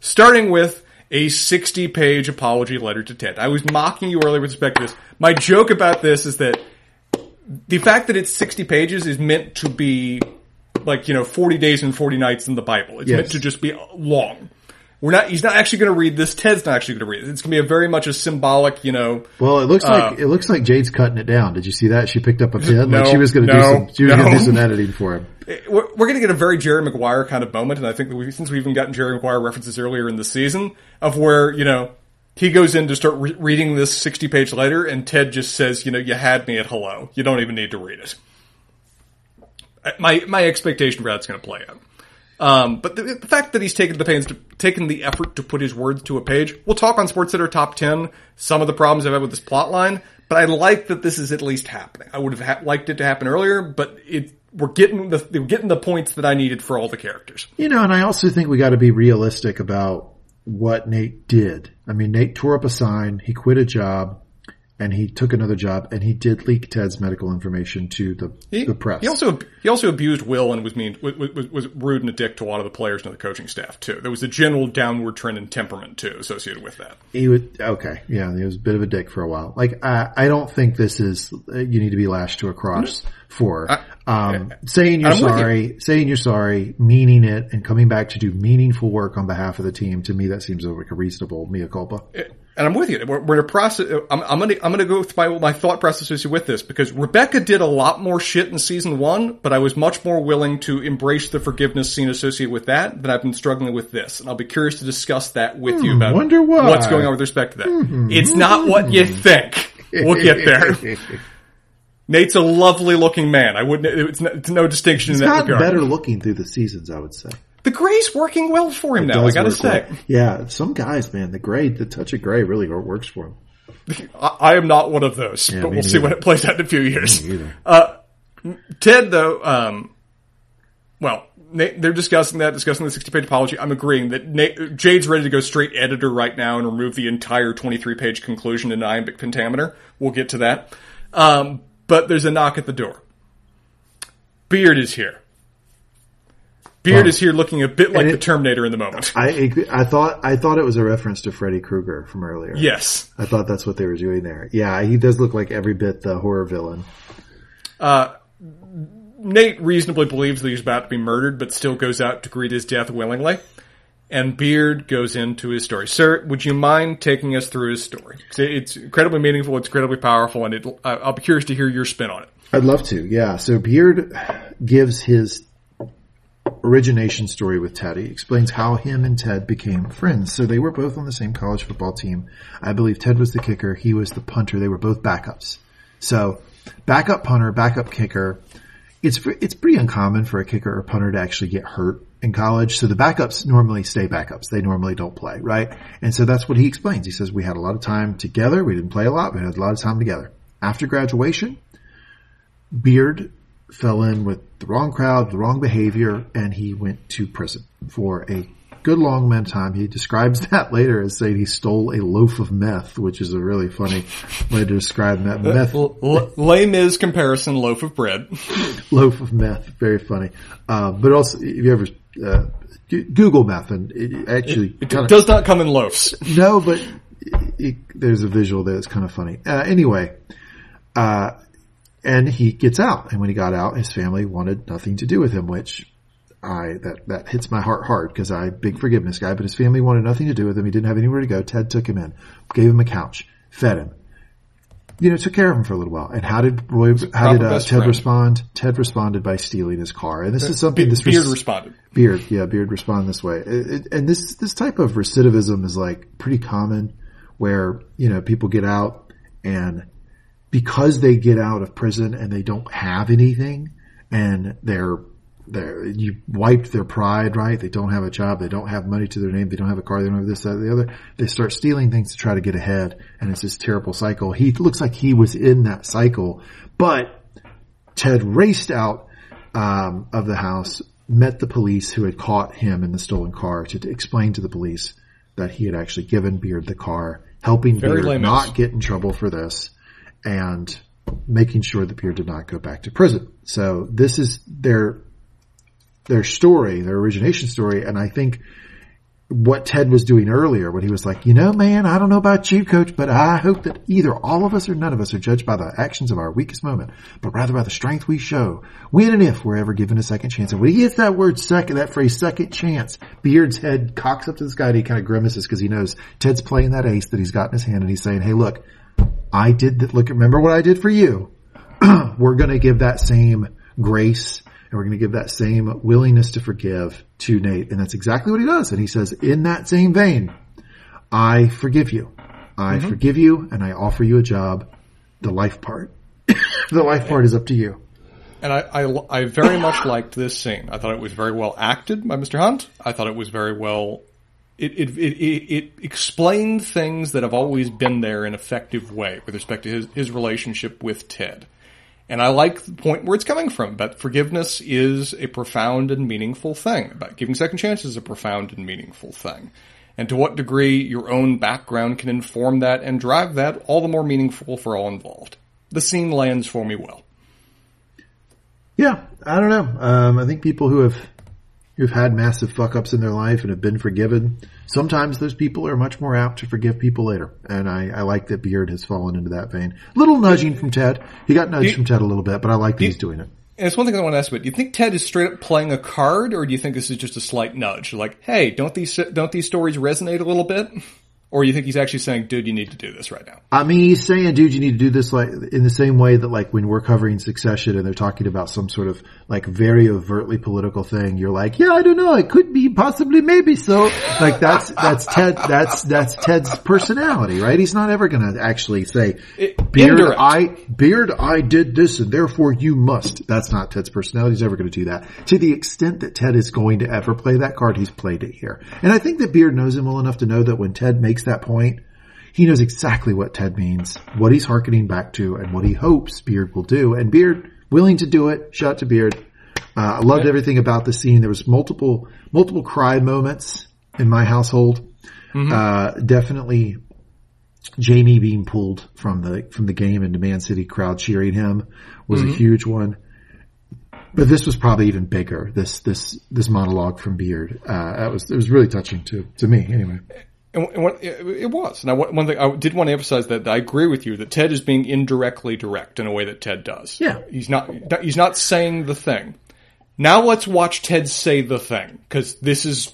Starting with a 60 page apology letter to Ted. I was mocking you earlier with respect to this. My joke about this is that the fact that it's 60 pages is meant to be like, you know, 40 days and 40 nights in the Bible. It's yes. meant to just be long. We're not, he's not actually going to read this. Ted's not actually going to read it. It's going to be a very much a symbolic, you know. Well, it looks uh, like, it looks like Jade's cutting it down. Did you see that? She picked up a pen. No, like she was going to no, do some, she was no. going to do some editing for him. We're, we're going to get a very Jerry Maguire kind of moment. And I think that we, since we've even gotten Jerry Maguire references earlier in the season of where, you know, he goes in to start re- reading this 60 page letter and Ted just says, you know, you had me at hello. You don't even need to read it. My, my expectation for that's going to play out. Um, but the, the, fact that he's taken the pains to, taken the effort to put his words to a page, we'll talk on Sports Center top 10, some of the problems I've had with this plot line, but I like that this is at least happening. I would have ha- liked it to happen earlier, but it, we're getting the, we're getting the points that I needed for all the characters. You know, and I also think we got to be realistic about what Nate did. I mean, Nate tore up a sign, he quit a job, and he took another job and he did leak Ted's medical information to the, he, the press. He also he also abused Will and was mean was, was, was, rude and a dick to a lot of the players and the coaching staff too. There was a general downward trend in temperament too associated with that. He would okay, yeah, he was a bit of a dick for a while. Like I, I don't think this is you need to be lashed to a cross for um, saying you're sorry, you. saying you're sorry, meaning it, and coming back to do meaningful work on behalf of the team. To me, that seems like a reasonable mea culpa. It, and I'm with you. We're, we're in a process. I'm, I'm, gonna I'm gonna go through my, my thought process with this because Rebecca did a lot more shit in season one, but I was much more willing to embrace the forgiveness scene associated with that than I've been struggling with this, and I'll be curious to discuss that with hmm, you about wonder why. what's going on with respect to that. Mm-hmm. It's not what you think. We'll get there. Nate's a lovely looking man. I wouldn't. It's no, it's no distinction He's in that regard. better looking through the seasons, I would say. The gray's working well for him it now. I gotta say. Well. Yeah, some guys, man, the gray, the touch of gray really works for him. I, am not one of those, yeah, but we'll neither. see when it plays out in a few years. Uh, Ted, though, um, well, they're discussing that, discussing the 60 page apology. I'm agreeing that Nate, Jade's ready to go straight editor right now and remove the entire 23 page conclusion in iambic pentameter. We'll get to that. Um, but there's a knock at the door. Beard is here. Beard is here looking a bit like it, the Terminator in the moment. I I thought I thought it was a reference to Freddy Krueger from earlier. Yes, I thought that's what they were doing there. Yeah, he does look like every bit the horror villain. Uh, Nate reasonably believes that he's about to be murdered, but still goes out to greet his death willingly. And Beard goes into his story. Sir, would you mind taking us through his story? It's incredibly meaningful, it's incredibly powerful, and it, I'll be curious to hear your spin on it. I'd love to, yeah. So Beard gives his origination story with Ted. He explains how him and Ted became friends. So they were both on the same college football team. I believe Ted was the kicker. He was the punter. They were both backups. So backup punter, backup kicker. It's, it's pretty uncommon for a kicker or punter to actually get hurt in college. So the backups normally stay backups. They normally don't play, right? And so that's what he explains. He says we had a lot of time together. We didn't play a lot. We had a lot of time together. After graduation, Beard fell in with the wrong crowd, the wrong behavior, and he went to prison for a good long amount of time. He describes that later as saying he stole a loaf of meth, which is a really funny way to describe that meth. L- lame is comparison loaf of bread. loaf of meth, very funny. Uh, but also, if you ever uh, Google meth, and it actually it, it kinda, does not come in loaves. No, but it, there's a visual there that's kind of funny. Uh, anyway, uh, and he gets out, and when he got out, his family wanted nothing to do with him, which I that that hits my heart hard because I big forgiveness guy, but his family wanted nothing to do with him. He didn't have anywhere to go. Ted took him in, gave him a couch, fed him, you know, took care of him for a little while. And how did Roy? How did uh, Ted friend. respond? Ted responded by stealing his car, and this is something Be- this Beard res- responded. Beard, yeah, Beard responded this way, it, it, and this this type of recidivism is like pretty common, where you know people get out and because they get out of prison and they don't have anything, and they're they're, you wiped their pride, right? They don't have a job. They don't have money to their name. They don't have a car. They don't have this, that, the other. They start stealing things to try to get ahead. And it's this terrible cycle. He looks like he was in that cycle, but Ted raced out, um, of the house, met the police who had caught him in the stolen car to, to explain to the police that he had actually given Beard the car, helping Very Beard not get in trouble for this and making sure that Beard did not go back to prison. So this is their their story, their origination story. And I think what Ted was doing earlier when he was like, you know, man, I don't know about you, coach, but I hope that either all of us or none of us are judged by the actions of our weakest moment, but rather by the strength we show when and if we're ever given a second chance. And when he gets that word second, that phrase second chance, Beard's head cocks up to the sky and he kind of grimaces because he knows Ted's playing that ace that he's got in his hand and he's saying, Hey, look, I did that. Look, remember what I did for you. we're going to give that same grace and we're going to give that same willingness to forgive to Nate. And that's exactly what he does. And he says, in that same vein, I forgive you. I mm-hmm. forgive you and I offer you a job. The life part. the life part is up to you. And I, I, I very much liked this scene. I thought it was very well acted by Mr. Hunt. I thought it was very well it, it, it, it, explained things that have always been there in effective way with respect to his, his relationship with Ted. And I like the point where it's coming from, but forgiveness is a profound and meaningful thing. About giving second chances is a profound and meaningful thing. And to what degree your own background can inform that and drive that, all the more meaningful for all involved. The scene lands for me well. Yeah, I don't know. Um, I think people who have who've had massive fuck ups in their life and have been forgiven. Sometimes those people are much more apt to forgive people later. And I, I like that Beard has fallen into that vein. Little nudging from Ted. He got nudged you, from Ted a little bit, but I like that he's doing it. And it's one thing I want to ask about. Do you think Ted is straight up playing a card, or do you think this is just a slight nudge? Like, hey, don't these don't these stories resonate a little bit? Or you think he's actually saying, dude, you need to do this right now? I mean, he's saying, dude, you need to do this like in the same way that like when we're covering succession and they're talking about some sort of like very overtly political thing, you're like, yeah, I don't know. It could be possibly maybe so. Like that's, that's Ted, that's, that's Ted's personality, right? He's not ever going to actually say, Beard, Indirect. I, Beard, I did this and therefore you must. That's not Ted's personality. He's ever going to do that. To the extent that Ted is going to ever play that card, he's played it here. And I think that Beard knows him well enough to know that when Ted makes makes that point, he knows exactly what Ted means, what he's harkening back to, and what he hopes Beard will do. And Beard, willing to do it, shout to Beard. Uh, I loved everything about the scene. There was multiple, multiple cry moments in my household. Mm-hmm. Uh, definitely Jamie being pulled from the, from the game into Man City crowd cheering him was mm-hmm. a huge one. But this was probably even bigger. This this this monologue from Beard. Uh, that was it was really touching to to me anyway. And, what, it was. Now, one thing I did want to emphasize that I agree with you that Ted is being indirectly direct in a way that Ted does. Yeah, he's not. He's not saying the thing. Now let's watch Ted say the thing because this is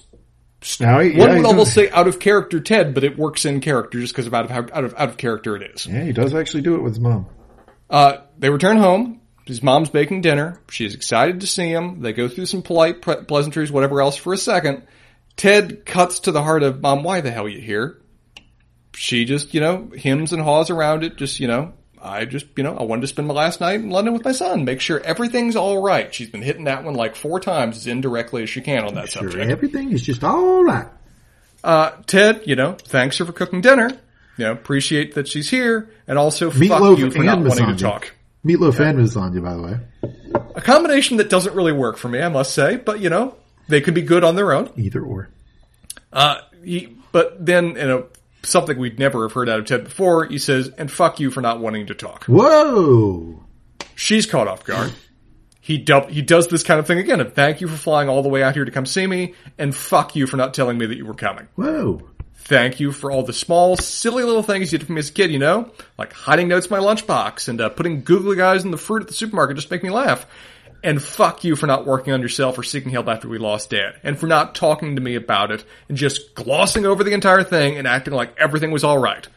now, he, one yeah, would almost say out of character Ted, but it works in character just because of out of how out of out of character it is. Yeah, he does actually do it with his mom. Uh, they return home. His mom's baking dinner. She is excited to see him. They go through some polite pleasantries, whatever else, for a second. Ted cuts to the heart of mom. Why the hell are you here? She just, you know, hems and haws around it. Just, you know, I just, you know, I wanted to spend my last night in London with my son. Make sure everything's all right. She's been hitting that one like four times as indirectly as she can on that sure subject. Everything is just all right. Uh, Ted, you know, thanks her for cooking dinner. You know, appreciate that she's here, and also Meatloaf fuck you for not wanting to talk. Meatloaf yeah. and lasagna, by the way. A combination that doesn't really work for me, I must say, but you know, they could be good on their own. Either or. Uh, he, but then, you know, something we'd never have heard out of Ted before, he says, and fuck you for not wanting to talk. Whoa! She's caught off guard. He dub- he does this kind of thing again. And thank you for flying all the way out here to come see me, and fuck you for not telling me that you were coming. Whoa. Thank you for all the small, silly little things you did for me as a kid, you know? Like hiding notes in my lunchbox and uh, putting googly eyes in the fruit at the supermarket just make me laugh. And fuck you for not working on yourself or seeking help after we lost dad. And for not talking to me about it and just glossing over the entire thing and acting like everything was alright.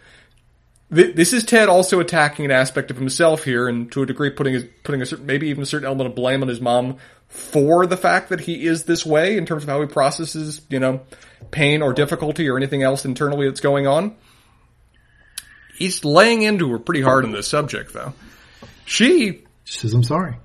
This is Ted also attacking an aspect of himself here, and to a degree, putting his, putting a certain, maybe even a certain element of blame on his mom for the fact that he is this way in terms of how he processes, you know, pain or difficulty or anything else internally that's going on. He's laying into her pretty hard on this subject, though. She, she says, "I'm sorry."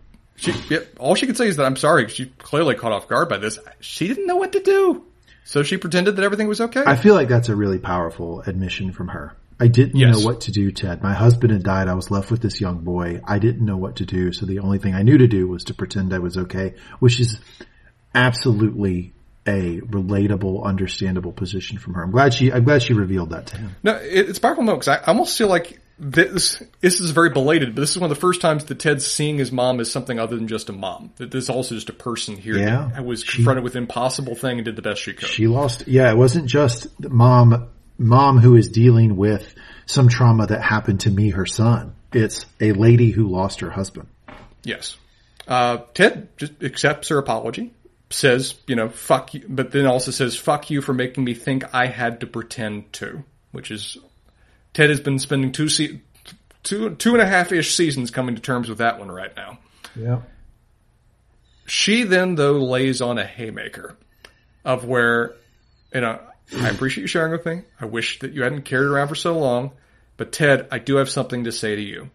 She, yeah, all she could say is that I'm sorry. She clearly caught off guard by this. She didn't know what to do, so she pretended that everything was okay. I feel like that's a really powerful admission from her. I didn't yes. know what to do, Ted. My husband had died. I was left with this young boy. I didn't know what to do. So the only thing I knew to do was to pretend I was okay, which is absolutely a relatable, understandable position from her. I'm glad she, I'm glad she revealed that to him. No, it's powerful though, because I almost feel like this, this is very belated, but this is one of the first times that Ted's seeing his mom as something other than just a mom. That this is also just a person here yeah, that was confronted she, with impossible thing and did the best she could. She lost, yeah, it wasn't just mom mom who is dealing with some trauma that happened to me, her son. It's a lady who lost her husband. Yes. Uh, Ted just accepts her apology, says, you know, fuck you, but then also says, fuck you for making me think I had to pretend to, which is, Ted has been spending two, se- two, two and a half ish seasons coming to terms with that one right now. Yeah. She then, though, lays on a haymaker of where, you know, I appreciate you sharing with me. I wish that you hadn't carried around for so long. But Ted, I do have something to say to you.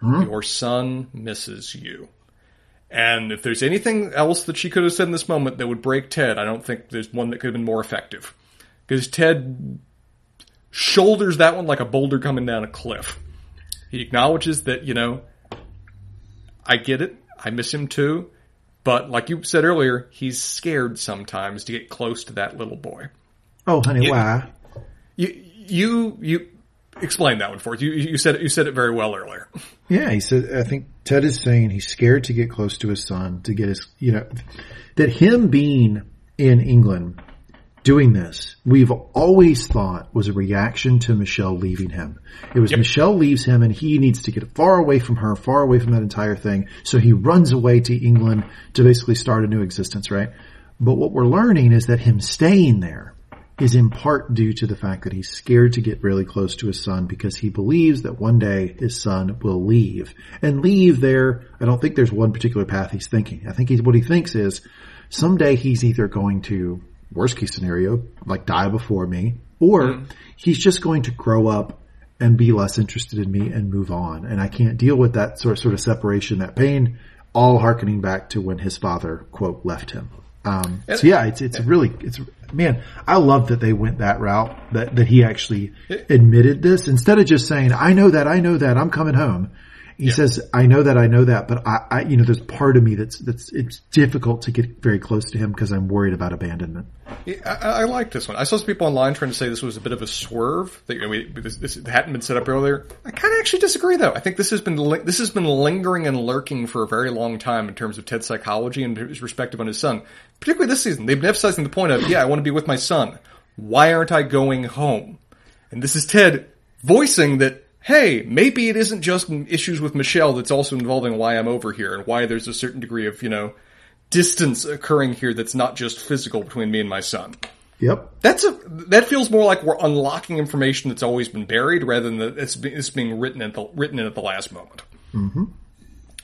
Hmm? Your son misses you. And if there's anything else that she could have said in this moment that would break Ted, I don't think there's one that could have been more effective. Because Ted shoulders that one like a boulder coming down a cliff. He acknowledges that, you know, I get it. I miss him too. But like you said earlier, he's scared sometimes to get close to that little boy. Oh, honey, you, why? You you you explain that one for us. You you said it, you said it very well earlier. Yeah, he said. I think Ted is saying he's scared to get close to his son to get his you know that him being in England doing this, we've always thought was a reaction to Michelle leaving him. It was yep. Michelle leaves him and he needs to get far away from her, far away from that entire thing. So he runs away to England to basically start a new existence, right? But what we're learning is that him staying there is in part due to the fact that he's scared to get really close to his son because he believes that one day his son will leave. And leave there, I don't think there's one particular path he's thinking. I think he's, what he thinks is someday he's either going to, worst case scenario, like die before me, or mm. he's just going to grow up and be less interested in me and move on. And I can't deal with that sort, sort of separation, that pain, all harkening back to when his father, quote, left him. Um, so yeah, it's, it's really, it's, man, I love that they went that route, that, that he actually admitted this instead of just saying, I know that, I know that, I'm coming home. He yeah. says, I know that, I know that, but I, I, you know, there's part of me that's, that's, it's difficult to get very close to him because I'm worried about abandonment. Yeah, I, I, like this one. I saw some people online trying to say this was a bit of a swerve that we, this, this, hadn't been set up earlier. I kind of actually disagree though. I think this has been, this has been lingering and lurking for a very long time in terms of Ted's psychology and his perspective on his son. Particularly this season. They've been emphasizing the point of, yeah, I want to be with my son. Why aren't I going home? And this is Ted voicing that hey, maybe it isn't just issues with Michelle that's also involving why I'm over here and why there's a certain degree of, you know, distance occurring here that's not just physical between me and my son. Yep. That's a, that feels more like we're unlocking information that's always been buried rather than that it's, it's being written at the, written in at the last moment. Mm-hmm.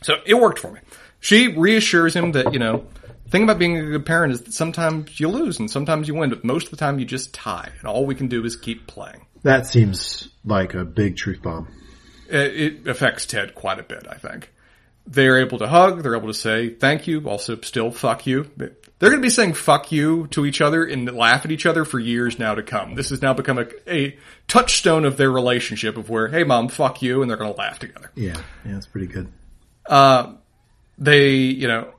So it worked for me. She reassures him that, you know, the thing about being a good parent is that sometimes you lose and sometimes you win, but most of the time you just tie and all we can do is keep playing. That seems like a big truth bomb. It affects Ted quite a bit, I think. They're able to hug, they're able to say thank you, also still fuck you. They're going to be saying fuck you to each other and laugh at each other for years now to come. This has now become a, a touchstone of their relationship of where, hey mom, fuck you, and they're going to laugh together. Yeah, yeah, it's pretty good. Uh, they, you know,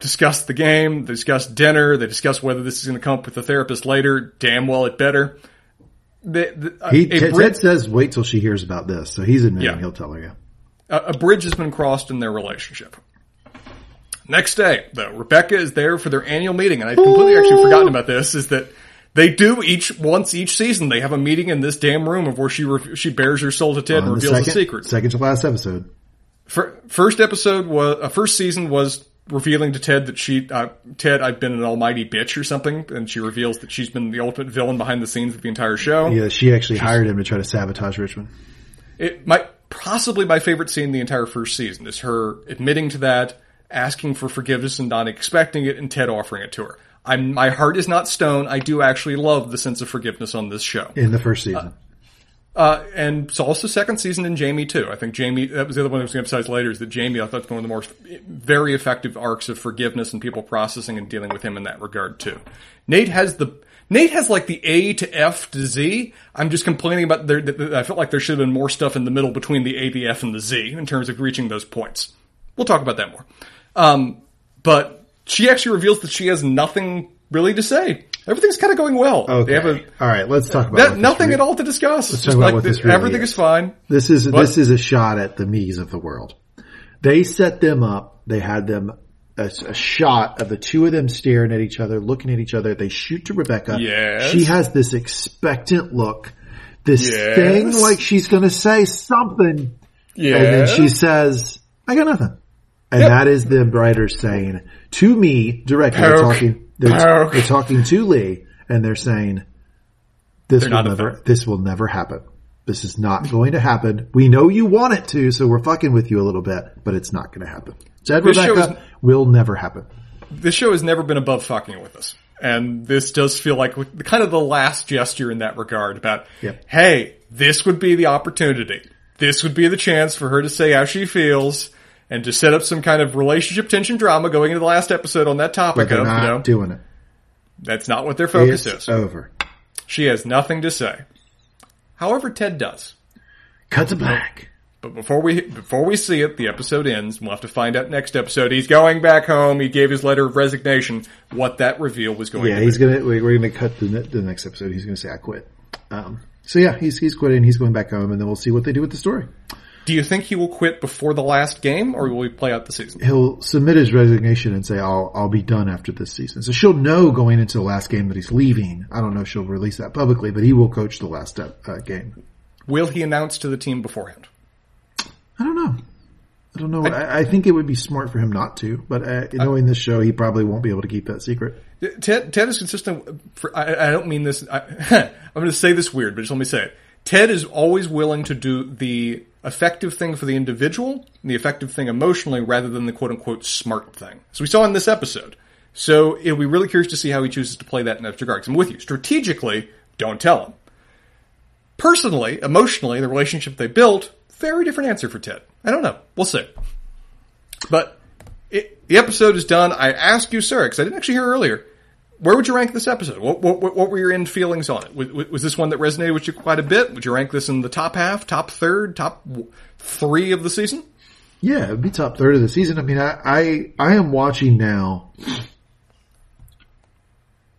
discuss the game, they discuss dinner, they discuss whether this is going to come up with the therapist later. Damn well it better. The, the, uh, he, Ted, Ted says wait till she hears about this, so he's admitting yeah. he'll tell her. Yeah, a, a bridge has been crossed in their relationship. Next day, though, Rebecca is there for their annual meeting, and I've completely Ooh. actually forgotten about this. Is that they do each once each season they have a meeting in this damn room of where she re- she bears her soul to Ted On and reveals second, the secret. Second to last episode. For, first episode was uh, first season was revealing to Ted that she uh, Ted I've been an almighty bitch or something, and she reveals that she's been the ultimate villain behind the scenes of the entire show. Yeah, she actually She's, hired him to try to sabotage Richmond. It might possibly my favorite scene the entire first season is her admitting to that, asking for forgiveness and not expecting it, and Ted offering it to her. I'm, my heart is not stone. I do actually love the sense of forgiveness on this show. In the first season. Uh, uh, and it's also second season in Jamie too. I think Jamie, that was the other one I was going to emphasize later is that Jamie, I thought was one of the more very effective arcs of forgiveness and people processing and dealing with him in that regard too. Nate has the, Nate has like the A to F to Z. I'm just complaining about there, that I felt like there should have been more stuff in the middle between the A, the F, and the Z in terms of reaching those points. We'll talk about that more. Um, but she actually reveals that she has nothing really to say everything's kind of going well. Okay. A, all right, let's talk about that, nothing at all to discuss. Let's talk about like what this really everything is. is. fine. This is but, this is a shot at the me's of the world. They set them up. They had them a, a, shot of the two of them staring at each other, looking at each other. They shoot to Rebecca. Yes. She has this expectant look, this yes. thing like she's going to say something. Yes. And then she says, "I got nothing." And yep. that is the writer saying to me directly, talking they're, ah, they're talking to Lee and they're saying, this they're will never, this will never happen. This is not going to happen. We know you want it to, so we're fucking with you a little bit, but it's not going to happen. This Rebecca is, will never happen. This show has never been above fucking with us. And this does feel like kind of the last gesture in that regard about, yep. hey, this would be the opportunity. This would be the chance for her to say how she feels and to set up some kind of relationship tension drama going into the last episode on that topic. But they're of, not you know, doing it. That's not what their focus it's is. Over. She has nothing to say. However, Ted does. Cut to black. But before we before we see it, the episode ends. We'll have to find out next episode. He's going back home. He gave his letter of resignation. What that reveal was going. To be. Yeah, to he's be. gonna. We're gonna cut the the next episode. He's gonna say, "I quit." Um, so yeah, he's he's quitting. He's going back home, and then we'll see what they do with the story. Do you think he will quit before the last game, or will he play out the season? He'll submit his resignation and say, "I'll I'll be done after this season." So she'll know going into the last game that he's leaving. I don't know if she'll release that publicly, but he will coach the last uh, game. Will he announce to the team beforehand? I don't know. I don't know. I, I think it would be smart for him not to, but uh, knowing this show, he probably won't be able to keep that secret. Ted, Ted is consistent. For, I, I, don't mean this. I, am going to say this weird, but just let me say it. Ted is always willing to do the effective thing for the individual and the effective thing emotionally rather than the quote unquote smart thing. So we saw in this episode. So it'll be really curious to see how he chooses to play that in that regard. I'm with you. Strategically, don't tell him. Personally, emotionally, the relationship they built, very different answer for Ted. I don't know. We'll see. But it, the episode is done. I asked you, sir, because I didn't actually hear earlier where would you rank this episode? What, what, what were your end feelings on it? Was, was, this one that resonated with you quite a bit? Would you rank this in the top half, top third, top three of the season? Yeah, it'd be top third of the season. I mean, I, I, I am watching now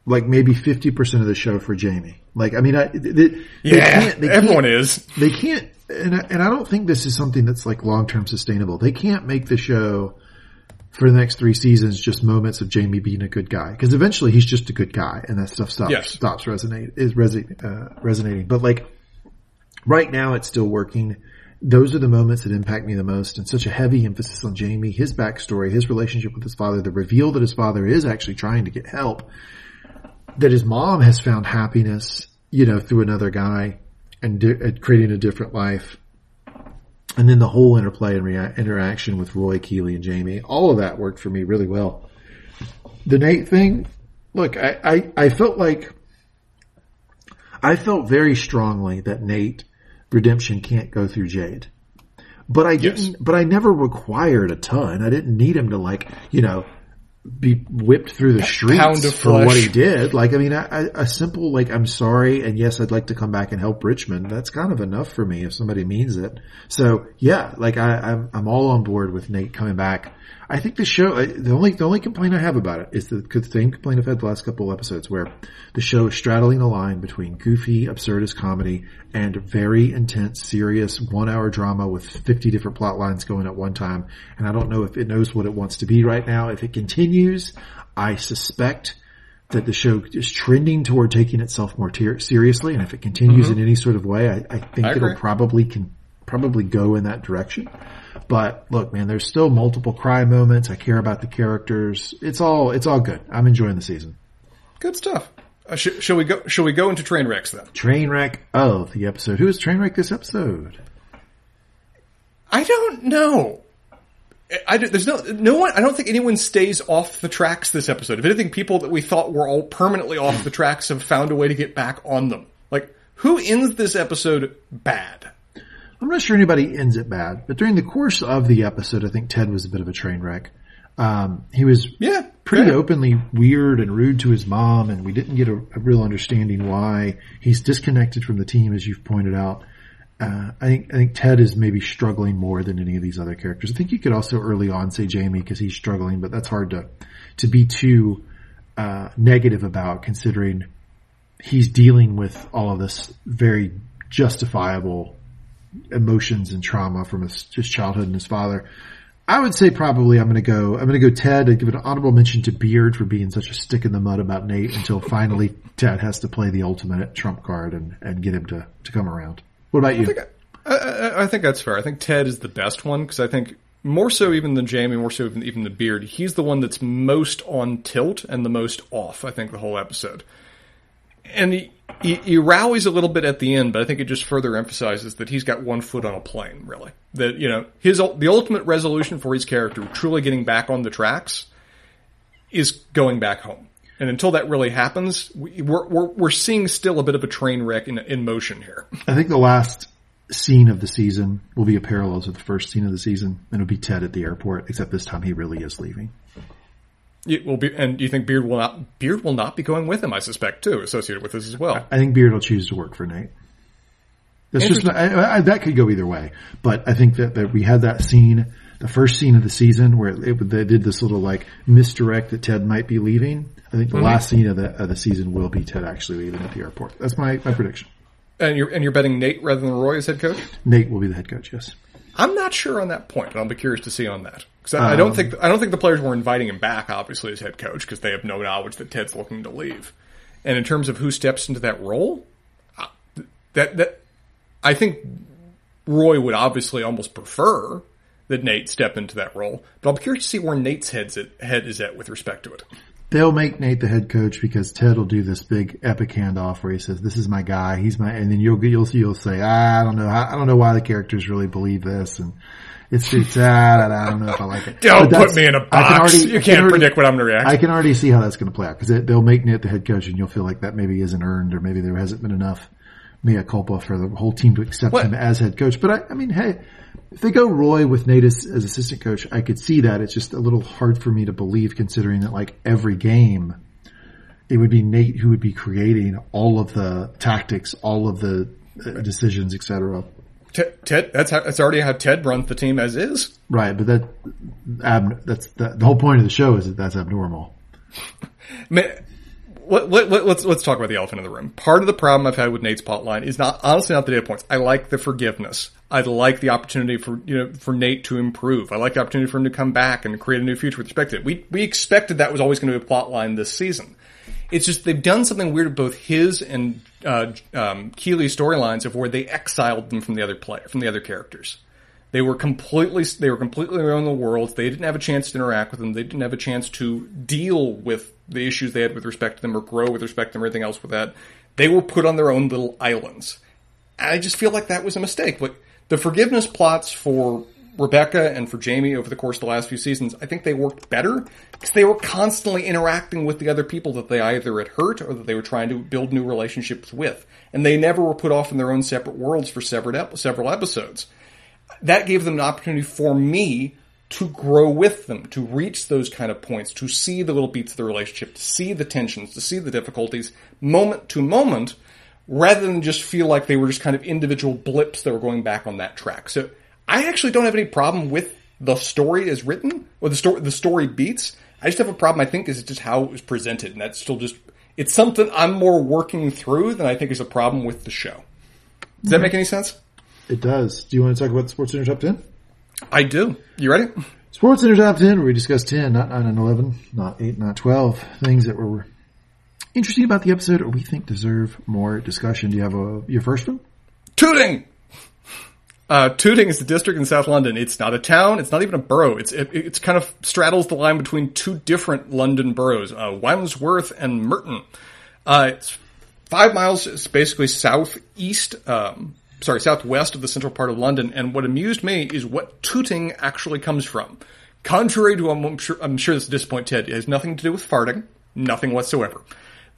like maybe 50% of the show for Jamie. Like, I mean, I, they, they yeah, can't, they everyone can't, is. They can't, and I, and I don't think this is something that's like long-term sustainable. They can't make the show for the next three seasons just moments of Jamie being a good guy because eventually he's just a good guy and that stuff stops yes. stops resonate is resi- uh, resonating. But like right now, it's still working. Those are the moments that impact me the most, and such a heavy emphasis on Jamie, his backstory, his relationship with his father, the reveal that his father is actually trying to get help, that his mom has found happiness, you know, through another guy and, di- and creating a different life and then the whole interplay and rea- interaction with Roy, Keeley, and Jamie, all of that worked for me really well. The Nate thing, look, I, I, I felt like, I felt very strongly that Nate redemption can't go through Jade. But I didn't, but I never required a ton. I didn't need him to like, you know, be whipped through the streets for what he did. Like, I mean, a simple, like, I'm sorry, and yes, I'd like to come back and help Richmond. That's kind of enough for me if somebody means it. So, yeah, like, I, I'm, I'm all on board with Nate coming back I think the show, the only, the only complaint I have about it is the same complaint I've had the last couple of episodes where the show is straddling the line between goofy, absurdist comedy and very intense, serious one hour drama with 50 different plot lines going at one time. And I don't know if it knows what it wants to be right now. If it continues, I suspect that the show is trending toward taking itself more ter- seriously. And if it continues mm-hmm. in any sort of way, I, I think I it'll probably can probably go in that direction. But look, man, there's still multiple cry moments. I care about the characters. It's all, it's all good. I'm enjoying the season. Good stuff. Uh, sh- shall we go? Shall we go into train wrecks then? Train wreck of the episode. Who is train wreck this episode? I don't know. I, there's no no one. I don't think anyone stays off the tracks this episode. If anything, people that we thought were all permanently off the tracks have found a way to get back on them. Like who ends this episode bad? I'm not sure anybody ends it bad, but during the course of the episode, I think Ted was a bit of a train wreck. Um, he was yeah pretty yeah. openly weird and rude to his mom, and we didn't get a, a, real understanding why he's disconnected from the team, as you've pointed out. Uh, I think I think Ted is maybe struggling more than any of these other characters. I think you could also early on say Jamie because he's struggling, but that's hard to to be too uh, negative about considering he's dealing with all of this very justifiable emotions and trauma from his, his childhood and his father. I would say probably I'm going to go. I'm going to go Ted. I'd give an honorable mention to Beard for being such a stick in the mud about Nate until finally Ted has to play the ultimate trump card and, and get him to, to come around. What about you? I think, I, I, I think that's fair. I think Ted is the best one because I think more so even than Jamie, more so even, even the Beard, he's the one that's most on tilt and the most off. I think the whole episode, and he, he, he, rallies a little bit at the end, but I think it just further emphasizes that he's got one foot on a plane, really. That, you know, his, the ultimate resolution for his character, truly getting back on the tracks, is going back home. And until that really happens, we're, we're, we're seeing still a bit of a train wreck in, in motion here. I think the last scene of the season will be a parallel to the first scene of the season, and it'll be Ted at the airport, except this time he really is leaving. It will be, and do you think Beard will not? Beard will not be going with him. I suspect too, associated with this as well. I think Beard will choose to work for Nate. That's just I, I, that could go either way, but I think that, that we had that scene, the first scene of the season where it, they did this little like misdirect that Ted might be leaving. I think the mm-hmm. last scene of the of the season will be Ted actually leaving at the airport. That's my my prediction. And you're and you're betting Nate rather than Roy as head coach. Nate will be the head coach. Yes. I'm not sure on that point, but I'll be curious to see on that. Because I, um, I, don't think I don't think the players were inviting him back, obviously, as head coach, because they have no knowledge that Ted's looking to leave. And in terms of who steps into that role, uh, that that I think Roy would obviously almost prefer that Nate step into that role. But I'll be curious to see where Nate's head's at, head is at with respect to it they'll make Nate the head coach because Ted will do this big epic handoff where he says, "This is my guy. He's my," and then you'll you'll you'll say, ah, "I don't know. I don't know why the characters really believe this." And it's it's ah, I don't know if I like it. Don't put me in a box. I can already, you can't can already, predict what I'm going to react. I can already see how that's going to play out because they'll make Nate the head coach, and you'll feel like that maybe isn't earned, or maybe there hasn't been enough mea culpa for the whole team to accept what? him as head coach. But I, I mean, hey, if they go Roy with Nate as, as assistant coach, I could see that. It's just a little hard for me to believe considering that like every game it would be Nate who would be creating all of the tactics, all of the uh, decisions, etc. Ted, that's how, that's already how Ted runs the team as is. Right, but that ab, that's the, the whole point of the show is that that's abnormal. Man, let, let, let, let's let's talk about the elephant in the room. Part of the problem I've had with Nate's plotline is not honestly not the data points. I like the forgiveness. I like the opportunity for you know for Nate to improve. I like the opportunity for him to come back and create a new future with respect to it. We we expected that was always going to be a plot line this season. It's just they've done something weird with both his and uh, um, Keeley's storylines of where they exiled them from the other player, from the other characters. They were completely they were completely their own worlds. They didn't have a chance to interact with them. They didn't have a chance to deal with the issues they had with respect to them or grow with respect to them or anything else with that. They were put on their own little islands. I just feel like that was a mistake. But the forgiveness plots for Rebecca and for Jamie over the course of the last few seasons, I think they worked better because they were constantly interacting with the other people that they either had hurt or that they were trying to build new relationships with. And they never were put off in their own separate worlds for several, episodes. That gave them an opportunity for me to grow with them, to reach those kind of points, to see the little beats of the relationship, to see the tensions, to see the difficulties moment to moment, rather than just feel like they were just kind of individual blips that were going back on that track. So I actually don't have any problem with the story as written, or the story, the story beats. I just have a problem, I think, is just how it was presented, and that's still just, it's something I'm more working through than I think is a problem with the show. Does that mm-hmm. make any sense? It does. Do you want to talk about Sports Center Top 10? I do. You ready? Sports Center Top 10, where we discuss 10, not 9 and 11, not 8, not 12, things that were interesting about the episode or we think deserve more discussion. Do you have a, your first one? Tooting! Uh, Tooting is the district in South London. It's not a town. It's not even a borough. It's it, it's kind of straddles the line between two different London boroughs, uh, Wandsworth and Merton. Uh, it's five miles. It's basically southeast, um, sorry, southwest of the central part of London. And what amused me is what Tooting actually comes from. Contrary to, I'm sure, I'm sure this disappoint Ted, it has nothing to do with farting. Nothing whatsoever.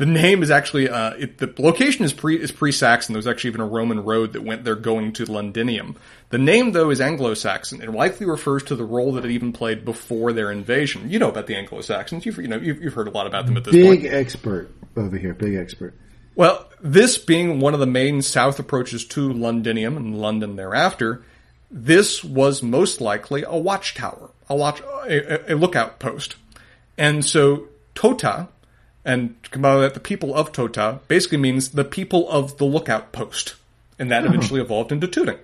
The name is actually uh, it, the location is pre is pre-Saxon. There's actually even a Roman road that went there going to Londinium. The name though is Anglo-Saxon It likely refers to the role that it even played before their invasion. You know about the Anglo-Saxons. You've you know you've, you've heard a lot about them at this big point. Big expert over here. Big expert. Well, this being one of the main south approaches to Londinium and London thereafter, this was most likely a watchtower, a watch, a, a lookout post, and so Tota and that the people of Tota basically means the people of the lookout post. And that eventually evolved into Tooting.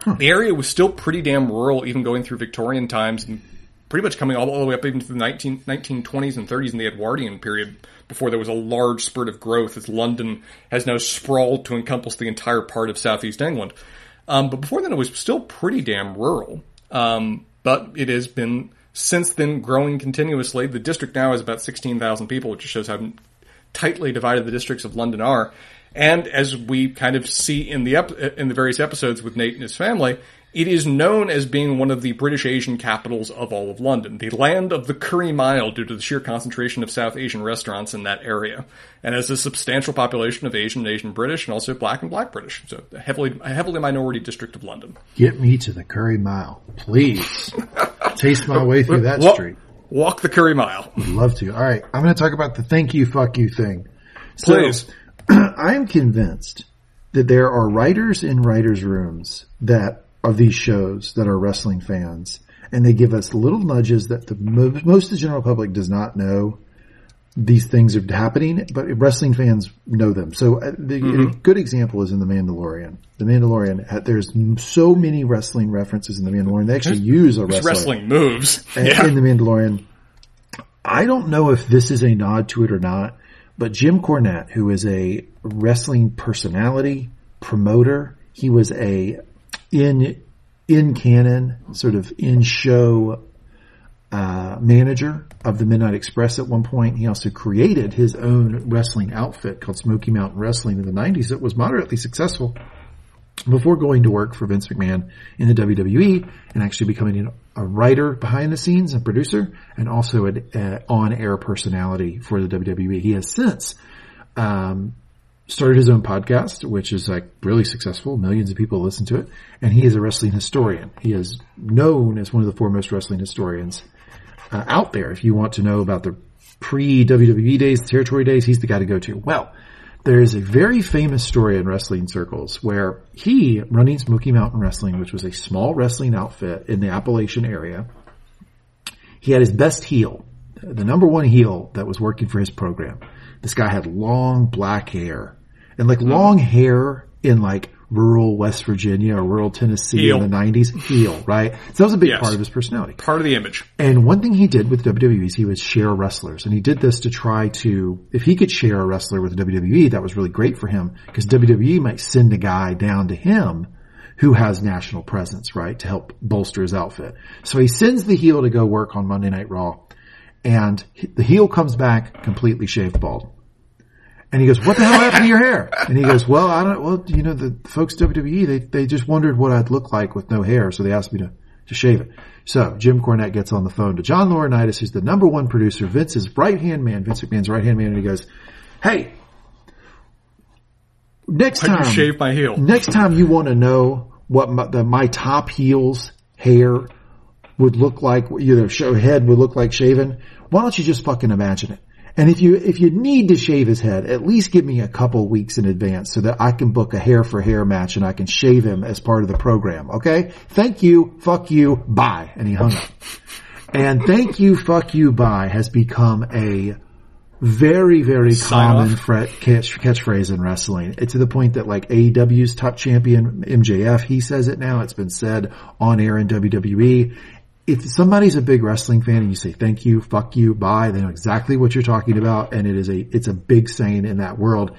Huh. The area was still pretty damn rural, even going through Victorian times and pretty much coming all, all the way up even to the 19, 1920s and 30s in the Edwardian period before there was a large spurt of growth as London has now sprawled to encompass the entire part of southeast England. Um, but before then it was still pretty damn rural. Um, but it has been since then growing continuously. The district now has about 16,000 people, which shows how tightly divided the districts of London are. And as we kind of see in the ep- in the various episodes with Nate and his family, it is known as being one of the British Asian capitals of all of London, the land of the curry mile due to the sheer concentration of South Asian restaurants in that area, and has a substantial population of Asian and Asian British and also black and black British. So a heavily, a heavily minority district of London. Get me to the curry mile, please. Taste my way through that street. Walk the curry mile. Would love to. All right. I'm going to talk about the thank you, fuck you thing. Please. So, I'm convinced that there are writers in writers' rooms that of these shows that are wrestling fans, and they give us little nudges that the most of the general public does not know these things are happening, but wrestling fans know them. So uh, the, mm-hmm. a good example is in The Mandalorian. The Mandalorian, there's so many wrestling references in The Mandalorian. They actually use a wrestler. wrestling moves yeah. in The Mandalorian. I don't know if this is a nod to it or not, but Jim Cornette, who is a wrestling personality, promoter, he was a in in canon, sort of in show uh, manager of the Midnight Express at one point. He also created his own wrestling outfit called Smoky Mountain Wrestling in the 90s that was moderately successful before going to work for Vince McMahon in the WWE and actually becoming a writer behind the scenes, and producer, and also an uh, on-air personality for the WWE. He has since um, started his own podcast, which is like really successful. Millions of people listen to it. And he is a wrestling historian. He is known as one of the foremost wrestling historians uh, out there. If you want to know about the pre WWE days, the territory days, he's the guy to go to. Well, there is a very famous story in wrestling circles where he, running Smoky Mountain Wrestling, which was a small wrestling outfit in the Appalachian area, he had his best heel, the number one heel that was working for his program. This guy had long black hair and like long hair in like rural West Virginia or rural Tennessee heel. in the 90s, heel, right? So that was a big yes. part of his personality. Part of the image. And one thing he did with WWE is he would share wrestlers. And he did this to try to, if he could share a wrestler with WWE, that was really great for him because WWE might send a guy down to him who has national presence, right? To help bolster his outfit. So he sends the heel to go work on Monday Night Raw and the heel comes back completely shaved bald. And he goes, what the hell happened to your hair? And he goes, well, I don't, well, you know, the folks WWE, they, they just wondered what I'd look like with no hair. So they asked me to, to shave it. So Jim Cornette gets on the phone to John Laurinaitis, who's the number one producer, Vince's right hand man, Vince McMahon's right hand man. And he goes, Hey, next time, shave my heel. Next time you want to know what my, the, my top heels hair would look like, you know, show head would look like shaven. Why don't you just fucking imagine it? And if you, if you need to shave his head, at least give me a couple weeks in advance so that I can book a hair for hair match and I can shave him as part of the program. Okay. Thank you. Fuck you. Bye. And he hung up. and thank you. Fuck you. Bye has become a very, very Sign common fret, catch, catchphrase in wrestling. It's to the point that like AEW's top champion MJF, he says it now. It's been said on air in WWE if somebody's a big wrestling fan and you say thank you, fuck you, bye, they know exactly what you're talking about, and it is a it's a big saying in that world.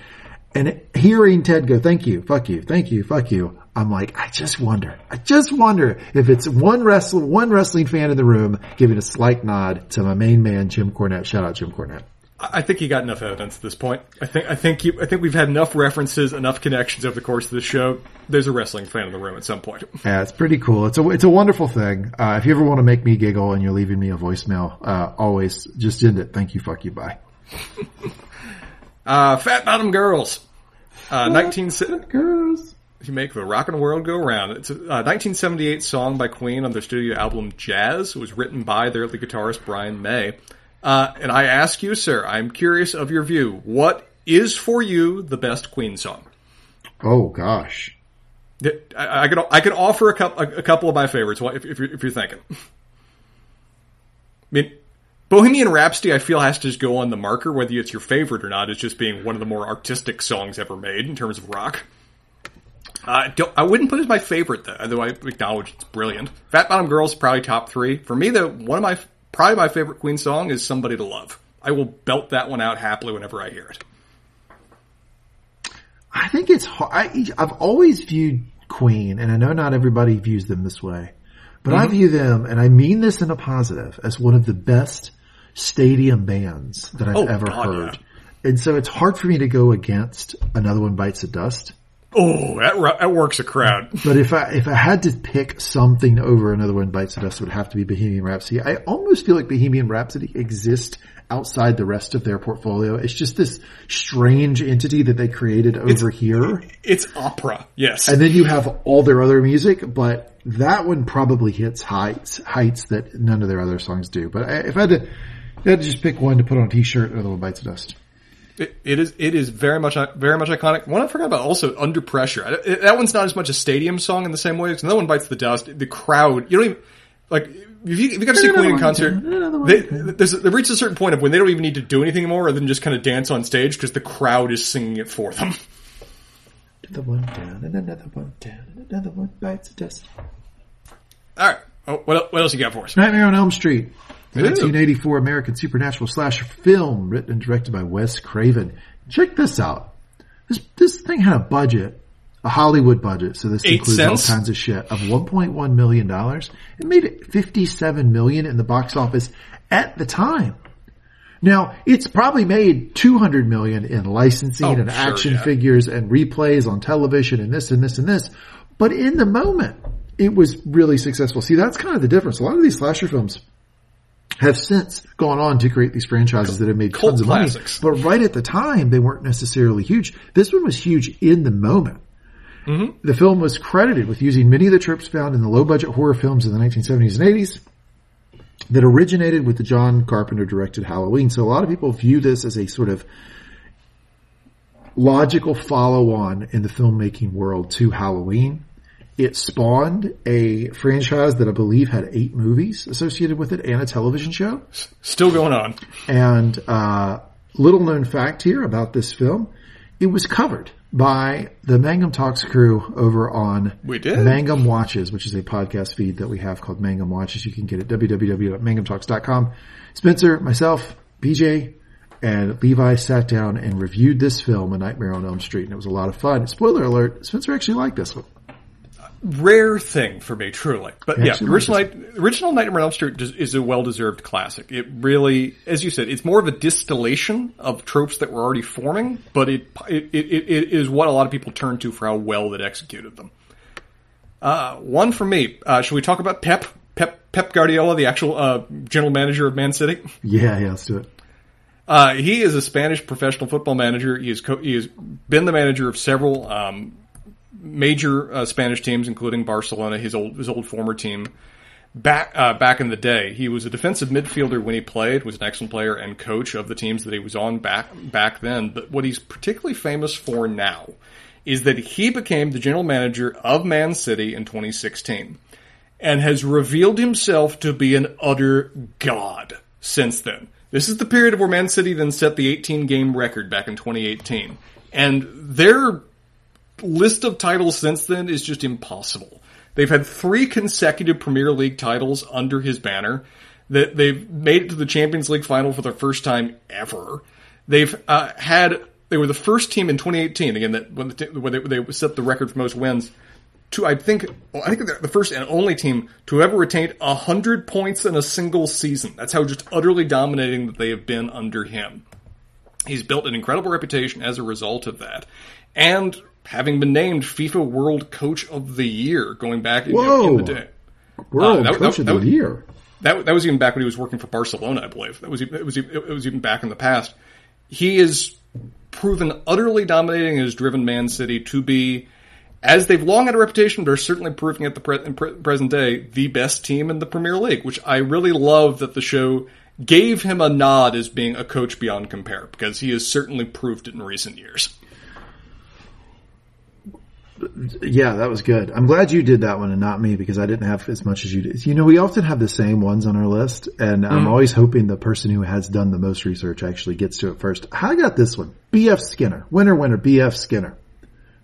And hearing Ted go, thank you, fuck you, thank you, fuck you, I'm like, I just wonder, I just wonder if it's one wrestler, one wrestling fan in the room giving a slight nod to my main man, Jim Cornette. Shout out Jim Cornette. I think you got enough evidence at this point. I think I think you, I think we've had enough references, enough connections over the course of the show. There's a wrestling fan in the room at some point. Yeah, it's pretty cool. It's a it's a wonderful thing. Uh, if you ever want to make me giggle and you're leaving me a voicemail, uh, always just end it. Thank you. Fuck you. Bye. uh, Fat Bottom Girls. Uh, 19 girls. You make the rock and world go round. It's a 1978 song by Queen on their studio album Jazz. It was written by their lead guitarist Brian May. Uh, and I ask you, sir, I'm curious of your view. What is for you the best Queen song? Oh gosh, I, I could I could offer a couple a, couple of my favorites if, if you're, if you're thinking. I mean, Bohemian Rhapsody, I feel has to just go on the marker, whether it's your favorite or not. It's just being one of the more artistic songs ever made in terms of rock. Uh, I wouldn't put it as my favorite, though, although I acknowledge it's brilliant. Fat Bottom Girls probably top three. For me, though, one of my Probably my favorite Queen song is Somebody to Love. I will belt that one out happily whenever I hear it. I think it's hard. I, have always viewed Queen, and I know not everybody views them this way, but mm-hmm. I view them, and I mean this in a positive, as one of the best stadium bands that I've oh, ever God, heard. Yeah. And so it's hard for me to go against Another One Bites the Dust. Oh, that, that works a crowd. But if I if I had to pick something over another one, bites the dust, it would have to be Bohemian Rhapsody. I almost feel like Bohemian Rhapsody exists outside the rest of their portfolio. It's just this strange entity that they created over it's, here. It's opera, yes. And then you have all their other music, but that one probably hits heights heights that none of their other songs do. But if I had to, if I had to just pick one to put on a t-shirt, another one bites the dust. It, it is. It is very much, very much iconic. One I forgot about also under pressure. That one's not as much a stadium song in the same way. Because another one bites the dust. The crowd. You don't even like. If you, if you got to see Queen in concert, they, they reach a certain point of when they don't even need to do anything more other than just kind of dance on stage because the crowd is singing it for them. Another one down and another one down and another one bites the dust. All right. Oh, what, what else you got for us? Nightmare on Elm Street. 1984 American supernatural slasher film written and directed by Wes Craven. Check this out. This, this thing had a budget, a Hollywood budget, so this Eight includes cents? all kinds of shit, of $1.1 million. It made it 57 million in the box office at the time. Now, it's probably made 200 million in licensing oh, and sure, action yeah. figures and replays on television and this and this and this. But in the moment, it was really successful. See, that's kind of the difference. A lot of these slasher films have since gone on to create these franchises that have made Cult tons of classics. money. But right at the time, they weren't necessarily huge. This one was huge in the moment. Mm-hmm. The film was credited with using many of the tropes found in the low budget horror films of the 1970s and 80s that originated with the John Carpenter directed Halloween. So a lot of people view this as a sort of logical follow on in the filmmaking world to Halloween. It spawned a franchise that I believe had eight movies associated with it and a television show. Still going on. And uh, little known fact here about this film, it was covered by the Mangum Talks crew over on we did. Mangum Watches, which is a podcast feed that we have called Mangum Watches. You can get it at www.mangumtalks.com. Spencer, myself, BJ, and Levi sat down and reviewed this film, A Nightmare on Elm Street, and it was a lot of fun. Spoiler alert, Spencer actually liked this one rare thing for me, truly. But yeah, original, original Nightmare on Elm Street is a well-deserved classic. It really, as you said, it's more of a distillation of tropes that were already forming, but it it, it, it is what a lot of people turn to for how well it executed them. Uh, one for me. Uh, should we talk about Pep? Pep Pep Guardiola, the actual uh, general manager of Man City. Yeah, yeah, let's do it. Uh, he is a Spanish professional football manager. He has co- he has been the manager of several um, major uh, Spanish teams, including Barcelona, his old his old former team. back uh, back in the day. He was a defensive midfielder when he played, was an excellent player and coach of the teams that he was on back back then. But what he's particularly famous for now is that he became the general manager of Man City in 2016 and has revealed himself to be an utter god since then. This is the period where Man City then set the 18 game record back in 2018. And their list of titles since then is just impossible. They've had three consecutive Premier League titles under his banner. That they've made it to the Champions League final for the first time ever. They've uh, had they were the first team in 2018 again that when, the, when they, they, set the record for most wins. To I think well, I think they're the first and only team to ever retain hundred points in a single season. That's how just utterly dominating that they have been under him. He's built an incredible reputation as a result of that, and having been named FIFA World Coach of the Year going back Whoa. in, the day. World uh, that, Coach that, of the Year. That that was even back when he was working for Barcelona, I believe. That was it was it was even back in the past. He is proven utterly dominating and has driven Man City to be, as they've long had a reputation, but are certainly proving at the pre- pre- present day the best team in the Premier League. Which I really love that the show gave him a nod as being a coach beyond compare because he has certainly proved it in recent years yeah, that was good. I'm glad you did that one and not me because I didn't have as much as you did. You know, we often have the same ones on our list and mm. I'm mm-hmm. always hoping the person who has done the most research actually gets to it first. I got this one. B.F. Skinner. Winner, winner, B.F. Skinner.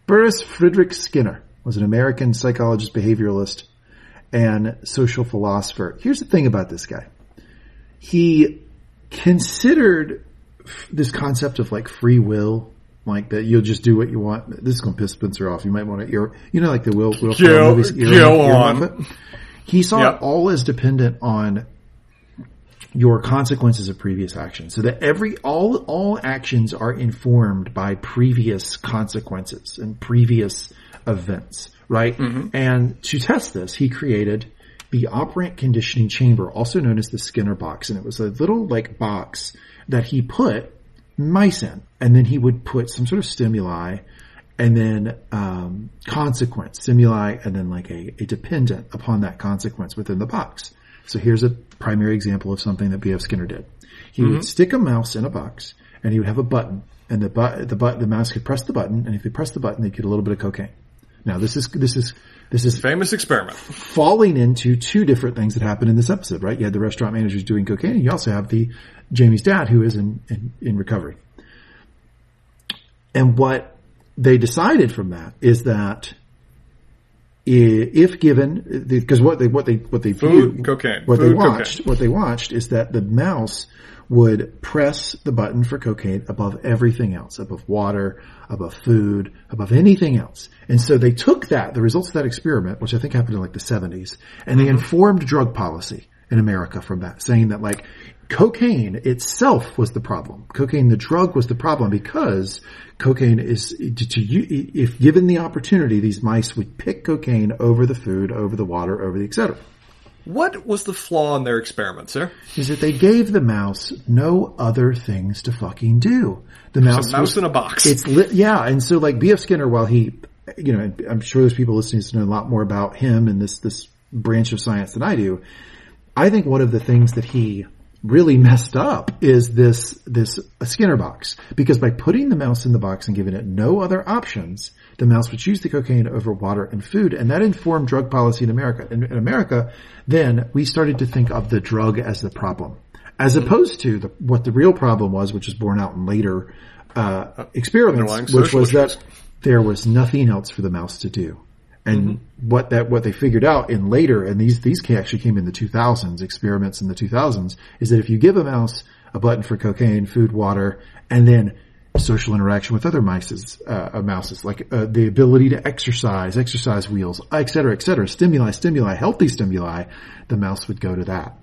Burrhus Friedrich Skinner was an American psychologist, behavioralist, and social philosopher. Here's the thing about this guy. He considered this concept of like free will like that you'll just do what you want. This is going to piss Spencer off. You might want to ear, you know, like the Will, Will go, movies, ear, go ear on. He saw yep. it all as dependent on your consequences of previous actions. So that every, all, all actions are informed by previous consequences and previous events, right? Mm-hmm. And to test this, he created the operant conditioning chamber, also known as the Skinner box. And it was a little like box that he put mice in, and then he would put some sort of stimuli and then um, consequence stimuli and then like a, a, dependent upon that consequence within the box. So here's a primary example of something that B.F. Skinner did. He mm-hmm. would stick a mouse in a box and he would have a button and the but the but the mouse could press the button and if they press the button they get a little bit of cocaine. Now this is this is this is famous experiment falling into two different things that happened in this episode, right? You had the restaurant managers doing cocaine and you also have the Jamie's dad who is in, in, in recovery. And what they decided from that is that if given, because what they what they what they food viewed, cocaine, what Food, they watched, cocaine. what they watched is that the mouse would press the button for cocaine above everything else, above water, above food, above anything else. And so they took that, the results of that experiment, which I think happened in like the 70s, and they mm-hmm. informed drug policy in America from that, saying that like cocaine itself was the problem. Cocaine, the drug, was the problem because cocaine is to, to if given the opportunity, these mice would pick cocaine over the food, over the water, over the etc. What was the flaw in their experiment, sir? Is that they gave the mouse no other things to fucking do. The mouse, mouse was, in a box. It's lit, yeah. And so like B.F. Skinner, while he, you know, I'm sure there's people listening to know a lot more about him and this, this branch of science than I do. I think one of the things that he really messed up is this, this Skinner box. Because by putting the mouse in the box and giving it no other options, the mouse would choose the cocaine over water and food. And that informed drug policy in America. In, in America, then we started to think of the drug as the problem. As opposed to the, what the real problem was, which is borne out in later, uh, experiments, which was that there was nothing else for the mouse to do. And mm-hmm. what that, what they figured out in later, and these, these actually came in the 2000s, experiments in the 2000s, is that if you give a mouse a button for cocaine, food, water, and then social interaction with other mice, uh, mouses, like uh, the ability to exercise, exercise wheels, et cetera, et cetera, stimuli, stimuli, healthy stimuli, the mouse would go to that.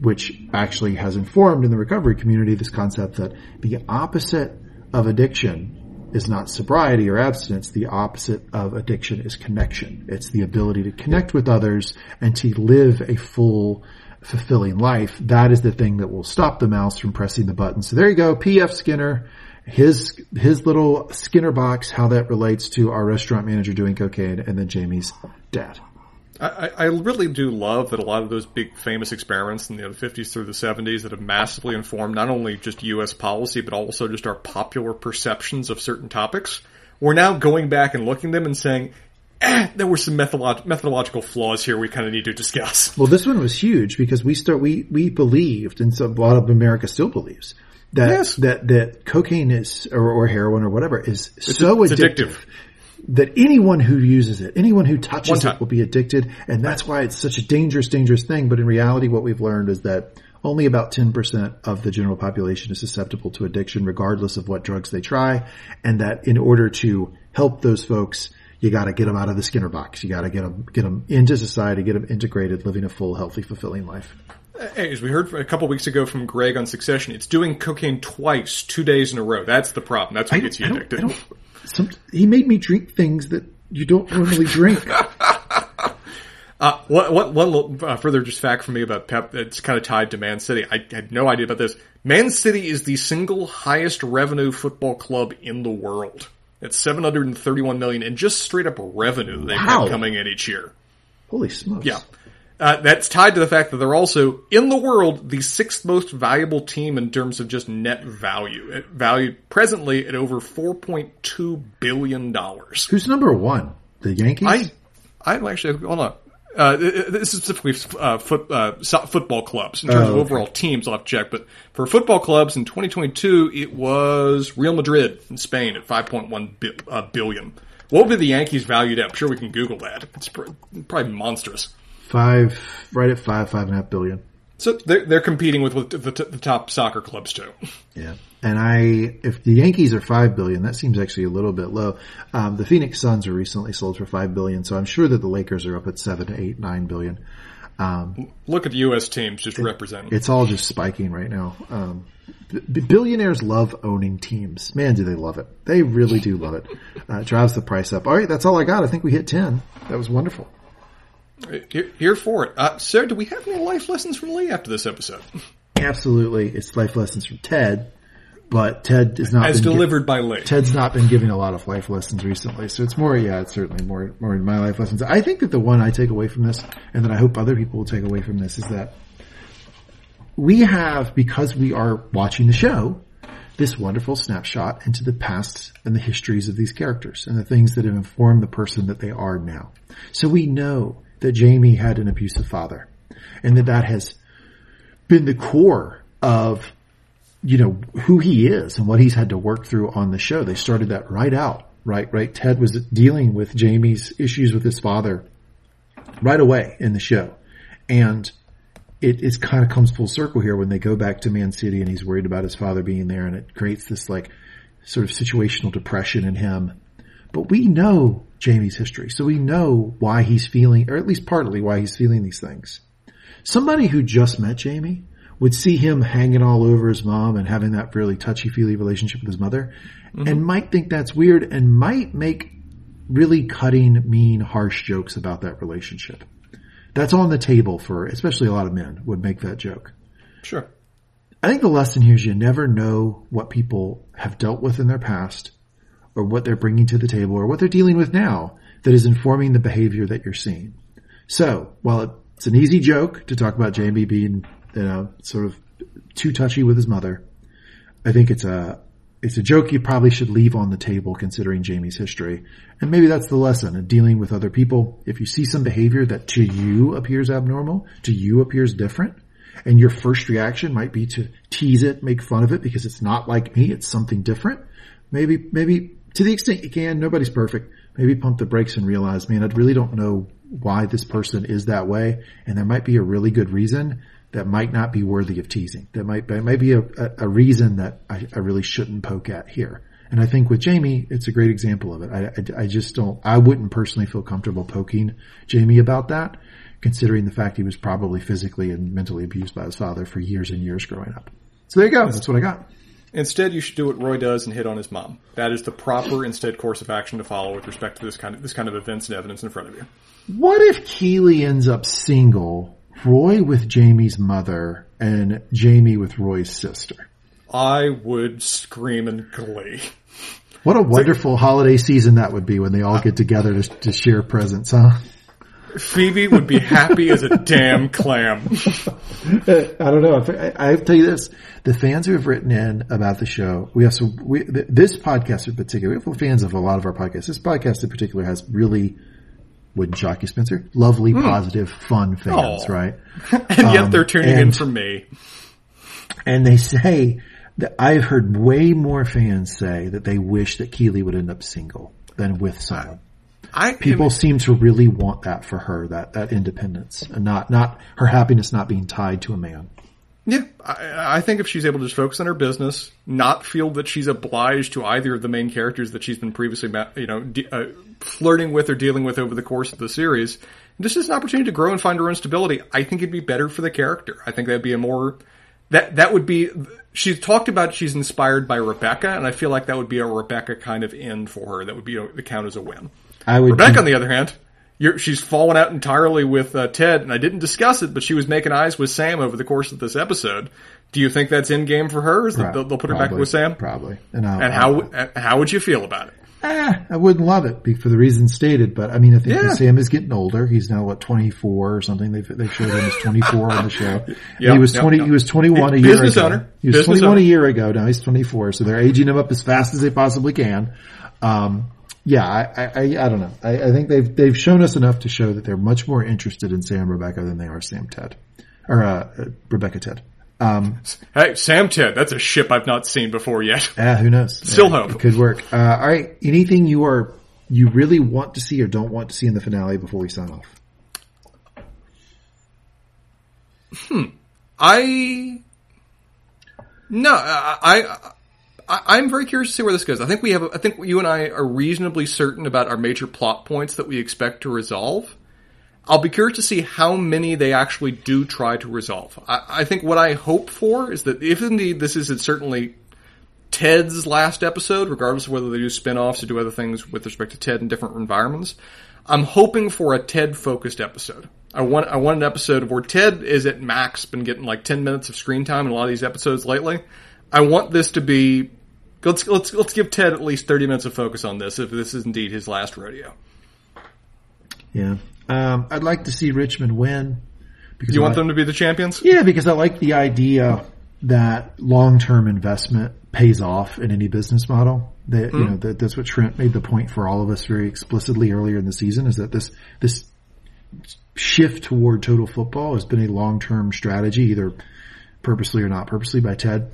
Which actually has informed in the recovery community this concept that the opposite of addiction is not sobriety or abstinence. The opposite of addiction is connection. It's the ability to connect with others and to live a full, fulfilling life. That is the thing that will stop the mouse from pressing the button. So there you go. B.F. Skinner, his, his little Skinner box, how that relates to our restaurant manager doing cocaine and then Jamie's dad. I, I really do love that a lot of those big famous experiments in the 50s through the 70s that have massively informed not only just U.S. policy, but also just our popular perceptions of certain topics. We're now going back and looking at them and saying, eh, there were some methodolog- methodological flaws here we kind of need to discuss. Well, this one was huge because we start, we, we believed, and so a lot of America still believes, that, yes. that, that cocaine is, or, or heroin or whatever is it's so a, addictive. addictive that anyone who uses it, anyone who touches it will be addicted. And that's why it's such a dangerous, dangerous thing. But in reality, what we've learned is that only about 10% of the general population is susceptible to addiction, regardless of what drugs they try. And that in order to help those folks, you got to get them out of the Skinner box. You got to get them, get them into society, get them integrated, living a full, healthy, fulfilling life. Hey, as we heard a couple weeks ago from Greg on Succession, it's doing cocaine twice, two days in a row. That's the problem. That's what gets you addicted. Some, he made me drink things that you don't normally drink. Uh, what, what, one uh, further just fact for me about Pep that's kind of tied to Man City. I had no idea about this. Man City is the single highest revenue football club in the world. It's 731 million in just straight up revenue they've wow. coming in each year. Holy smokes. Yeah. Uh, that's tied to the fact that they're also in the world the sixth most valuable team in terms of just net value. It valued presently at over four point two billion dollars. Who's number one? The Yankees. I, I'm actually hold on. Uh, this is specifically uh, foot, uh, football clubs in terms oh, of overall teams. I'll have to check, but for football clubs in 2022, it was Real Madrid in Spain at 5.1 bi- uh, billion. What would be the Yankees valued at? I'm sure we can Google that. It's pr- probably monstrous. Five, right at five, five and a half billion. So they're, they're competing with, with the, the, top soccer clubs too. Yeah. And I, if the Yankees are five billion, that seems actually a little bit low. Um, the Phoenix Suns were recently sold for five billion, so I'm sure that the Lakers are up at seven to eight, nine billion. Um, Look at the U.S. teams just it, representing. It's all just spiking right now. Um, b- billionaires love owning teams. Man, do they love it. They really do love it. Uh, it drives the price up. All right, that's all I got. I think we hit 10. That was wonderful. Here, here for it. Uh, Sarah, do we have any life lessons from Lee after this episode? Absolutely. It's life lessons from Ted, but Ted is not as delivered gi- by Lee. Ted's not been giving a lot of life lessons recently, so it's more, yeah, it's certainly more, more in my life lessons. I think that the one I take away from this, and that I hope other people will take away from this, is that we have, because we are watching the show, this wonderful snapshot into the past and the histories of these characters and the things that have informed the person that they are now. So we know that Jamie had an abusive father and that that has been the core of, you know, who he is and what he's had to work through on the show. They started that right out, right, right. Ted was dealing with Jamie's issues with his father right away in the show. And it, it kind of comes full circle here when they go back to Man City and he's worried about his father being there and it creates this like sort of situational depression in him. But we know Jamie's history. So we know why he's feeling, or at least partly why he's feeling these things. Somebody who just met Jamie would see him hanging all over his mom and having that really touchy-feely relationship with his mother mm-hmm. and might think that's weird and might make really cutting, mean, harsh jokes about that relationship. That's on the table for, especially a lot of men would make that joke. Sure. I think the lesson here is you never know what people have dealt with in their past or what they're bringing to the table or what they're dealing with now that is informing the behavior that you're seeing. So while it's an easy joke to talk about Jamie being, you know, sort of too touchy with his mother, I think it's a, it's a joke you probably should leave on the table considering Jamie's history. And maybe that's the lesson in dealing with other people. If you see some behavior that to you appears abnormal, to you appears different, and your first reaction might be to tease it, make fun of it because it's not like me, it's something different. Maybe, maybe to the extent you can, nobody's perfect. Maybe pump the brakes and realize, man, I really don't know why this person is that way. And there might be a really good reason that might not be worthy of teasing. That might, might be a, a, reason that I, I, really shouldn't poke at here. And I think with Jamie, it's a great example of it. I, I, I just don't, I wouldn't personally feel comfortable poking Jamie about that, considering the fact he was probably physically and mentally abused by his father for years and years growing up. So there you go. That's what I got. Instead, you should do what Roy does and hit on his mom. That is the proper instead course of action to follow with respect to this kind of this kind of events and evidence in front of you. What if Keeley ends up single, Roy with Jamie's mother, and Jamie with Roy's sister? I would scream in glee. What a wonderful like, holiday season that would be when they all get together to, to share presents, huh? Phoebe would be happy as a damn clam. I don't know. I, I tell you this: the fans who have written in about the show, we have some. We, this podcast in particular, we have fans of a lot of our podcasts. This podcast in particular has really wouldn't shock you, Spencer. Lovely, mm. positive, fun fans, Aww. right? and yet um, they're tuning and, in for me. And they say that I've heard way more fans say that they wish that Keeley would end up single than with someone. I, People am, seem to really want that for her, that, that independence and not, not her happiness not being tied to a man. Yeah, I, I, think if she's able to just focus on her business, not feel that she's obliged to either of the main characters that she's been previously, you know, de- uh, flirting with or dealing with over the course of the series, this is an opportunity to grow and find her own stability. I think it'd be better for the character. I think that'd be a more that that would be. She's talked about she's inspired by Rebecca, and I feel like that would be a Rebecca kind of end for her. That would be a, the count as a win. I would. Rebecca, on the other hand, she's fallen out entirely with uh, Ted, and I didn't discuss it, but she was making eyes with Sam over the course of this episode. Do you think that's in game for her? Is that they'll, they'll, put her back with Sam? Probably. And, and how how would you feel about it? Eh, I wouldn't love it for the reasons stated, but I mean, I think yeah. Sam is getting older. He's now what twenty four or something. They they showed him as twenty four on the show. yep, he was twenty. Yep. He was twenty one a year Business ago. Owner. He was twenty one a year ago. Now he's twenty four. So they're aging him up as fast as they possibly can. Um, yeah, I, I, I don't know. I, I, think they've they've shown us enough to show that they're much more interested in Sam Rebecca than they are Sam Ted, or uh, uh, Rebecca Ted. Um, hey, Sam Ted, that's a ship I've not seen before yet. Yeah, who knows? Still hope. Could work. Uh, all right. Anything you are you really want to see or don't want to see in the finale before we sign off? Hmm. I no, I, I I, am very curious to see where this goes. I think we have. I think you and I are reasonably certain about our major plot points that we expect to resolve. I'll be curious to see how many they actually do try to resolve. I, I think what I hope for is that if indeed this is certainly Ted's last episode, regardless of whether they do spin-offs or do other things with respect to Ted in different environments, I'm hoping for a Ted focused episode. I want I want an episode where Ted is at max, been getting like 10 minutes of screen time in a lot of these episodes lately. I want this to be Let's let's let's give Ted at least thirty minutes of focus on this if this is indeed his last rodeo. Yeah, um, I'd like to see Richmond win. Because you want them to be the champions? Yeah, because I like the idea that long-term investment pays off in any business model. That mm-hmm. you know that, that's what Trent made the point for all of us very explicitly earlier in the season is that this this shift toward total football has been a long-term strategy, either purposely or not purposely by Ted.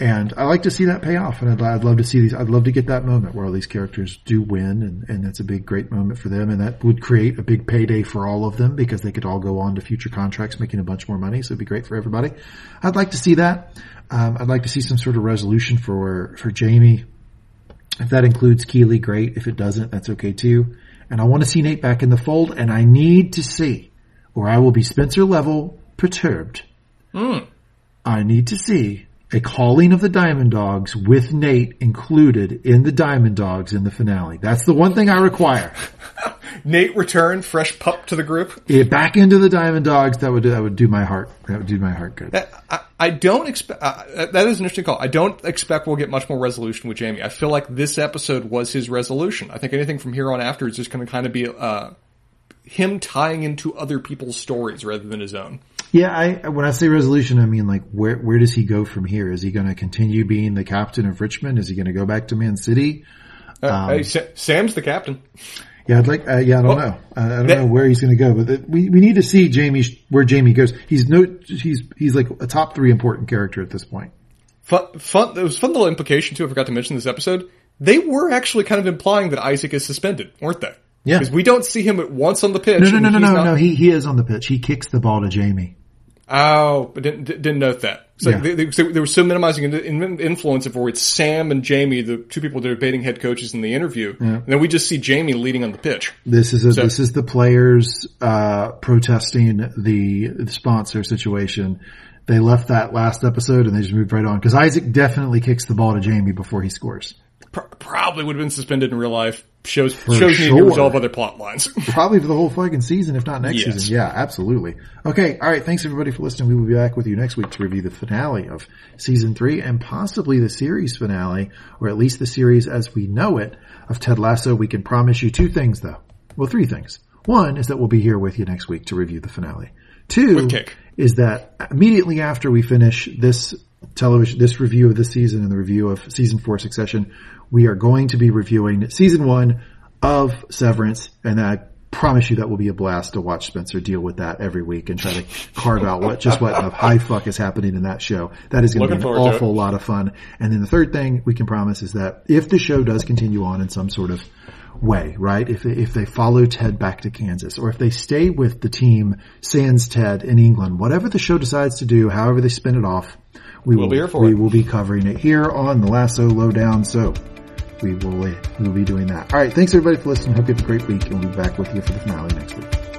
And I like to see that pay off, and I'd, I'd, love to see these. I'd love to get that moment where all these characters do win, and, and that's a big, great moment for them, and that would create a big payday for all of them because they could all go on to future contracts, making a bunch more money. So it'd be great for everybody. I'd like to see that. Um, I'd like to see some sort of resolution for for Jamie. If that includes Keeley, great. If it doesn't, that's okay too. And I want to see Nate back in the fold, and I need to see, or I will be Spencer level perturbed. Mm. I need to see a calling of the Diamond Dogs with Nate included in the Diamond Dogs in the finale. That's the one thing I require. Nate returned, fresh pup to the group. Yeah, back into the Diamond Dogs. That would that would do my heart. That would do my heart good. That, I, I, don't expect. Uh, that is an interesting call. I don't expect we'll get much more resolution with Jamie. I feel like this episode was his resolution. I think anything from here on after is just going to kind of be uh, him tying into other people's stories rather than his own. Yeah, I when I say resolution, I mean like where where does he go from here? Is he going to continue being the captain of Richmond? Is he going to go back to Man City? Uh, um, hey, Sam's the captain. Yeah, I'd like. Uh, yeah, I don't know. I, I don't that, know where he's going to go, but we we need to see Jamie where Jamie goes. He's no. He's he's like a top three important character at this point. Fun. Fun. There was fun little implication too. I forgot to mention this episode. They were actually kind of implying that Isaac is suspended, weren't they? Yeah. Because we don't see him at once on the pitch. No, no, no, no, no, not... no. He he is on the pitch. He kicks the ball to Jamie. Oh, but didn't, didn't note that. So, yeah. they, they, so they, were so minimizing influence of where it's Sam and Jamie, the two people that are debating head coaches in the interview. Yeah. And then we just see Jamie leading on the pitch. This is a, so, this is the players, uh, protesting the, the sponsor situation. They left that last episode and they just moved right on because Isaac definitely kicks the ball to Jamie before he scores. Probably would have been suspended in real life shows For shows sure. need to resolve other plot lines. Probably for the whole fucking season, if not next yes. season. Yeah, absolutely. Okay, all right. Thanks everybody for listening. We will be back with you next week to review the finale of season three and possibly the series finale, or at least the series as we know it of Ted Lasso. We can promise you two things though. Well, three things. One is that we'll be here with you next week to review the finale. Two is that immediately after we finish this television, this review of the season and the review of season four Succession, we are going to be reviewing season one of Severance, and I promise you that will be a blast to watch Spencer deal with that every week and try to carve out what just what the high fuck is happening in that show. That is going to be an awful lot of fun. And then the third thing we can promise is that if the show does continue on in some sort of way, right? If if they follow Ted back to Kansas or if they stay with the team sans Ted in England, whatever the show decides to do, however they spin it off, we we'll will, we it. will be covering it here on the Lasso Lowdown. So we will uh, we will be doing that. All right. Thanks everybody for listening. Hope you have a great week and we'll be back with you for the finale next week.